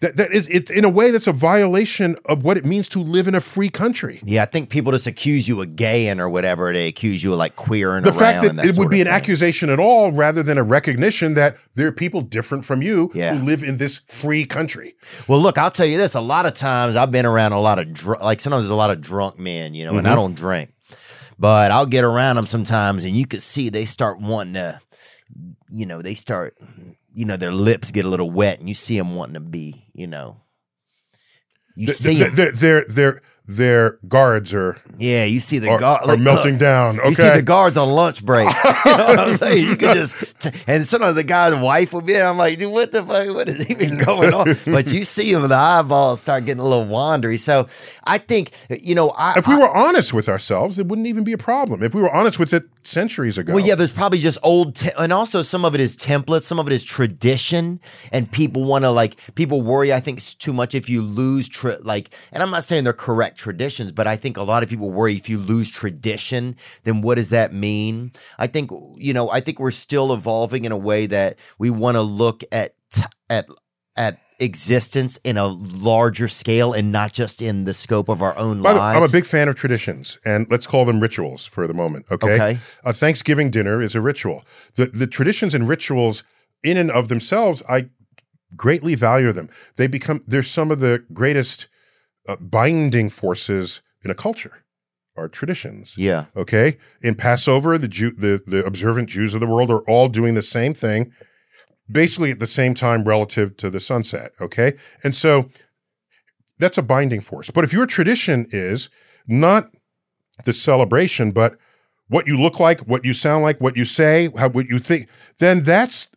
That that is it in a way that's a violation of what it means to live in a free country. Yeah, I think people just accuse you of gaying or whatever. They accuse you of like queering The fact that, and it would be an thing. accusation at all rather than a recognition that there are people different from you Yeah. who live in this free country. Well, look, I'll tell you this. A lot of times I've been around a lot of, dr- like sometimes there's a lot of drunk men, you know, and I Mm-hmm. don't drink, but I'll get around them sometimes and you can see they start wanting to, you know, they start, you know, their lips get a little wet and you see them wanting to be, you know, you Th- see th- 'em. th- their their guards are Yeah, you see the are, guard are like, melting look, down. You see Okay, the guards on lunch break. you know what I'm saying? You can just, t- and sometimes the guy's wife will be there. I'm like, dude, what the fuck? What is even going on? But you see him, the eyeballs start getting a little wandery. So I think, you know, I. if we I- were honest with ourselves, it wouldn't even be a problem. If we were honest with it centuries ago, well, yeah, there's probably just old, te- and also some of it is templates, some of it is tradition, and people want to like people worry. I think too much if you lose, tra- like, and I'm not saying they're correct traditions, but I think a lot of people worry if you lose tradition, then what does that mean? I think you know, I think we're still evolving in a way that we want to look at t- at at existence in a larger scale and not just in the scope of our own By lives. I'm a big fan of traditions, and let's call them rituals for the moment. Okay. Okay. A Thanksgiving dinner is a ritual. The the traditions and rituals in and of themselves, I greatly value them. They become they're some of the greatest uh, binding forces in a culture. Our traditions. Yeah. Okay. In Passover, the Jew, the the observant Jews of the world are all doing the same thing, basically at the same time relative to the sunset. Okay. And so that's a binding force. But if your tradition is not the celebration, but what you look like, what you sound like, what you say, how what you think, then that's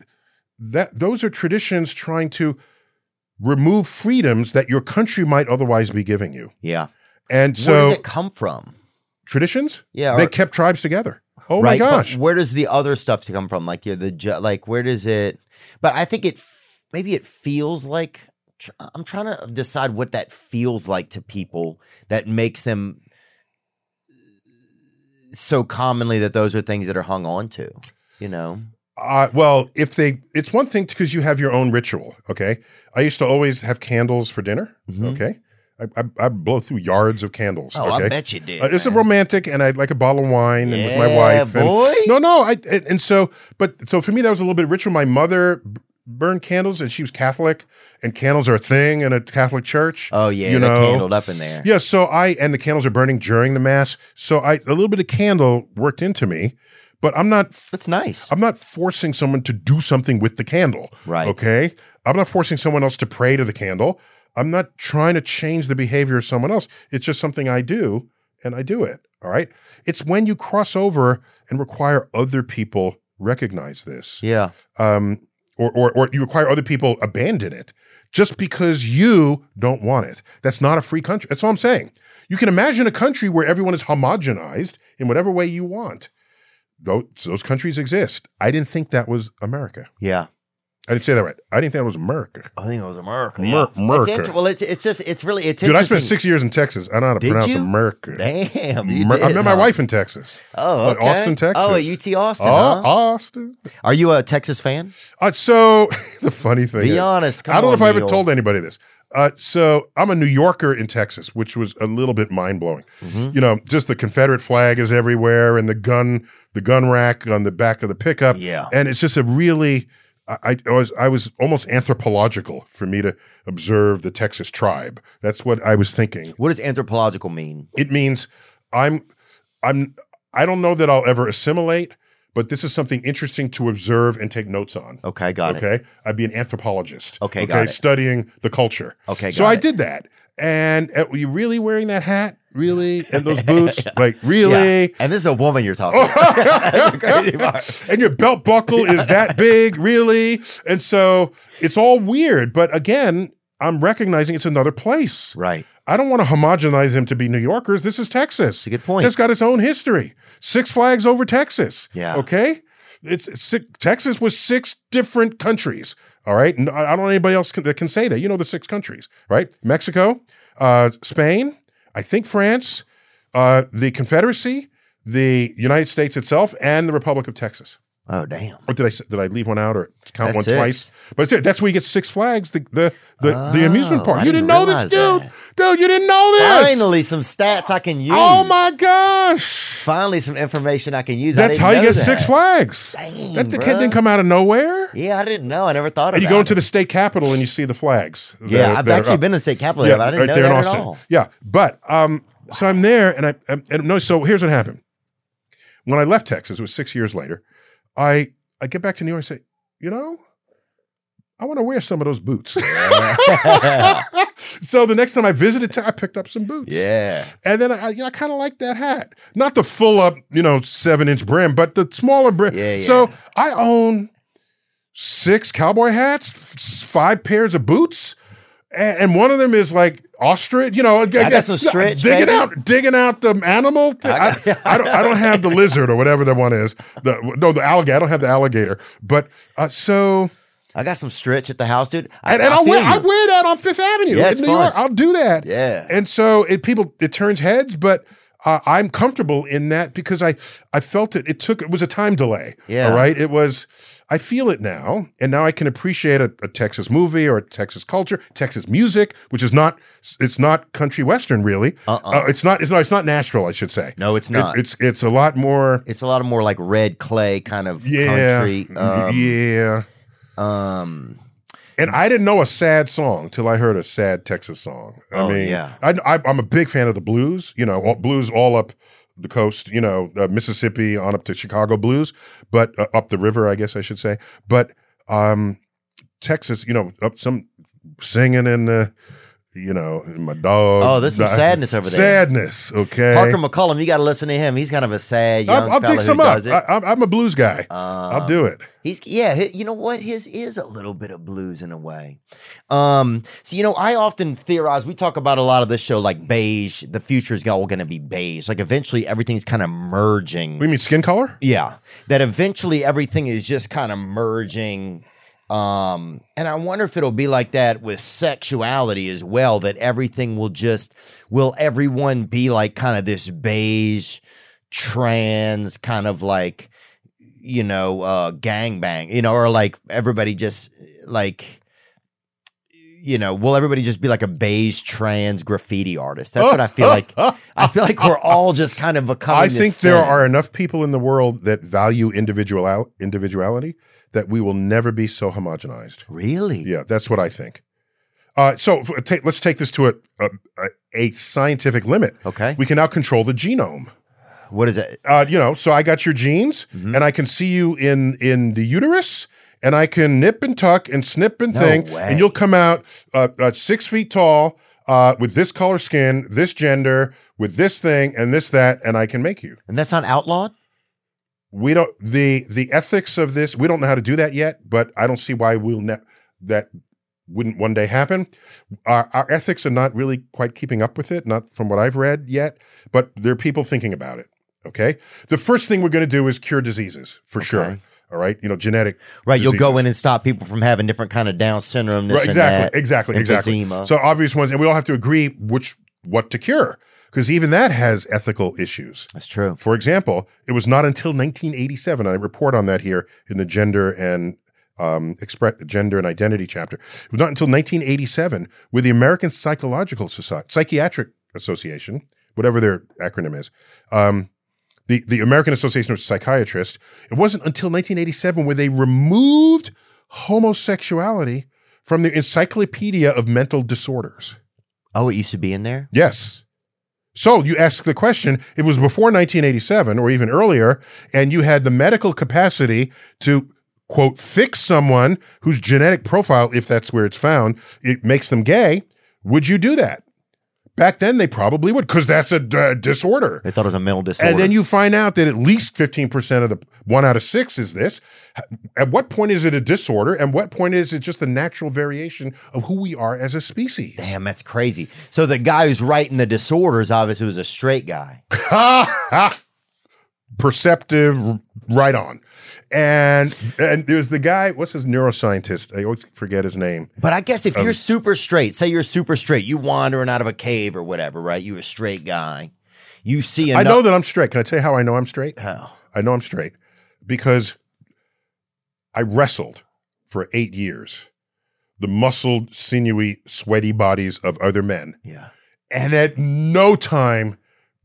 that those are traditions trying to remove freedoms that your country might otherwise be giving you. Yeah. And so Where does it come from? traditions, Yeah, they or- kept tribes together. Oh right. my gosh. where does the other stuff to come from? Like yeah, the like where does it? But I think it maybe it feels like I'm trying to decide what that feels like to people that makes them so commonly that those are things that are hung on to. You know. Uh, well, if they, it's one thing because you have your own ritual. Okay, I used to always have candles for dinner. Okay, I, I, I blow through yards of candles. Mm-hmm. Oh, okay? I bet you did. Uh, it's a romantic, and I like a bottle of wine and with my Yeah, wife. and- boy. no, no, I and, and so, but so for me that was a little bit ritual. My mother b- burned candles, and she was Catholic, and candles are a thing in a Catholic church. Oh yeah, you know, candled up in there. yeah, so I and the candles are burning during the mass. So I a little bit of candle worked into me, but I'm not That's nice. I'm not forcing someone to do something with the candle. Right. Okay. I'm not forcing someone else to pray to the candle. I'm not trying to change the behavior of someone else. It's just something I do and I do it. All right. It's when you cross over and require other people recognize this. yeah. Um, or, or, or you require other people abandon it just because you don't want it. That's not a free country. That's all I'm saying. You can imagine a country where everyone is homogenized in whatever way you want. Those, those countries exist. I didn't think that was America. Yeah. I didn't say that right. I didn't think that was America. I think it was America. Mer- yeah. America. It's inter- well, it's it's just it's really it's Dude, I spent six years in Texas. I know how to Did pronounce you? America. Damn, you Mer- I did, met my wife in Texas. Oh, okay. Austin, Texas. Oh, at UT Austin. Oh, huh? Austin. Are you a Texas fan? Uh, so the funny thing Be is, honest. Come I don't know if I ever told anybody this. Uh, so I'm a New Yorker in Texas, which was a little bit mind blowing. Mm-hmm. You know, just the Confederate flag is everywhere, and the gun, the gun rack on the back of the pickup. Yeah. and it's just a really. I, I was I was almost anthropological for me to observe the Texas tribe. That's what I was thinking. What does anthropological mean? It means I'm I'm I don't know that I'll ever assimilate, but this is something interesting to observe and take notes on. Okay, got it. Okay, I'd be an anthropologist. Okay, got it. studying the culture. Okay, so got I did that. And uh, were you really wearing that hat? Really? And those boots? Like really? Yeah. And this is a woman you're talking. about. That's the crazy part. and your belt buckle is that big, really? And so it's all weird. But again, I'm recognizing it's another place. Right. I don't want to homogenize them to be New Yorkers. This is Texas. a good point. It's got its own history. Six Flags over Texas. Yeah. Okay. It's, it's six, Texas was six different countries. All right. No, I don't know anybody else can, that can say that. You know the six countries, right? Mexico, uh, Spain, I think France, uh, the Confederacy, the United States itself, and the Republic of Texas. Oh, damn. Or did I did I leave one out or count That's one six. twice? But that's where you get Six Flags, the the the, the amusement Oh, park. You didn't didn't know this, dude. that. Dude, you didn't know this. Finally, some stats I can use. Oh my gosh. Finally, some information I can use. I That's how you get that. Six Flags. Dang, that the kid didn't come out of nowhere. Yeah, I didn't know. I never thought And about you go it. into the state capitol and you see the flags. Yeah, I've that actually been to the state capitol, yeah, but I didn't know there that in at all. Yeah, but um, so I'm there, and I and, and no. So here's what happened. When I left Texas, it was six years later. I I get back to New York. and say, you know, I want to wear some of those boots. so the next time I visited, Te- I picked up some boots. Yeah. And then I, you know, I kind of like that hat. Not the full up, you know, seven inch brim, but the smaller brim. Yeah, yeah. So I own six cowboy hats, five pairs of boots, and, and one of them is like ostrich. You know, I got some stretch, digging baby. out, digging out the animal. thing. I, I don't, I don't have the lizard or whatever that one is. The no, the alligator. I don't have the alligator. But uh, so. I got some stretch at the house, dude. I, And, and I I'll wear, I wear that on Fifth Avenue Yeah, in New fun. York. I'll do that. Yeah. And so it people it turns heads, but uh, I'm comfortable in that because I I felt it. It took it was a time delay. Yeah. All right. It was. I feel it now, and now I can appreciate a, a Texas movie or a Texas culture, Texas music, which is not it's not country western really. Uh-uh. it's not it's not it's not Nashville, I should say. No, it's not. It's it's, it's a lot more. It's a lot of more like red clay kind of Yeah, country. Um, yeah. Um, And I didn't know a sad song till I heard a sad Texas song. I Oh, mean, yeah. I, I, I'm a big fan of the blues. You know, all, blues all up the coast. You know, uh, Mississippi on up to Chicago blues, but uh, up the river, I guess I should say. But um, Texas, you know, up some singing in the, you know, my dog. Oh, there's some sadness over there. Sadness, okay. Parker McCollum, you got to listen to him. He's kind of a sad young I'll, I'll fella dig some up. does it. I, I'm- I'm a blues guy. I'll do it. He's yeah, you know what? His is a little bit of blues in a way. Um, so you know, I often theorize. We talk about a lot of this show, like beige. The future is all going to be beige. Like eventually, everything's kind of merging. We mean skin color? Yeah, that eventually everything is just kind of merging. Um, and I wonder if it'll be like that with sexuality as well. That everything will just will everyone be like kind of this beige, trans kind of like you know uh gangbang, you know, or like everybody just like. You know, will everybody just be like a beige trans graffiti artist? That's what I feel like. I feel like we're all just kind of becoming. I think there thing. are enough people in the world that value individual individuality that we will never be so homogenized. really. Yeah, that's what I think. Uh, so f- let's take this to a, a, a- a scientific limit. Okay. We can now control the genome. What is it? Uh, you know, so I got your genes, Mm-hmm. and I can see you in in the uterus, and I can nip and tuck and snip and No thing, way. and you'll come out uh, uh, six feet tall, uh, with this color skin, this gender, with this thing and this that, and I can make you. And that's not outlawed? We don't the the ethics of this we don't know how to do that yet but i don't see why we'll ne- that wouldn't one day happen. Our, our ethics are not really quite keeping up with it not from what i've read yet but there are people thinking about it okay? The first thing we're going to do is cure diseases for sure all right? You know genetic Right. You'll go in and stop people from having different kind of Down syndrome, this Right, and exactly, that, exactly, exactly. So obvious ones, and we all have to agree which what to cure because even that has ethical issues. that's true. For example, it was not until 1987. I report on that here in the gender and um, express gender and identity chapter. It was not until 1987 with the American Psychological Society, Psychiatric Association, whatever their acronym is, um, the the American Association of Psychiatrists. It wasn't until 1987 where they removed homosexuality from the Encyclopedia of Mental Disorders. Oh, it used to be in there? Yes. So you ask the question, it was before 1987 or even earlier, and you had the medical capacity to quote fix someone whose genetic profile, if that's where it's found, it makes them gay, would you do that? Back then, they probably would, because that's a uh, disorder. They thought it was a mental disorder. And then you find out that at least 15% of the one out of six is this. At what point is it a disorder? And what point is it just a natural variation of who we are as a species? Damn, that's crazy. So the guy who's writing the disorders obviously was a straight guy. perceptive, right on. And and there's the guy. What's his neuroscientist? I always forget his name. But I guess Um, if you're super straight, say you're super straight, you wandering out of a cave or whatever, right? You're a straight guy. You see enough. I know that I'm straight. Can I tell you how I know I'm straight? How? I know I'm straight because I wrestled for eight years the muscled, sinewy, sweaty bodies of other men, Yeah. and at no time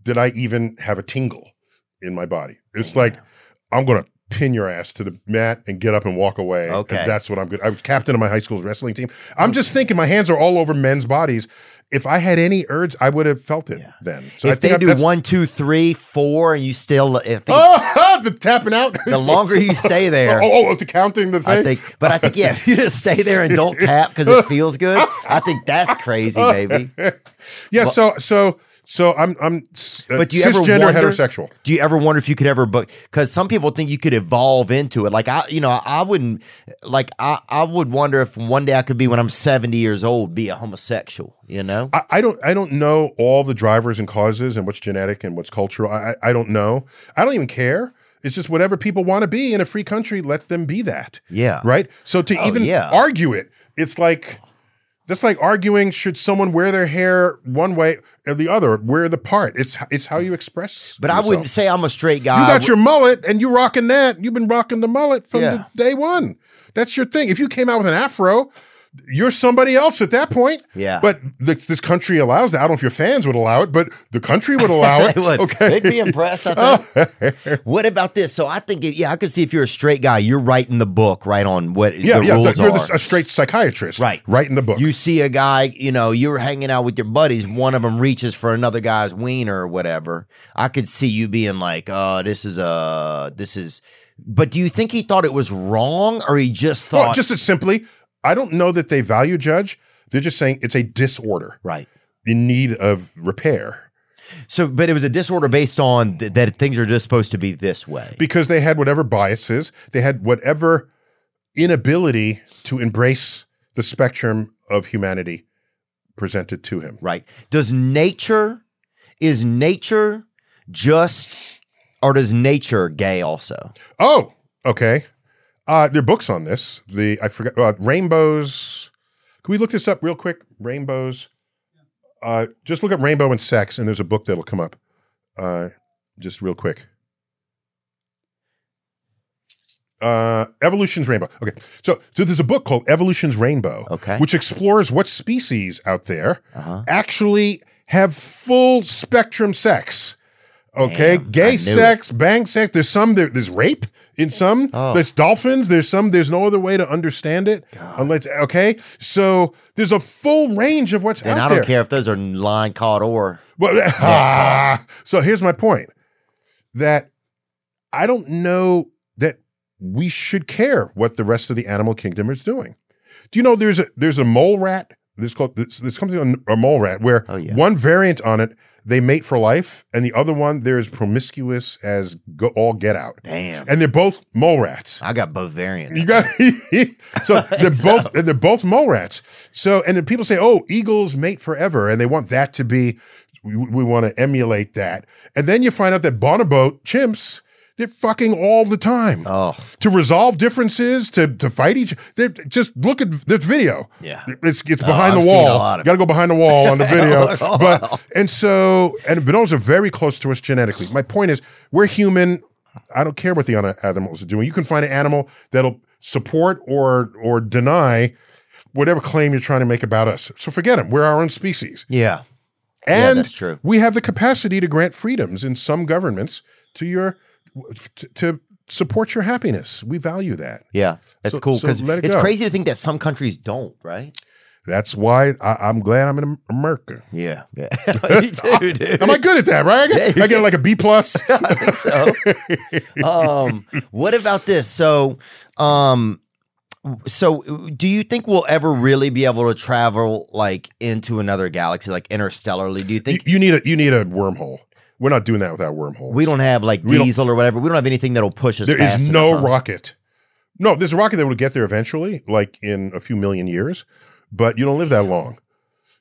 did I even have a tingle in my body. It's like I'm gonna pin your ass to the mat and get up and walk away. Okay. And that's what I'm good. I was captain of my high school's wrestling team. I'm just thinking my hands are all over men's bodies. If I had any urge, I would have felt it then. So if they I- do one, two, three, four, and you still, if they, Oh, the tapping out. the longer you stay there, oh, oh, oh, the counting the thing. I think, but I think, yeah, if you just stay there and don't tap because it feels good, I think that's crazy, baby. yeah. so so so I'm I'm uh, But do you ever wonder- heterosexual. Do you ever wonder if you could ever book? Because some people think you could evolve into it. Like I, you know, I wouldn't. Like I, I would wonder if one day I could be when I'm 70 years old, be a homosexual. You know? I, I don't I don't know all the drivers and causes and what's genetic and what's cultural. I I I don't know. I don't even care. It's just whatever people want to be in a free country. Let them be that. Yeah. Right. So to Oh, even yeah. argue it, it's like. That's like arguing should someone wear their hair one way or the other, wear the part. It's it's how you express. But I wouldn't say I'm a straight guy. You got your mullet and you rocking that. You've been rocking the mullet from Yeah. the day one. That's your thing. If you came out with an afro, you're somebody else at that point. Yeah. But the, this country allows that. I don't know if your fans would allow it, but the country would allow it. They would. Okay. They'd be impressed. I think. what about this? So I think, yeah, I could see if you're a straight guy, you're writing the book right on what yeah, the yeah. rules You're are. the- a straight psychiatrist. Right. In the book. You see a guy, you know, you're hanging out with your buddies. One of them reaches for another guy's wiener or whatever. I could see you being like, "Oh, this is a, this is." But do you think he thought it was wrong, or he just thought, just as simply, I don't know that they value judge. They're just saying it's a disorder right? in need of repair So, but it was a disorder based on th- that things are just supposed to be this way. because they had whatever biases, they had whatever inability to embrace the spectrum of humanity presented to him. Right. Does nature is nature just or does nature gay also? Oh, okay. Uh, there are books on this. The I forgot uh, rainbows. Can we look this up real quick? Rainbows. Uh, just look up rainbow and sex, and there's a book that'll come up. Uh, just real quick. Uh, Evolution's Rainbow. Okay, so so there's a book called Evolution's Rainbow, Okay. which explores what species out there Uh-huh. actually have full spectrum sex. Okay, Damn, gay sex, bang sex. There's some there, there's rape in some. Oh. There's dolphins. There's some. There's no other way to understand it unless. Okay, so there's a full range of what's And out I don't there. care if those are line caught or Well, ah, so here's my point: that I don't know that we should care what the rest of the animal kingdom is doing. Do you know there's a there's a mole rat? There's called this, this comes on a mole rat where Oh, yeah. one variant on it they mate for life, and the other one they're as promiscuous as go, all get out, damn. and they're both mole rats. I got both variants. You got so they're both they're both mole rats. So and then people say, "Oh, eagles mate forever," and they want that to be. We, we want to emulate that, and then you find out that bonobo chimps they're fucking all the time oh, to resolve differences, to to fight each. They just look at this video. Yeah. it's it's uh, behind I've the wall. lot of Got to go behind the wall on the video. Oh, but and so and bonobos are very close to us genetically. My point is, we're human. I don't care what the other animals are doing. You can find an animal that'll support or or deny whatever claim you're trying to make about us. So forget them. We're our own species. yeah. Yeah, And that's true. we have the capacity to grant freedoms in some governments to your to, support your happiness. We value that. Yeah. That's So- cool because let it it's go. crazy to think that some countries don't, right? That's why I, I'm glad I'm in America. Yeah. Yeah. Too, dude. Am I good at that? Right? I get, Yeah, I get like a B plus. I think so. um, what about this? So, um, so do you think we'll ever really be able to travel like into another galaxy, like interstellarly? Do you you, think you need a you need a wormhole. We're not doing that without wormholes. we don't have like We diesel or whatever? We don't have anything that'll push us. There is no enough, rocket. No, there's a rocket that will get there eventually, like in a few million years, but you don't live that long.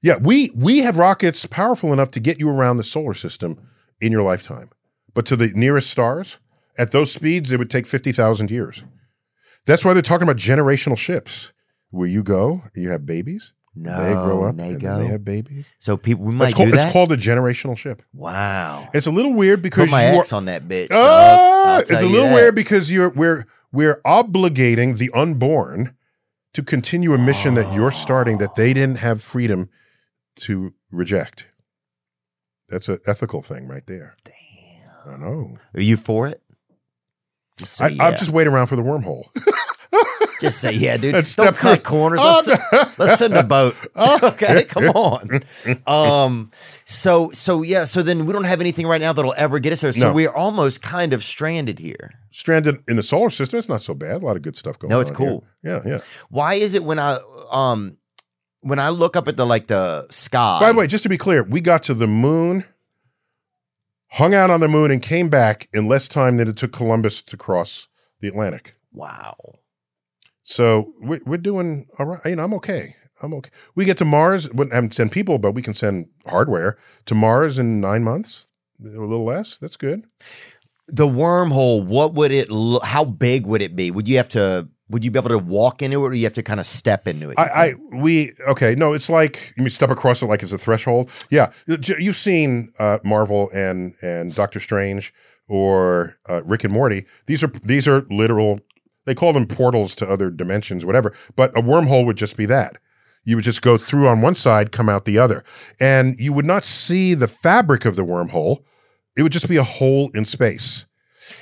Yeah, we we have rockets powerful enough to get you around the solar system in your lifetime. But to the nearest stars, at those speeds, it would take 50,000 years. That's why they're talking about generational ships. Where you go, you have babies. No, they grow up they and go. they have babies. So people, we might It's called, do that. it's called a generational ship. wow. It's a little weird because Put my you are- ex on that bitch. Ah, it's a little weird because you're we're we're obligating the unborn to continue a mission that you're starting that they didn't have freedom to reject. That's an ethical thing right there. Damn. I know. Are you for it? Just I, yeah. I'm just waiting around for the wormhole. Just say yeah, dude. Don't cut corners. Oh, Let's, let's send a boat. okay, come on. Um. So so yeah. So then we don't have anything right now that'll ever get us there. So No. we're almost kind of stranded here. Stranded in the solar system, it's not so bad. A lot of good stuff going on. No, it's here. cool. Yeah, yeah. Why is it when I um when I look up at the like the sky? By the way, just to be clear, we got to the moon, hung out on the moon, and came back in less time than it took Columbus to cross the Atlantic. wow. So we're, we're doing all right. You know, I'm okay. I'm okay. We get to Mars. We haven't send people, but we can send hardware to Mars in nine months, a little less. That's good. The wormhole. What would it? Lo- how big would it be? Would you have to? Would you be able to walk into it, or you have to kind of step into it? I, I we okay. No, it's like you mean step across it like it's a threshold. Yeah, you've seen uh, Marvel and and Doctor Strange or uh, Rick and Morty. These are these are literal. They call them portals to other dimensions, whatever. But a wormhole would just be that. You would just go through on one side, come out the other. And you would not see the fabric of the wormhole. It would just be a hole in space.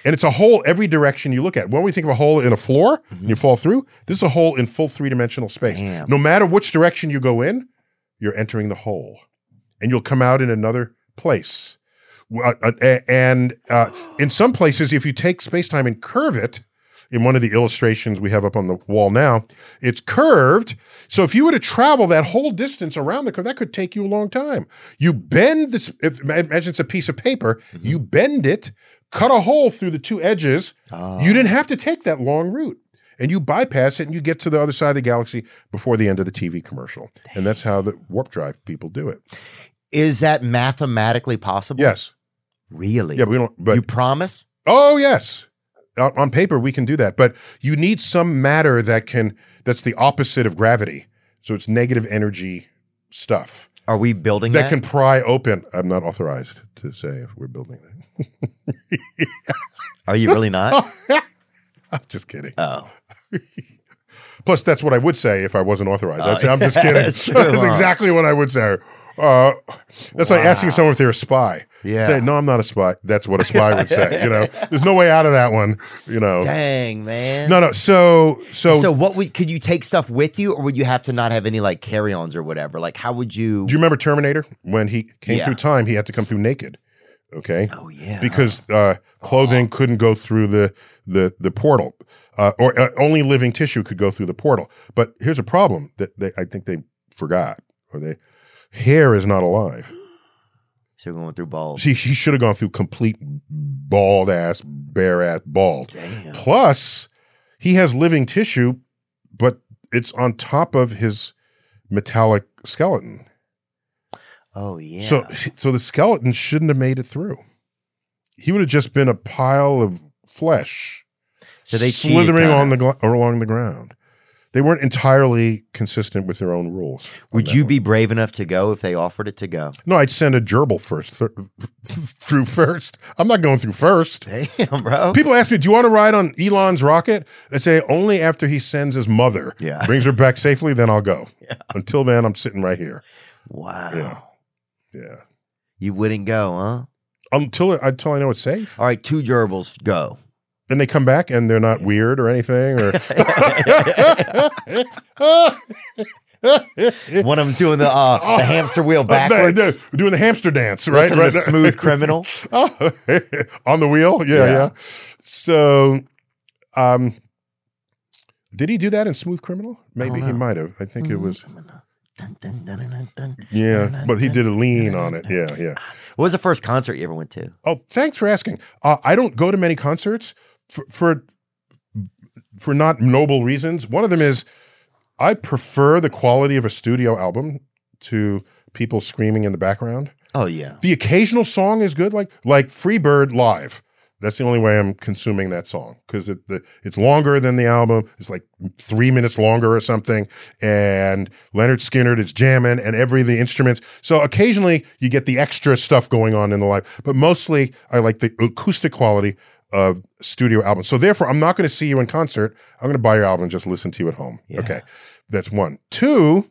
And it's a hole every direction you look at. When we think of a hole in a floor and you fall through, this is a hole in full three dimensional space. Damn. No matter which direction you go in, you're entering the hole and you'll come out in another place. Uh, uh, and uh, in some places, if you take space time and curve it, in one of the illustrations we have up on the wall now, it's curved. So if you were to travel that whole distance around the curve, that could take you a long time. You bend this, if, imagine it's a piece of paper, mm-hmm. you bend it, cut a hole through the two edges. Ah. You didn't have to take that long route. And you bypass it and you get to the other side of the galaxy before the end of the TV commercial. And that's how the warp drive people do it. Is that mathematically possible? Yes. Really? Yeah, but we don't, but you promise? Oh yes, on, on paper we can do that, but you need some matter that can that's the opposite of gravity. So it's negative energy stuff Are we building that that? can pry open. I'm not authorized to say if we're building that. Are you really not? I'm just kidding. oh. Plus, that's what I would say if I wasn't authorized. Oh, I'd say, I'm just kidding. That's That's, exactly what I would say. Uh, that's like asking someone if they're a spy. Yeah. Say, no, I'm not a spy. That's what a spy would say. You know, there's no way out of that one. You know. Dang, man. No, no. So, so, So what would could you take stuff with you or would you have to not have any like carry-ons or whatever? Like how would you Do you remember Terminator when he came Yeah. through time? He had to come through naked. Okay. Oh yeah. Because uh, clothing couldn't go through the the the portal, uh, or uh, only living tissue could go through the portal. But here's a problem that they, I think they forgot, or they hair is not alive. so we're going through balls. See, he should have gone through complete bald ass, bare ass, bald. Damn. Plus, he has living tissue, but it's on top of his metallic skeleton. Oh yeah. So, so the skeleton shouldn't have made it through. He would have just been a pile of flesh, So they slithering on the gl- or along the ground. They weren't entirely consistent with their own rules. Would you one. be brave enough to go if they offered it to go? No, I'd send a gerbil first, th- through first. I'm not going through first. Damn, bro. People ask me, "Do you want to ride on Elon's rocket?" I say, "Only after he sends his mother, Yeah. brings her back safely, then I'll go. Until then, I'm sitting right here. wow. Yeah. Yeah. You wouldn't go, huh? Until until I know it's safe." All right, two gerbils go. And they come back and they're not weird or anything or One of them's doing the uh, the hamster wheel backwards. They- they're doing the hamster dance right? To smooth criminal. on the wheel? Yeah, Yeah. yeah. So um did he do that in smooth criminal? Maybe he might have. I think it was dun, dun, dun, dun. yeah but he did a lean on it. yeah yeah. What was the first concert you ever went to? oh thanks for asking. Uh, i don't go to many concerts for, for for not noble reasons one of them is i prefer the quality of a studio album to people screaming in the background Oh yeah. The occasional song is good, like like Freebird live. That's the only way I'm consuming that song because it the, it's longer than the album. It's like three minutes longer or something. And Lynyrd Skynyrd is jamming and every the instruments. So occasionally you get the extra stuff going on in the live, but mostly I like the acoustic quality of studio albums. So therefore, I'm not going to see you in concert. I'm going to buy your album and just listen to you at home. Yeah. Okay, that's one. Two,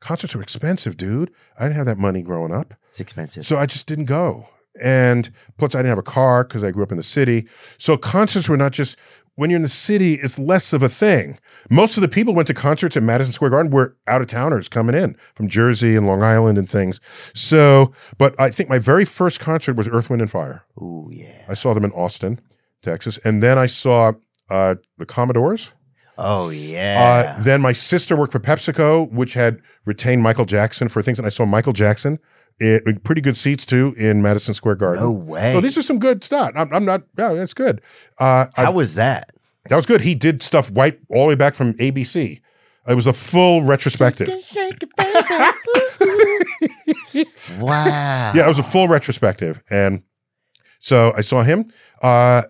concerts are expensive, dude. I didn't have that money growing up. It's expensive. So I just didn't go. And plus, I didn't have a car because I grew up in the city. So concerts were not just when you're in the city, it's less of a thing. Most of the people went to concerts at Madison Square Garden were out of towners coming in from Jersey and Long Island and things. So, but I think my very first concert was Earth, Wind, and Fire. Oh, yeah. I saw them in Austin, Texas. And then I saw uh, the Commodores. Oh yeah. Uh, then my sister worked for PepsiCo, which had retained Michael Jackson for things, and I saw Michael Jackson. It, pretty good seats too in Madison Square Garden. no way. So these are some good stuff. I'm, I'm not. Yeah, that's good. Uh, I- How was that? that was good. He did stuff white all the way back from ABC. It was a full retrospective. wow. Yeah, it was a full retrospective, and so I saw him. Uh,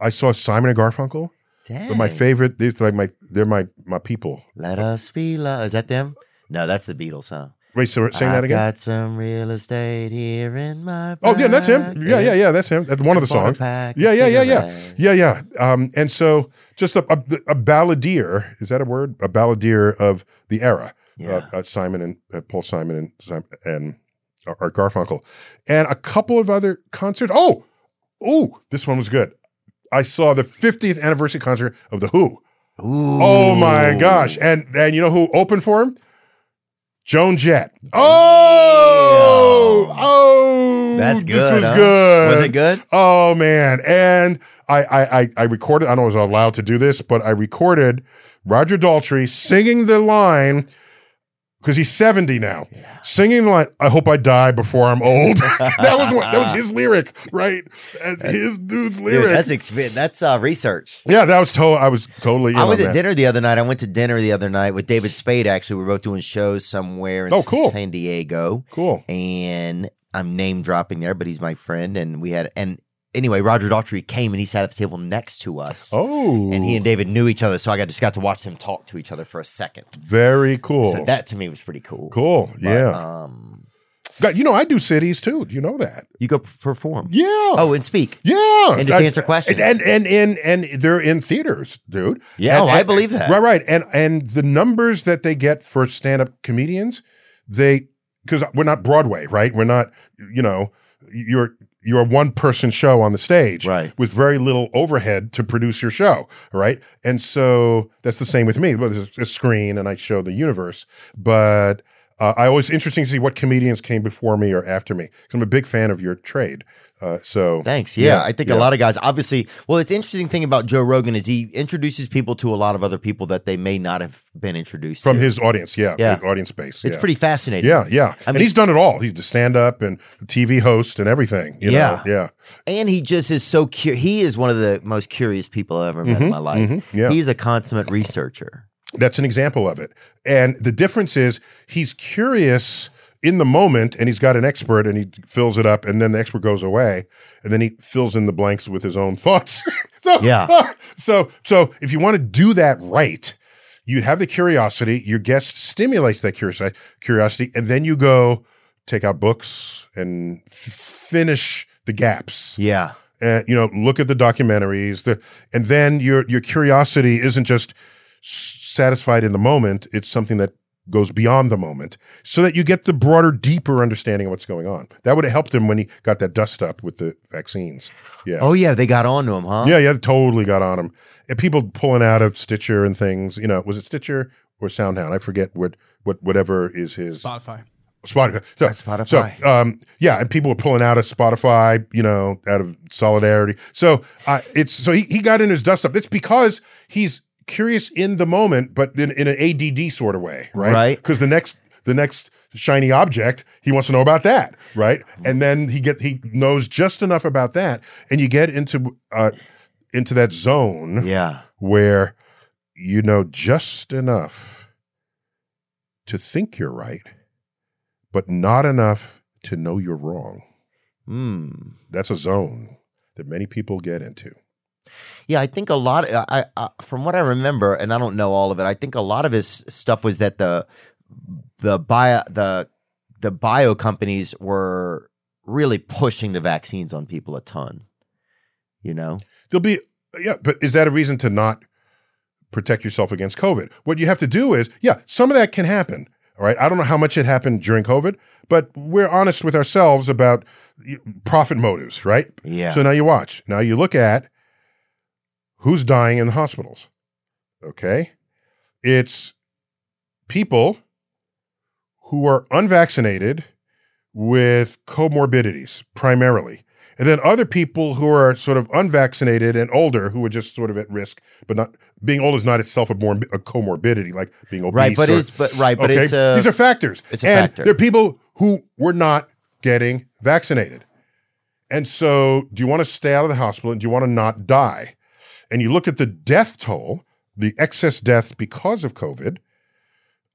I saw Simon and Garfunkel. Dang. My favorite, these like my, they're my my people. Let us be love. Is that them? No, that's the Beatles, huh? Wait, so saying I've that again? got some real estate here in my. Oh yeah, that's him. Yeah, yeah, yeah, that's him. That's one of the songs. Yeah, yeah, yeah, yeah, yeah, yeah. Um, and so just a, a, a balladeer. Is that a word? A balladeer of the era. Yeah. Uh, uh, Simon and uh, Paul Simon and Simon, and Art Garfunkel, and a couple of other concerts. Oh, oh, this one was good. I saw the 50th anniversary concert of the Who. Ooh. Oh my gosh! And and you know who opened for him? Joan Jett. Oh, oh, That's good. This was huh? good. Was it good? Oh man! And I, I, I, I recorded. I don't know if I was allowed to do this, but I recorded Roger Daltrey singing the line because he's seventy now, singing the line. I hope I die before I'm old. that was what, that was his lyric, right? That's his dude's lyric. Dude, that's exp- that's uh, research. yeah, that was to- I was totally. I was at that. dinner the other night. I went to dinner the other night with David Spade. Actually, we were both doing shows somewhere in Oh, cool. San Diego, Cool. and I'm name dropping there, but he's my friend, and we had and anyway, Roger Daltrey came and he sat at the table next to us. Oh, And he and David knew each other, so I got just got to watch them talk to each other for a second. very cool. So that to me was pretty cool. cool. But, yeah. Um, God, you know, I do cities too. Do you know that? you go perform. Yeah. Oh, and speak. Yeah, And just I- answer questions. and and and and they're in theaters, dude. Yeah, And- oh, I believe that. Right, right, and and the numbers that they get for stand-up comedians, they because we're not Broadway, right? We're not, you know, you're you're a one-person show on the stage, Right. with very little overhead to produce your show, right? And so that's the same with me. Well, there's a screen, and I show the universe, but. Uh, I always interesting to see what comedians came before me or after me. Because I'm a big fan of your trade. Uh, so Thanks. Yeah, Yeah, I think yeah. a lot of guys, obviously, well, it's interesting thing about Joe Rogan is he introduces people to a lot of other people that they may not have been introduced from to. his audience, yeah, Yeah. audience base. it's yeah. pretty fascinating. Yeah, yeah. and mean- he's done it all. He's the stand up and TV host and everything. you Yeah. know? yeah. And he just is so curious. He is one of the most curious people I've ever met in my life. mhm, yeah. He's a consummate researcher. That's an example of it. And the difference is he's curious in the moment and he's got an expert and he fills it up and then the expert goes away and then he fills in the blanks with his own thoughts. so, Yeah. so so if you want to do that right, you have the curiosity, your guest stimulates that curiosity, curiosity and then you go take out books and f- finish the gaps Yeah. and you know look at the documentaries the and then your your curiosity isn't just satisfied in the moment it's something that goes beyond the moment so that you get the broader deeper understanding of what's going on that would have helped him when he got that dust up with the vaccines yeah Oh yeah, they got on to him, huh? yeah yeah totally got on him and people pulling out of stitcher and things you know was it stitcher or soundhound i forget what what whatever is his Spotify. Spotify. So, Spotify. So, um, yeah, and people were pulling out of Spotify, you know, out of solidarity. So, uh, it's so he, he got in his dust up. It's because he's curious in the moment, but in, in an ADD sort of way, right? Right. Because the next the next shiny object, he wants to know about that, right? And then he get he knows just enough about that, and you get into uh, into that zone Yeah. where you know just enough to think you're right, but not enough to know you're wrong. Hmm. That's a zone that many people get into. Yeah, I think a lot. Uh, I, I, I from what I remember, and I don't know all of it. I think a lot of his stuff was that the the bio the the bio companies were really pushing the vaccines on people a ton. You know, There'll be, yeah, but is that a reason to not protect yourself against COVID? What you have to do is, yeah, some of that can happen. All right. I don't know how much it happened during COVID, but we're honest with ourselves about profit motives, right? Yeah. So now you watch. Now you look at who's dying in the hospitals. Okay. It's people who are unvaccinated with comorbidities primarily. And then other people who are sort of unvaccinated and older who are just sort of at risk, but not being old is not itself a, more, a comorbidity, like being obese. right, but or- it's but right, but okay, it's uh, these are factors. it's a and factor. there are people who were not getting vaccinated. And so, do you want to stay out of the hospital and do you want to not die? And you look at the death toll, the excess deaths because of COVID.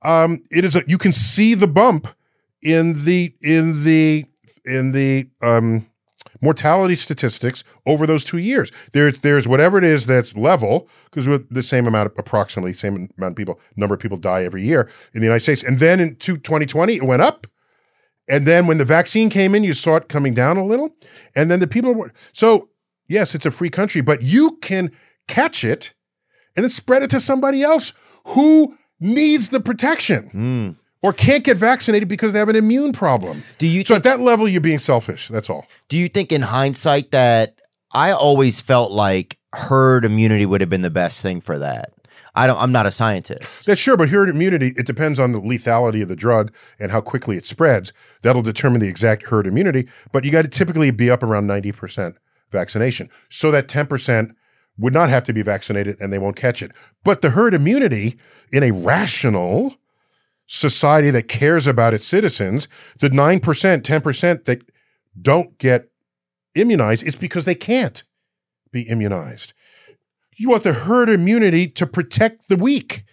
Um, it is a, you can see the bump in the in the in the um, mortality statistics over those two years. There's there's whatever it is that's level because we're the same amount, of, approximately same amount of people, number of people die every year in the United States. And then in 2020, it went up. And then when the vaccine came in, you saw it coming down a little. And then the people were so yes, it's a free country, but you can catch it and then spread it to somebody else who needs the protection hmm. or can't get vaccinated because they have an immune problem. Do you so think- at that level, you're being selfish. That's all. Do you think in hindsight that I always felt like herd immunity would have been the best thing for that? I don't I'm not a scientist. That's sure, but herd immunity, it depends on the lethality of the drug and how quickly it spreads. That'll determine the exact herd immunity, but you got to typically be up around 90% vaccination. So that 10% would not have to be vaccinated and they won't catch it. But the herd immunity in a rational society that cares about its citizens, the 9%, 10% that don't get immunized, it's because they can't be immunized. You want the herd immunity to protect the weak,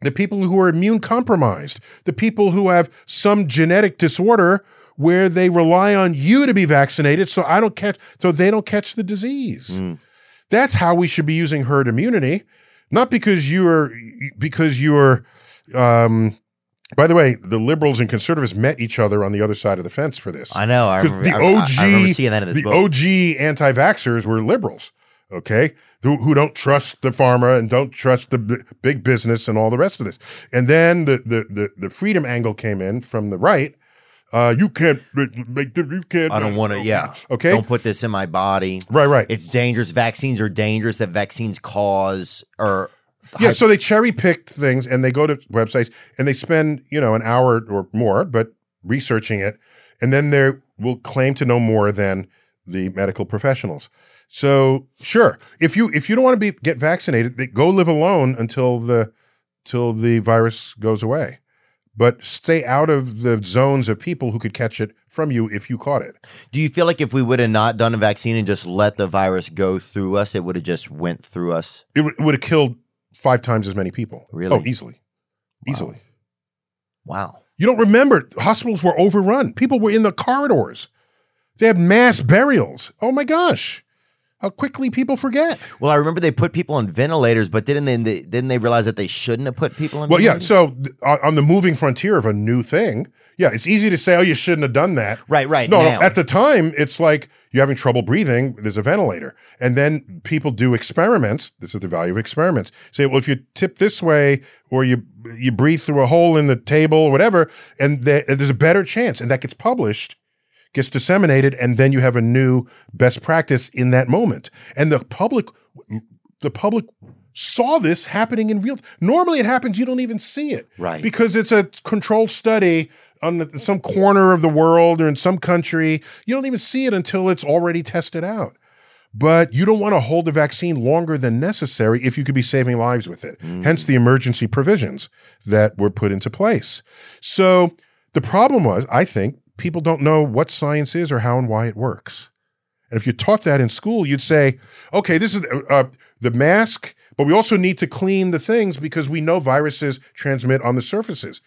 the people who are immune compromised, the people who have some genetic disorder where they rely on you to be vaccinated so I don't catch so they don't catch the disease. That's how we should be using herd immunity, not because you are because you are um by the way, the liberals and conservatives met each other on the other side of the fence for this. I know. I remember, the I- I- OG, I, remember seeing that in this the book. OG anti-vaxxers were liberals, okay, who, who don't trust the pharma and don't trust the b- big business and all the rest of this. And then the the the, the freedom angle came in from the right. Uh, you can't make the, you can't. I don't want to. Yeah. Okay. Don't put this in my body. right, right. It's dangerous. Vaccines are dangerous. That vaccines cause or Yeah, so they cherry picked things and they go to websites and they spend, you know, an hour or more, but researching it, and then they will claim to know more than the medical professionals. So sure, if you if you don't want to be get vaccinated, they, go live alone until the till the virus goes away. But stay out of the zones of people who could catch it from you if you caught it. Do you feel like if we would have not done a vaccine and just let the virus go through us, it would have just went through us? It, would- it would have killed five times as many people. Really? Oh, easily, easily. Wow. You don't remember hospitals were overrun. People were in the corridors. They had mass burials. Oh my gosh. How quickly people forget. Well, I remember they put people on ventilators, but didn't they? they didn't they realize that they shouldn't have put people on? Well, yeah. ventilators? So th- on, on the moving frontier of a new thing, yeah, it's easy to say, oh, you shouldn't have done that. Right, right, No, no, now. at the time, it's like you're having trouble breathing. There's a ventilator, and then people do experiments. This is the value of experiments. Say, well, if you tip this way, or you you breathe through a hole in the table, or whatever, and the, there's a better chance, and that gets published. Gets disseminated and then you have a new best practice in that moment and the public the public saw this happening in real normally it happens you don't even see it Right. because it's a controlled study on the, some corner of the world or in some country you don't even see it until it's already tested out but you don't want to hold the vaccine longer than necessary if you could be saving lives with it. Mm. Hence the emergency provisions that were put into place. So the problem was, I think, people don't know what science is or how and why it works. And if you taught that in school, you'd say, okay, this is uh, the mask, but we also need to clean the things because we know viruses transmit on the surfaces.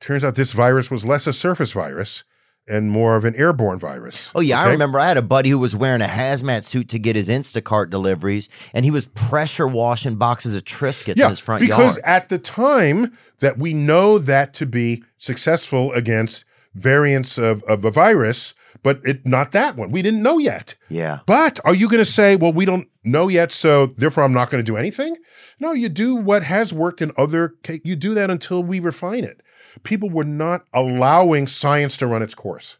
Turns out this virus was less a surface virus and more of an airborne virus. Oh yeah, I remember I had a buddy who was wearing a hazmat suit to get his Instacart deliveries, and he was pressure washing boxes of Triscuits in his front because yard. Because at the time that we know that to be successful against variants of, of a virus, but it not that one. We didn't know yet. Yeah. But are you going to say, well, we don't know yet, so therefore I'm not going to do anything? No, you do what has worked in other. You do that until we refine it. People were not allowing science to run its course.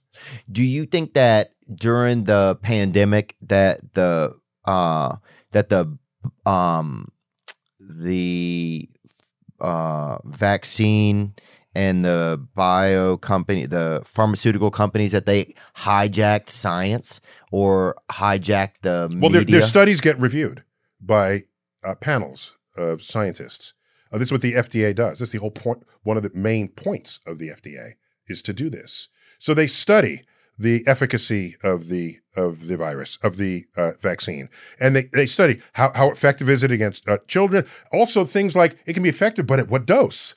Do you think that during the pandemic that the uh that the um the uh vaccine and the bio company the pharmaceutical companies that they hijacked science or hijacked the Well, their, their studies get reviewed by uh, panels of scientists. Uh, this is what the FDA does. That's the whole point. One of the main points of the FDA is to do this. So they study the efficacy of the of the virus of the uh, vaccine, and they, they study how, how effective is it against uh, children. Also, things like it can be effective, but at what dose?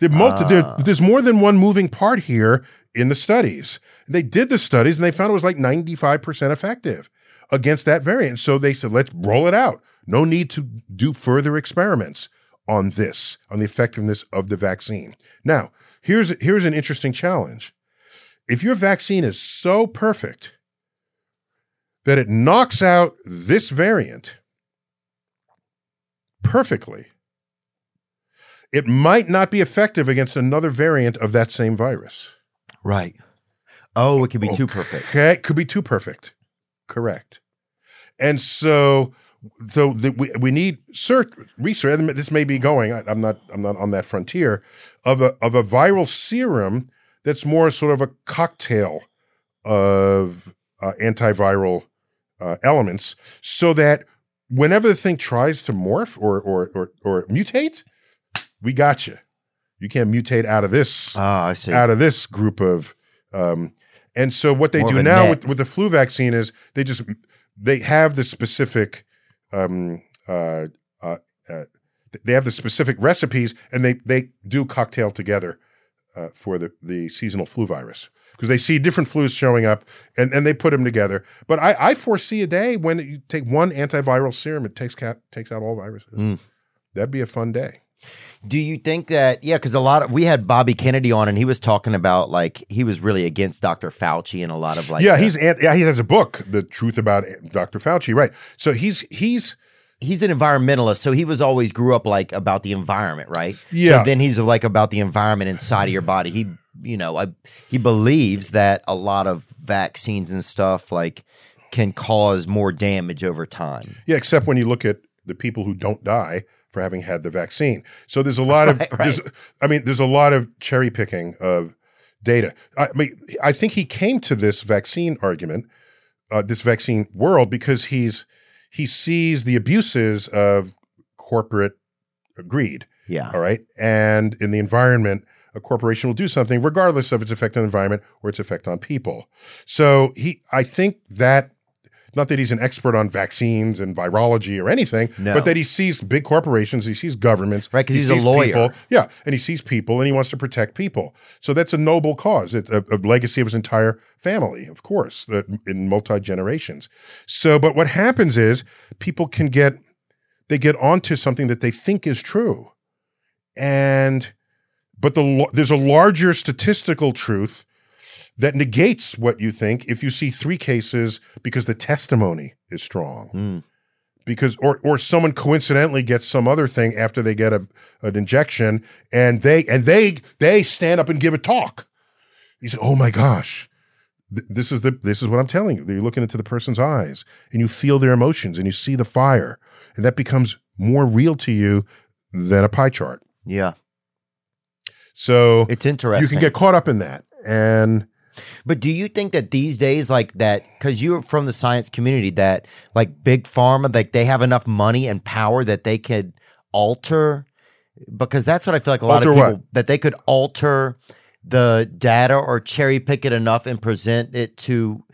The multi- there- ah. there's more than one moving part here in the studies. They did the studies and they found it was like 95% effective against that variant. So they said, let's roll it out. No need to do further experiments on this, on the effectiveness of the vaccine. Now, here's here's an interesting challenge. If your vaccine is so perfect that it knocks out this variant, perfectly, it might not be effective against another variant of that same virus. Right. Oh, it could be too perfect. Okay, it could be too perfect. Correct. And so, so the, we we need search research. This may be going. I, I'm not. I'm not on that frontier of a of a viral serum that's more sort of a cocktail of uh, antiviral uh, elements, so that whenever the thing tries to morph or or or, or mutate, we got you. You can't mutate out of this Ah, I see. out of this group of um and so what they More do now net. with, with the flu vaccine is they just they have the specific um uh, uh, uh they have the specific recipes and they they do cocktail together uh, for the the seasonal flu virus because they see different flus showing up and, and they put them together but I, I foresee a day when you take one antiviral serum it takes ca- takes out all viruses Mm. that'd be a fun day Do you think that yeah? Because a lot of we had Bobby Kennedy on, and he was talking about like he was really against Dr. Fauci and a lot of like yeah the- he's yeah he has a book the truth about dr fauci right so he's he's he's an environmentalist, so he was always grew up like about the environment, right? Yeah. So then he's like about the environment inside of your body. He, you know, I, he believes that a lot of vaccines and stuff like can cause more damage over time. Yeah, except when you look at the people who don't die for having had the vaccine. So there's a lot of, Right, right. There's, I mean, there's a lot of cherry picking of data. I mean, I think he came to this vaccine argument, uh, this vaccine world, because he's he sees the abuses of corporate greed. Yeah. All right, and in the environment. A corporation will do something regardless of its effect on the environment or its effect on people. So he, I think that not that he's an expert on vaccines and virology or anything, No. but that he sees big corporations, he sees governments, Right, 'cause he he's a lawyer. people. yeah, and he sees people and he wants to protect people. So that's a noble cause, it's a, a legacy of his entire family, of course, that in multi generations. So, but what happens is people can get they get onto something that they think is true, and but the there's a larger statistical truth that negates what you think if you see three cases because the testimony is strong. Mm. Because or or someone coincidentally gets some other thing after they get a, an injection and they and they they stand up and give a talk. You say, "Oh my gosh, th- this is the this is what I'm telling you." You're looking into the person's eyes and you feel their emotions and you see the fire, and that becomes more real to you than a pie chart. Yeah. So It's interesting. you can get caught up in that, and But do you think that these days, like that, because you're from the science community, that like big pharma, like they have enough money and power that they could alter? Because that's what I feel like a lot of people what? that they could alter the data or cherry pick it enough and present it to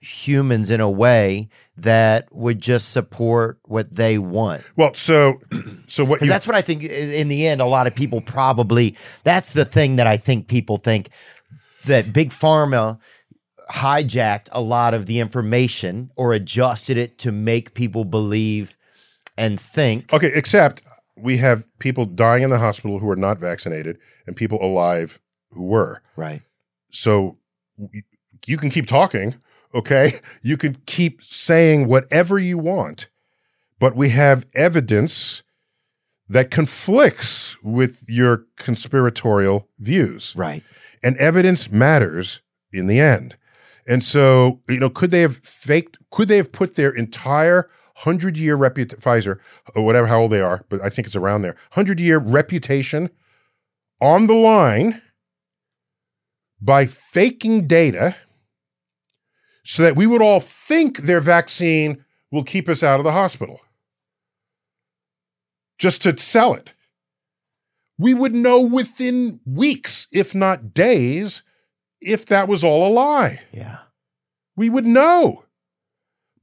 humans in a way that would just support what they want. well, so so what you that's what I think in the end, a lot of people probably, that's the thing that I think people think that Big Pharma hijacked a lot of the information or adjusted it to make people believe and think. Okay, except we have people dying in the hospital who are not vaccinated and people alive who were. Right. So you can keep talking, okay? You can keep saying whatever you want, but we have evidence that conflicts with your conspiratorial views. Right. And evidence matters in the end. And so, you know, could they have faked? Could they have put their entire hundred year reputation, Pfizer, or whatever, how old they are, but I think it's around there, hundred year reputation on the line by faking data so that we would all think their vaccine will keep us out of the hospital just to sell it we would know within weeks, if not days, if that was all a lie. Yeah. We would know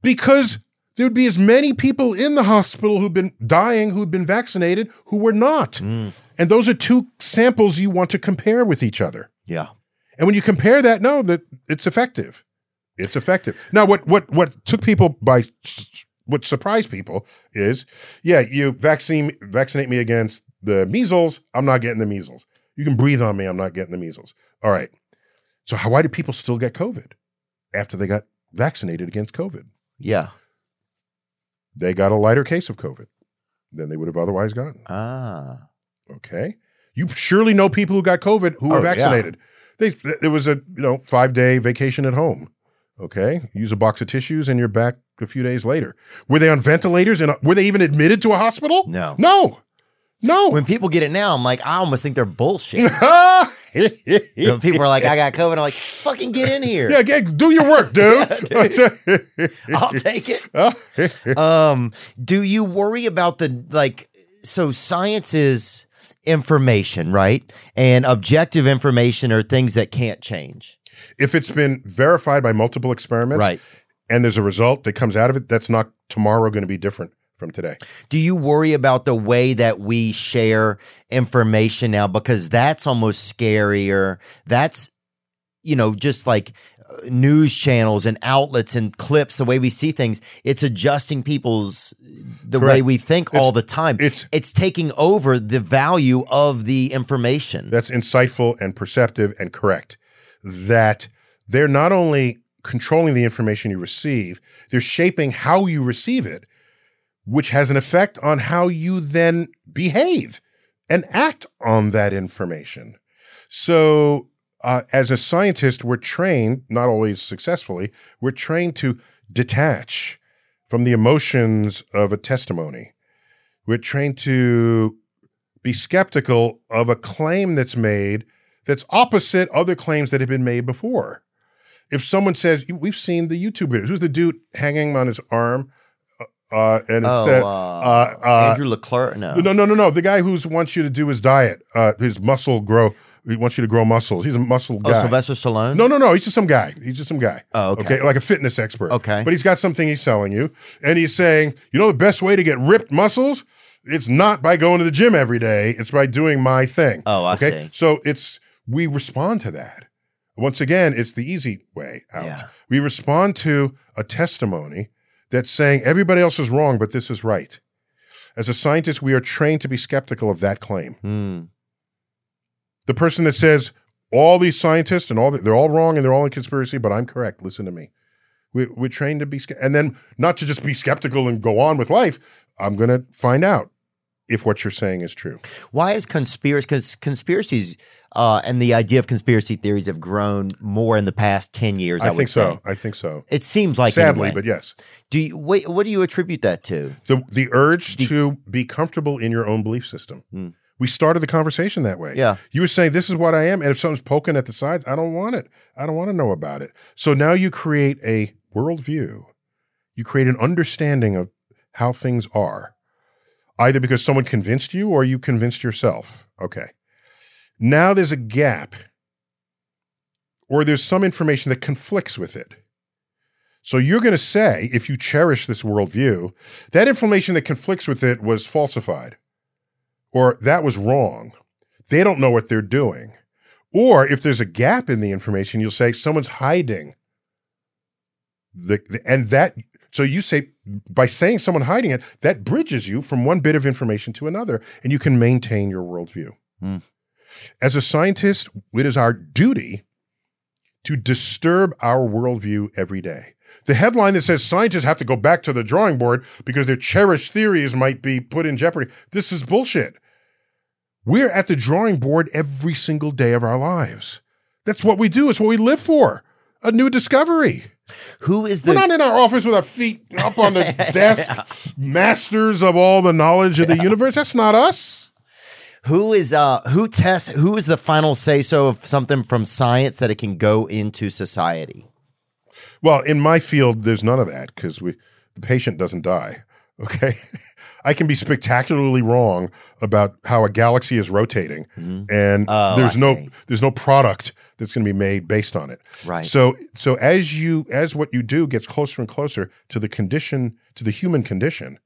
because there would be as many people in the hospital who've been dying who've been vaccinated who were not. Mm. And those are two samples you want to compare with each other. Yeah. And when you compare that, no, that it's effective. It's effective. Now, what what what took people by what surprised people is, yeah, you vaccine vaccinate me against the measles. I'm not getting the measles. You can breathe on me. I'm not getting the measles. All right. So how, why do people still get COVID after they got vaccinated against COVID? Yeah. They got a lighter case of COVID. than they would have otherwise gotten. Ah. Okay. You surely know people who got COVID who were Oh, yeah. vaccinated. They there was a you know five day vacation at home. Okay. Use a box of tissues and you're back a few days later. Were they on ventilators and were they even admitted to a hospital? No. No. No. When people get it now, I'm like, I almost think they're bullshit. Know, people are like, I got COVID. I'm like, fucking get in here. yeah, get, do your work, dude. I'll take it. um, do you worry about the like? So science is information, right? And objective information are things that can't change, if it's been verified by multiple experiments, right? and there's a result that comes out of it, that's not tomorrow going to be different from today. Do you worry about the way that we share information now? Because that's almost scarier. That's, you know, just like uh, news channels and outlets and clips, the way we see things, it's adjusting people's, the way we think all the time. it's- it's taking over the value of the information. That's insightful and perceptive and correct. That they're not only controlling the information you receive, they're shaping how you receive it, which has an effect on how you then behave and act on that information. So, uh, as a scientist, we're trained, not always successfully, we're trained to detach from the emotions of a testimony. We're trained to be skeptical of a claim that's made that's opposite other claims that have been made before. If someone says, "We've seen the YouTube videos," who's the dude hanging on his arm, uh, and it oh, said, uh, uh, uh, Andrew Leclerc? No. no, no, no, no. The guy who wants you to do his diet, uh, his muscle grow. He wants you to grow muscles. He's a muscle guy. Oh, guy. Sylvester Stallone? No, no, no. He's just some guy. He's just some guy. Oh, okay. Like a fitness expert. Okay. But he's got something he's selling you. And he's saying, you know, the best way to get ripped muscles? It's not by going to the gym every day. It's by doing my thing. Oh, I see. So it's, we respond to that. Once again, it's the easy way out. Yeah. We respond to a testimony that's saying everybody else is wrong, but this is right. As a scientist, we are trained to be skeptical of that claim. Hmm. The person that says all these scientists and all the, they're all wrong and they're all in conspiracy, but I'm correct. Listen to me. We, we're trained to be, and then not to just be skeptical and go on with life. I'm going to find out if what you're saying is true. Why is conspiracy? Because conspiracies uh, and the idea of conspiracy theories have grown more in the past ten years. I, I, think so. say. I think so. It seems like Sadly, but yes, do you, what, what do you attribute that to? the the urge to be comfortable in your own belief system. We started the conversation that way. Hmm. Yeah. You were saying this is what I am, and if something's poking at the sides, I don't want it. I don't want to know about it. So now you create a worldview. You create an understanding of how things are, either because someone convinced you or you convinced yourself. Okay. Now there's a gap, or there's some information that conflicts with it. So you're going to say, if you cherish this worldview, that information that conflicts with it was falsified, or that was wrong. They don't know what they're doing. Or if there's a gap in the information, you'll say someone's hiding. The, and that so you say by saying someone hiding it, that bridges you from one bit of information to another, and you can maintain your worldview. Hmm. As a scientist, it is our duty to disturb our worldview every day. The headline that says scientists have to go back to the drawing board because their cherished theories might be put in jeopardy. This is bullshit. We're at the drawing board every single day of our lives. That's what we do. It's what we live for. A new discovery. Who is the? We're not in our office with our feet up on the desk, masters of all the knowledge of the universe. That's not us. who is uh who tests who is the final say so of something from science that it can go into society? Well, in my field, there's none of that because we the patient doesn't die. Okay. I can be spectacularly wrong about how a galaxy is rotating, and Oh, there's I no see. there's no product that's going to be made based on it. Right. So so as you as what you do gets closer and closer to the condition to the human condition,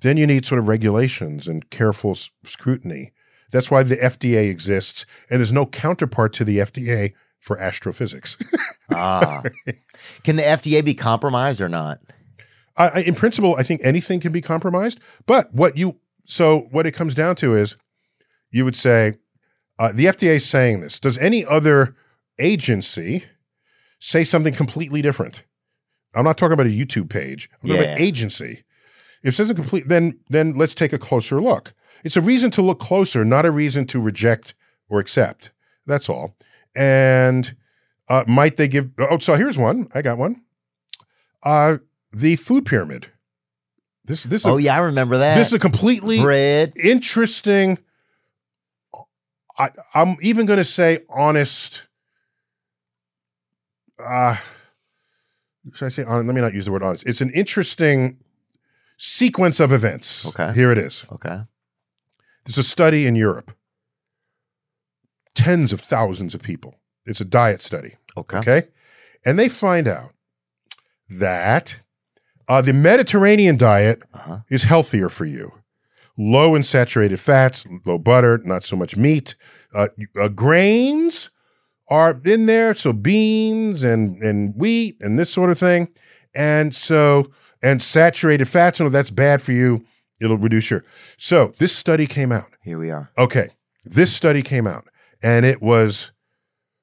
then you need sort of regulations and careful s- scrutiny. That's why the FDA exists, and there's no counterpart to the FDA for astrophysics. Ah. can the FDA be compromised or not? I, I, in principle, I think anything can be compromised. But what you so what it comes down to is, you would say, uh, the FDA is saying this. Does any other agency say something completely different? I'm not talking about a YouTube page. I'm talking about agency. if it doesn't complete, then then let's take a closer look. It's a reason to look closer, not a reason to reject or accept. That's all. And uh, might they give? Oh, so here's one. I got one. Uh, the food pyramid. This this is Oh a, yeah, I remember that. this is a completely bread. interesting. I, I'm even going to say honest. Uh, should I say honest? Let me not use the word honest. It's an interesting sequence of events. Okay. Here it is. Okay. There's a study in Europe. Tens of thousands of people. It's a diet study. Okay. Okay. And they find out that uh, the Mediterranean diet Uh-huh. is healthier for you. Low in saturated fats, low butter, not so much meat. Uh, uh, grains are in there, so beans and and wheat and this sort of thing. And so and saturated fats, you know, that's bad for you. It'll reduce your. So this study came out. Here we are. Okay, this study came out, and it was,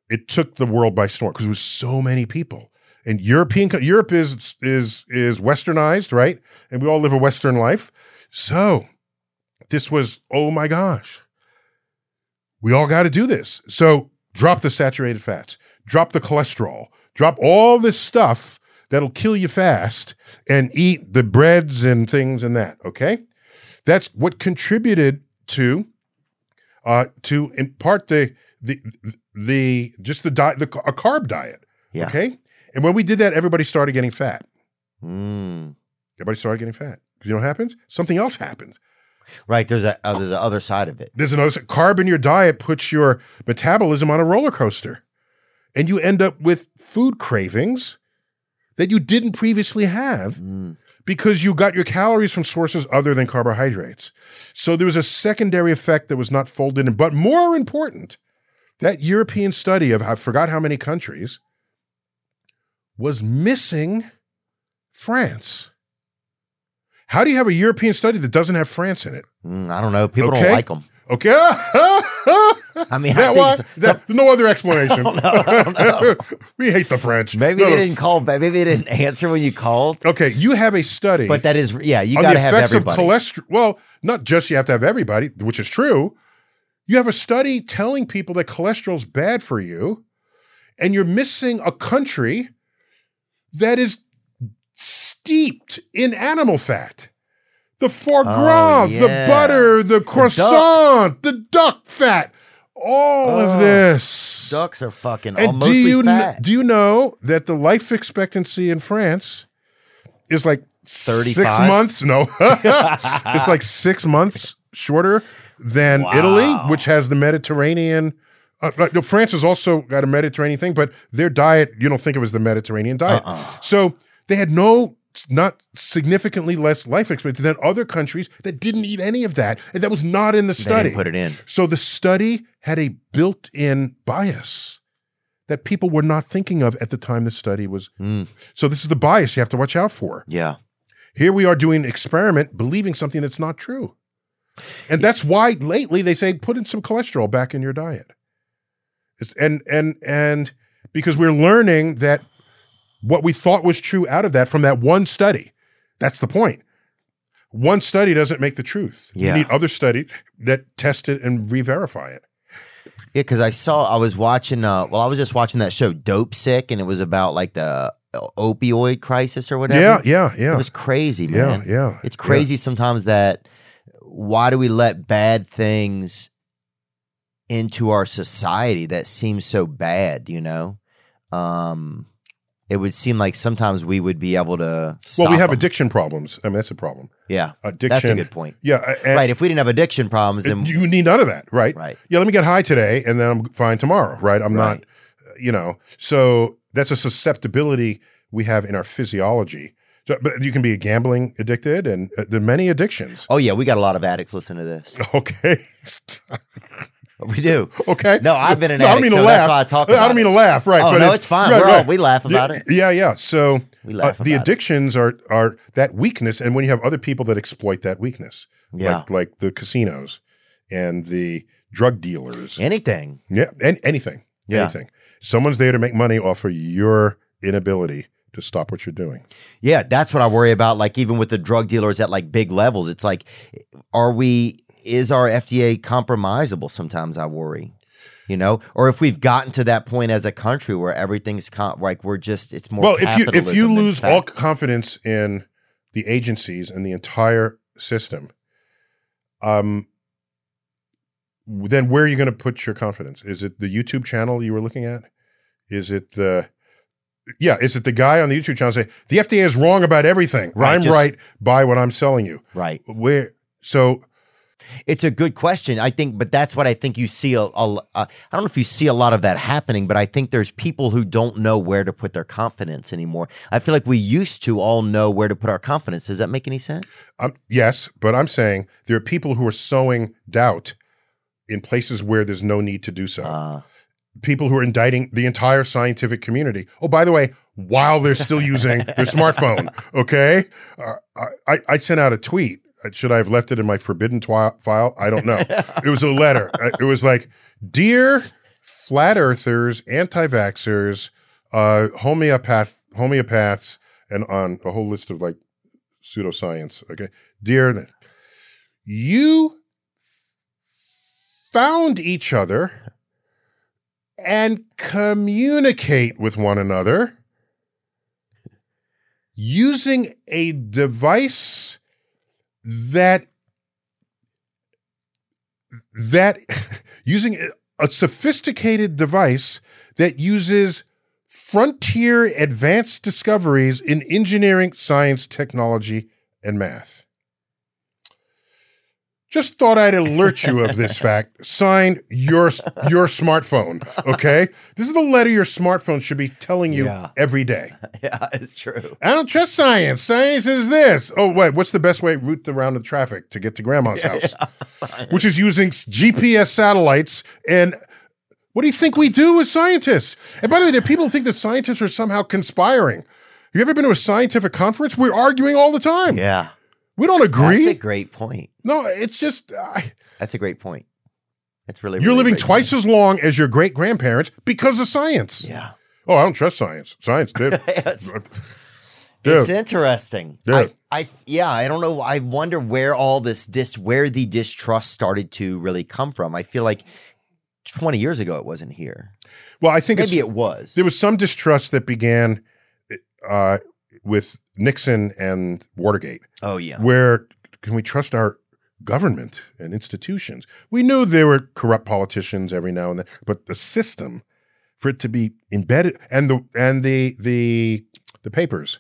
it took the world by storm because it was so many people. And European Europe is is is westernized, right? And we all live a Western life. So this was, oh my gosh, we all got to do this. So drop the saturated fats, drop the cholesterol, drop all this stuff that'll kill you fast, and eat the breads and things and that. Okay, that's what contributed to uh, to impart the the the just the diet the a carb diet. Yeah. Okay, and when we did that, everybody started getting fat. Mm. Everybody started getting fat. You know what happens? Something else happens. Right. There's a uh, there's a other side of it. There's another carb in your diet puts your metabolism on a roller coaster, and you end up with food cravings that you didn't previously have Mm. because you got your calories from sources other than carbohydrates. So there was a secondary effect that was not folded in. But more important, that European study of I forgot how many countries was missing France. How do you have a European study that doesn't have France in it? Mm, I don't know. People Okay. don't like them. Okay. I mean, I that why? so- That- no other explanation. know. we hate the French. Maybe No, they didn't call. Maybe they didn't answer when you called. Okay, you have a study. But that is, yeah, you got to have everybody. of cholesterol. Well, not just you have to have everybody, which is true. You have a study telling people that cholesterol is bad for you, and you're missing a country that is steeped in animal fat. The foie gras, the Oh, yeah. butter, the croissant, the duck, fat, all Oh, of this. Ducks are fucking And do you kn- do you know that the life expectancy in France is like six months? No, it's like six months shorter than Italy, which has the Mediterranean. Uh, uh, France has also got a Mediterranean thing, but their diet you don't think of as the Mediterranean diet. Uh-uh. So they had no. It's not significantly less life expectancy than other countries that didn't eat any of that, and that was not in the study. put it in. So the study had a built in bias that people were not thinking of at the time the study was. Mm. So this is the bias you have to watch out for. Yeah. Here we are doing an experiment, believing something that's not true. And that's why lately they say put in some cholesterol back in your diet. It's, and and and because we're learning that what we thought was true out of that from that one study. That's the point. One study doesn't make the truth. Yeah. You need other studies that test it and re-verify it. Yeah, because I saw I was watching. Uh, well, I was just watching that show, Dopesick, and it was about like the opioid crisis or whatever. Yeah, yeah, yeah. It was crazy, man. yeah. yeah. It's crazy sometimes that why do we let bad things into our society that seem so bad, you know? Um it would seem like sometimes we would be able to Well, we have have 'em. addiction problems. I mean, that's a problem. Yeah. Addiction. That's a good point. Yeah, right, if we didn't have addiction problems then you need none of that, right? Right. Yeah, let me get high today, and then I'm fine tomorrow, right? I'm Right. not, you know. So that's a susceptibility we have in our physiology. So, but you can be a gambling addicted, and uh, there are many addictions. Oh yeah, we got a lot of addicts listening to this. Okay. We do. okay. No, I've been an No, I don't addict, mean to laugh. that's why I talk I don't mean to laugh, right? Oh, but no, it's fine. We're all- we laugh about it. Yeah, yeah. So We laugh uh, the about it. addictions are are that weakness, and when you have other people that exploit that weakness, Yeah. like, like the casinos and the drug dealers, Anything. yeah, and anything, Yeah. anything. Someone's there to make money off of your inability to stop what you're doing. Yeah, that's what I worry about. Like even with the drug dealers at like big levels, it's like, are we? Is our FDA compromisable? Sometimes I worry, you know, or if we've gotten to that point as a country where everything's com- like we're just it's more. well, if you if you lose all confidence in the agencies and the entire system, um, then where are you going to put your confidence? Is it the YouTube channel you were looking at? Is it the yeah? Is it the guy on the YouTube channel say the FDA is wrong about everything? Right, I'm just- right by what I'm selling you. right, Where so it's a good question. I think, but that's what I think you see. A, a, a, I don't know if you see a lot of that happening, but I think there's people who don't know where to put their confidence anymore. I feel like we used to all know where to put our confidence. Does that make any sense? Um, yes, but I'm saying there are people who are sowing doubt in places where there's no need to do so. Uh, people who are indicting the entire scientific community. Oh, by the way, while they're still using their smartphone, okay? Uh, I, I sent out a tweet. Should I have left it in my forbidden twi- file? I don't know. it was a letter. It was like, Dear flat earthers, anti vaxxers, uh, homeopath, homeopaths, and on a whole list of like pseudoscience. Okay. Dear, you found each other and communicate with one another using a device that that using a sophisticated device that uses frontier advanced discoveries in engineering, science, technology, and math. Just thought I'd alert you of this fact. Signed your your smartphone. Okay, this is the letter your smartphone should be telling you Yeah. every day. yeah, it's true. I don't trust science. Science is this. Oh wait, what's the best way route around the traffic to get to grandma's house? Which is using GPS satellites and. What do you think we do as scientists? And by the way, there are people who think that scientists are somehow conspiring. You ever been to a scientific conference? We're arguing all the time. Yeah, We don't agree. that's a great point. no, it's just I That's a great point. It's really you're really living twice as long as your great grandparents because of science. Yeah, Oh, I don't trust science. Science did. Yes. Dude. It's interesting. Dude. I, I, yeah, I don't know. I wonder where all this dis, where the distrust started to really come from. I feel like 20 years ago it wasn't here. well, I think Maybe it was. there was some distrust that began uh, with Nixon and Watergate. Oh yeah. where can we trust our government and institutions? We knew there were corrupt politicians every now and then, but the system for it to be embedded and the and the the the papers,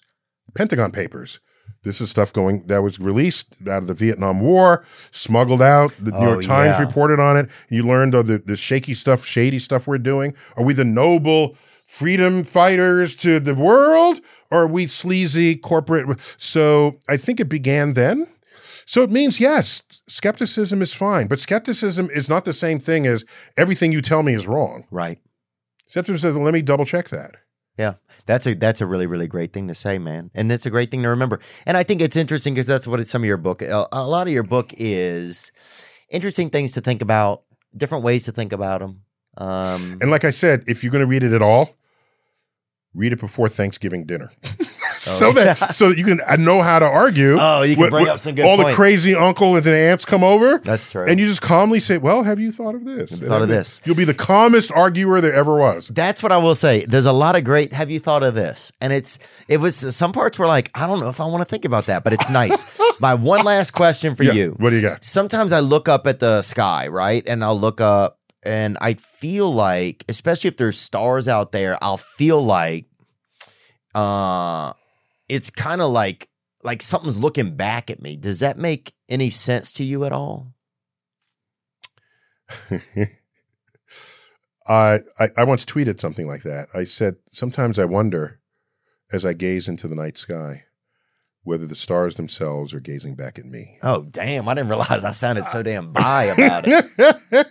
Pentagon papers. This is stuff going that was released out of the Vietnam War, smuggled out. The New Oh, York Times yeah. reported on it. You learned of the, the shaky stuff, shady stuff we're doing. Are we the noble freedom fighters to the world, or are we sleazy corporate? So I think it began then. So it means yes, skepticism is fine, but skepticism is not the same thing as everything you tell me is wrong. Right. Skepticism says, let me double check that. Yeah, that's a that's a really really great thing to say, man, and it's a great thing to remember. And I think it's interesting because that's what some of your book, a, a lot of your book is interesting things to think about, different ways to think about them. Um, And like I said, if you're going to read it at all, read it before Thanksgiving dinner. so that so that you can know how to argue. Oh, you can bring up some good All the crazy uncle and the aunts come over. that's true. And you just calmly say, "Well, have you thought of this? thought of this. You'll be the calmest arguer there ever was. That's what I will say. There's a lot of great. Have you thought of this? And it's it was some parts were like I don't know if I want to think about that, but it's nice. My one last question for Yeah. you. What do you got? Sometimes I look up at the sky, right, and I'll look up, and I feel like, especially if there's stars out there, I'll feel like, uh, it's kind of like like something's looking back at me. Does that make any sense to you at all? I, I I once tweeted something like that. I said, "Sometimes I wonder, as I gaze into the night sky, whether the stars themselves are gazing back at me." Oh, damn! I didn't realize I sounded so damn bi about it.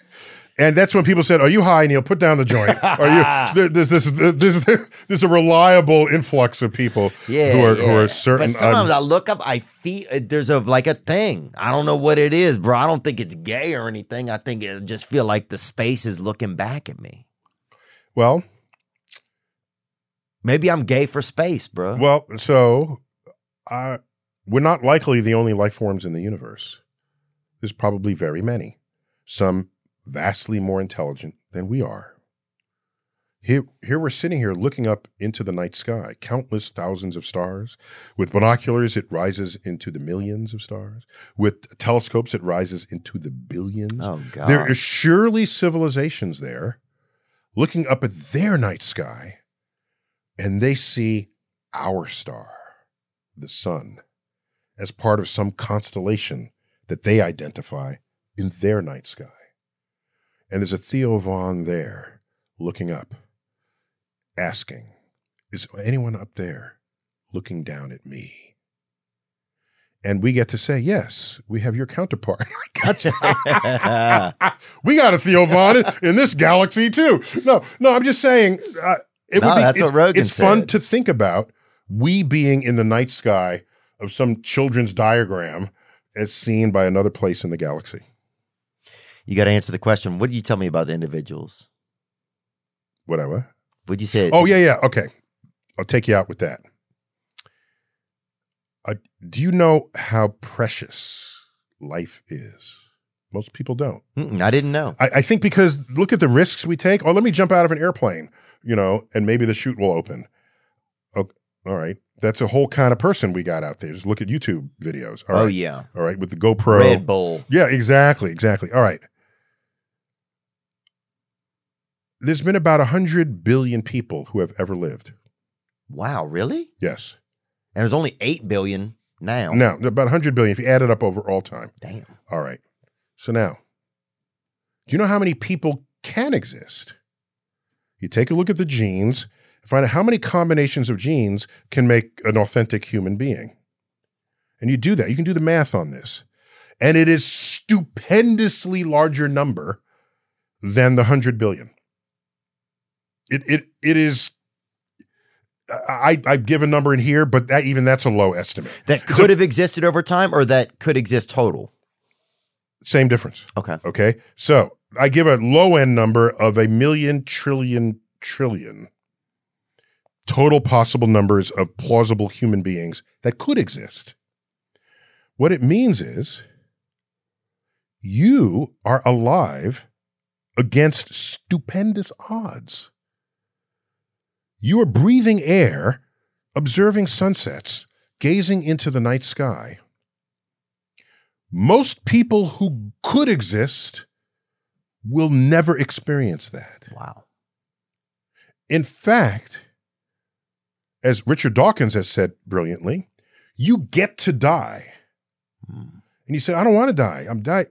And that's when people said, "Are you high, Neil? Put down the joint." Are you? there- There's this this there's a reliable influx of people Yeah, who are yeah. who are certain. But sometimes I'm- I look up, I feel uh, there's a like a thing. I don't know what it is, bro. I don't think it's gay or anything. I think it just feel like the space is looking back at me. well, Maybe I'm gay for space, bro. Well, so I we're not likely the only life forms in the universe. There's probably very many, some vastly more intelligent than we are. Here, here we're sitting here looking up into the night sky, countless thousands of stars. With binoculars, it rises into the millions of stars. With telescopes, it rises into the billions. oh god. There are surely civilizations there looking up at their night sky, and they see our star, the sun, as part of some constellation that they identify in their night sky. And there's a Theo Von there looking up, asking, Is anyone up there looking down at me? And we get to say, Yes, we have your counterpart. gotcha. we got a Theo Von in, in this galaxy too. No, no, I'm just saying. Uh, it No, would be, that's what it's, Rogan It's fun to think about we being in the night sky of some children's diagram as seen by another place in the galaxy. You got to answer the question. What do you tell me about the individuals? Whatever. Would you say? Oh yeah, yeah. Okay, I'll take you out with that. Uh, do you know how precious life is? Most people don't. Mm-mm, I didn't know. I, I think because look at the risks we take. Oh, let me jump out of an airplane, you know, and maybe the chute will open. Oh, all right. That's a whole kind of person we got out there. Just look at YouTube videos. All oh yeah, All right. With the GoPro. Red Bull. Yeah, exactly. Exactly. All right. There's been about 100 billion people who have ever lived. Wow, really? Yes. And there's only eight billion now. Now, about 100 billion if you add it up over all time. Damn. All right. So now, do you know how many people can exist? You take a look at the genes, find out how many combinations of genes can make an authentic human being. And you do that. You can do the math on this. And it is stupendously larger number than the 100 billion. It it it is I I give a number in here, but that even that's a low estimate. That could have existed over time, or that could exist total. Same difference. Okay. Okay. So I give a low end number of a million trillion trillion total possible numbers of plausible human beings that could exist. What it means is you are alive against stupendous odds. You are breathing air, observing sunsets, gazing into the night sky. Most people who could exist will never experience that. Wow. In fact, as Richard Dawkins has said brilliantly, you get to die. Hmm. And you say, I don't want to die. I'm dying.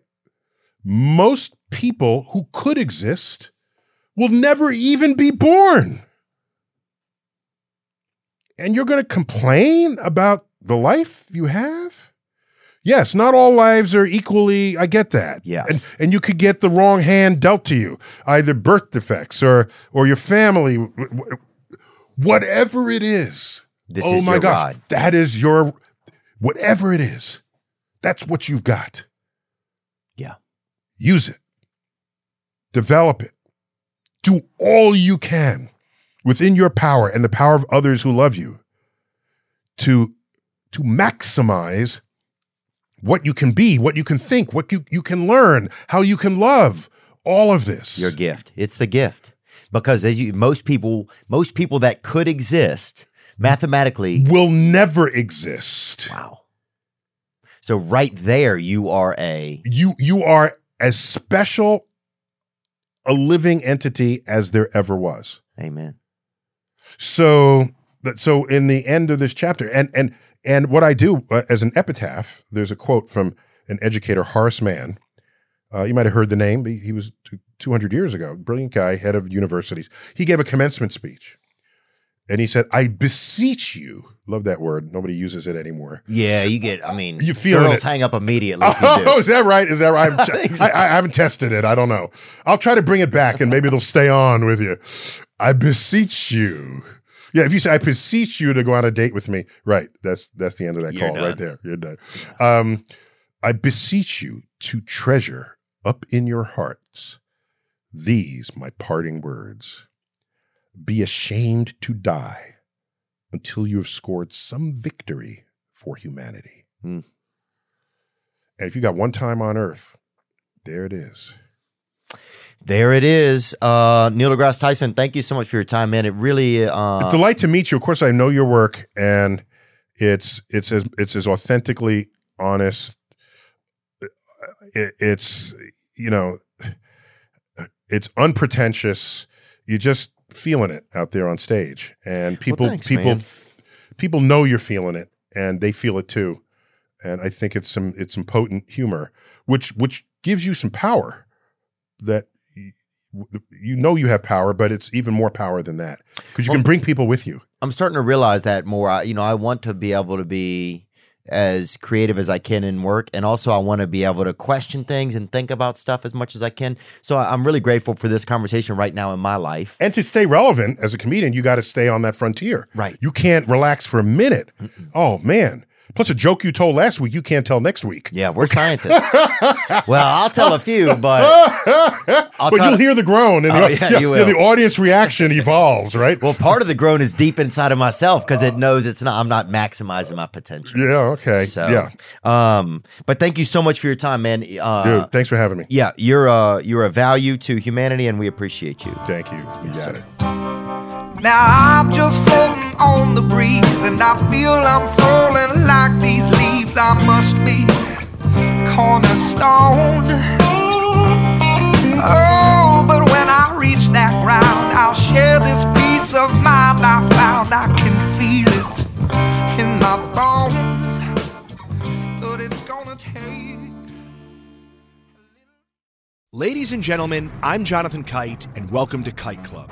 Most people who could exist will never even be born. And you're going to complain about the life you have? Yes, not all lives are equally. I get that. Yes. And, and you could get the wrong hand dealt to you, either birth defects or or your family, whatever it is. This oh is my gosh, that is your whatever it is. That's what you've got. Yeah. Use it. Develop it. Do all you can within your power and the power of others who love you to to maximize what you can be, what you can think, what you, you can learn, how you can love, all of this. Your gift. It's the gift. Because as you most people most people that could exist mathematically. will never exist. Wow. So right there you are a You you are as special a living entity as there ever was. Amen. So that so in the end of this chapter, and and and what I do uh, as an epitaph, there's a quote from an educator, Horace Mann. Uh, you might have heard the name. He, he was 200 years ago, brilliant guy, head of universities. He gave a commencement speech, and he said, "I beseech you." Love that word. Nobody uses it anymore. Yeah, you get I mean You feeling girls it. hang up immediately if you do. Oh, is that right? Is that right? I, haven't che- think so. I, I haven't tested it. I don't know. I'll try to bring it back, and maybe they'll stay on with you. I beseech you. Yeah, if you say I beseech you to go on a date with me, right? That's that's the end of that You're call done. right there. You're done. Um, I beseech you to treasure up in your hearts these my parting words. Be ashamed to die until you have scored some victory for humanity. Hmm. And if you got one time on earth, there it is. There it is. Uh, Neil deGrasse Tyson, thank you so much for your time, man. It really, a uh, delight to meet you. Of course, I know your work, and it's it's as it's as authentically honest. It, it's you know, it's unpretentious. You're just feeling it out there on stage, and people thanks, people man. people know you're feeling it, and they feel it too. And I think it's some it's some potent humor, which which gives you some power that. You know you have power, but it's even more power than that because you can bring people with you. I'm starting to realize that more. I, you know, I want to be able to be as creative as I can in work, and also I want to be able to question things and think about stuff as much as I can. So I'm really grateful for this conversation right now in my life. And to stay relevant as a comedian, you got to stay on that frontier. Right. You can't relax for a minute. Oh man. Plus a joke you told last week, you can't tell next week. Yeah, we're scientists. well, I'll tell a few, but I'll But you'll hear the groan, and Oh, the, yeah, you will. the audience reaction evolves, right? well, part of the groan is deep inside of myself because it knows it's not. I'm not maximizing my potential. yeah, okay, So, yeah, um, but thank you so much for your time, man. Uh, dude. Thanks for having me. yeah, you're uh, you're a value to humanity, and we appreciate you. Thank you. You got sir. it. Now I'm just floating on the breeze, and I feel I'm falling like these leaves. I must be cornerstone. Oh, but when I reach that ground, I'll share this peace of mind I found. I can feel it in my bones, but it's gonna take. Ladies and gentlemen, I'm Jonathan Kite, and welcome to Kite Club,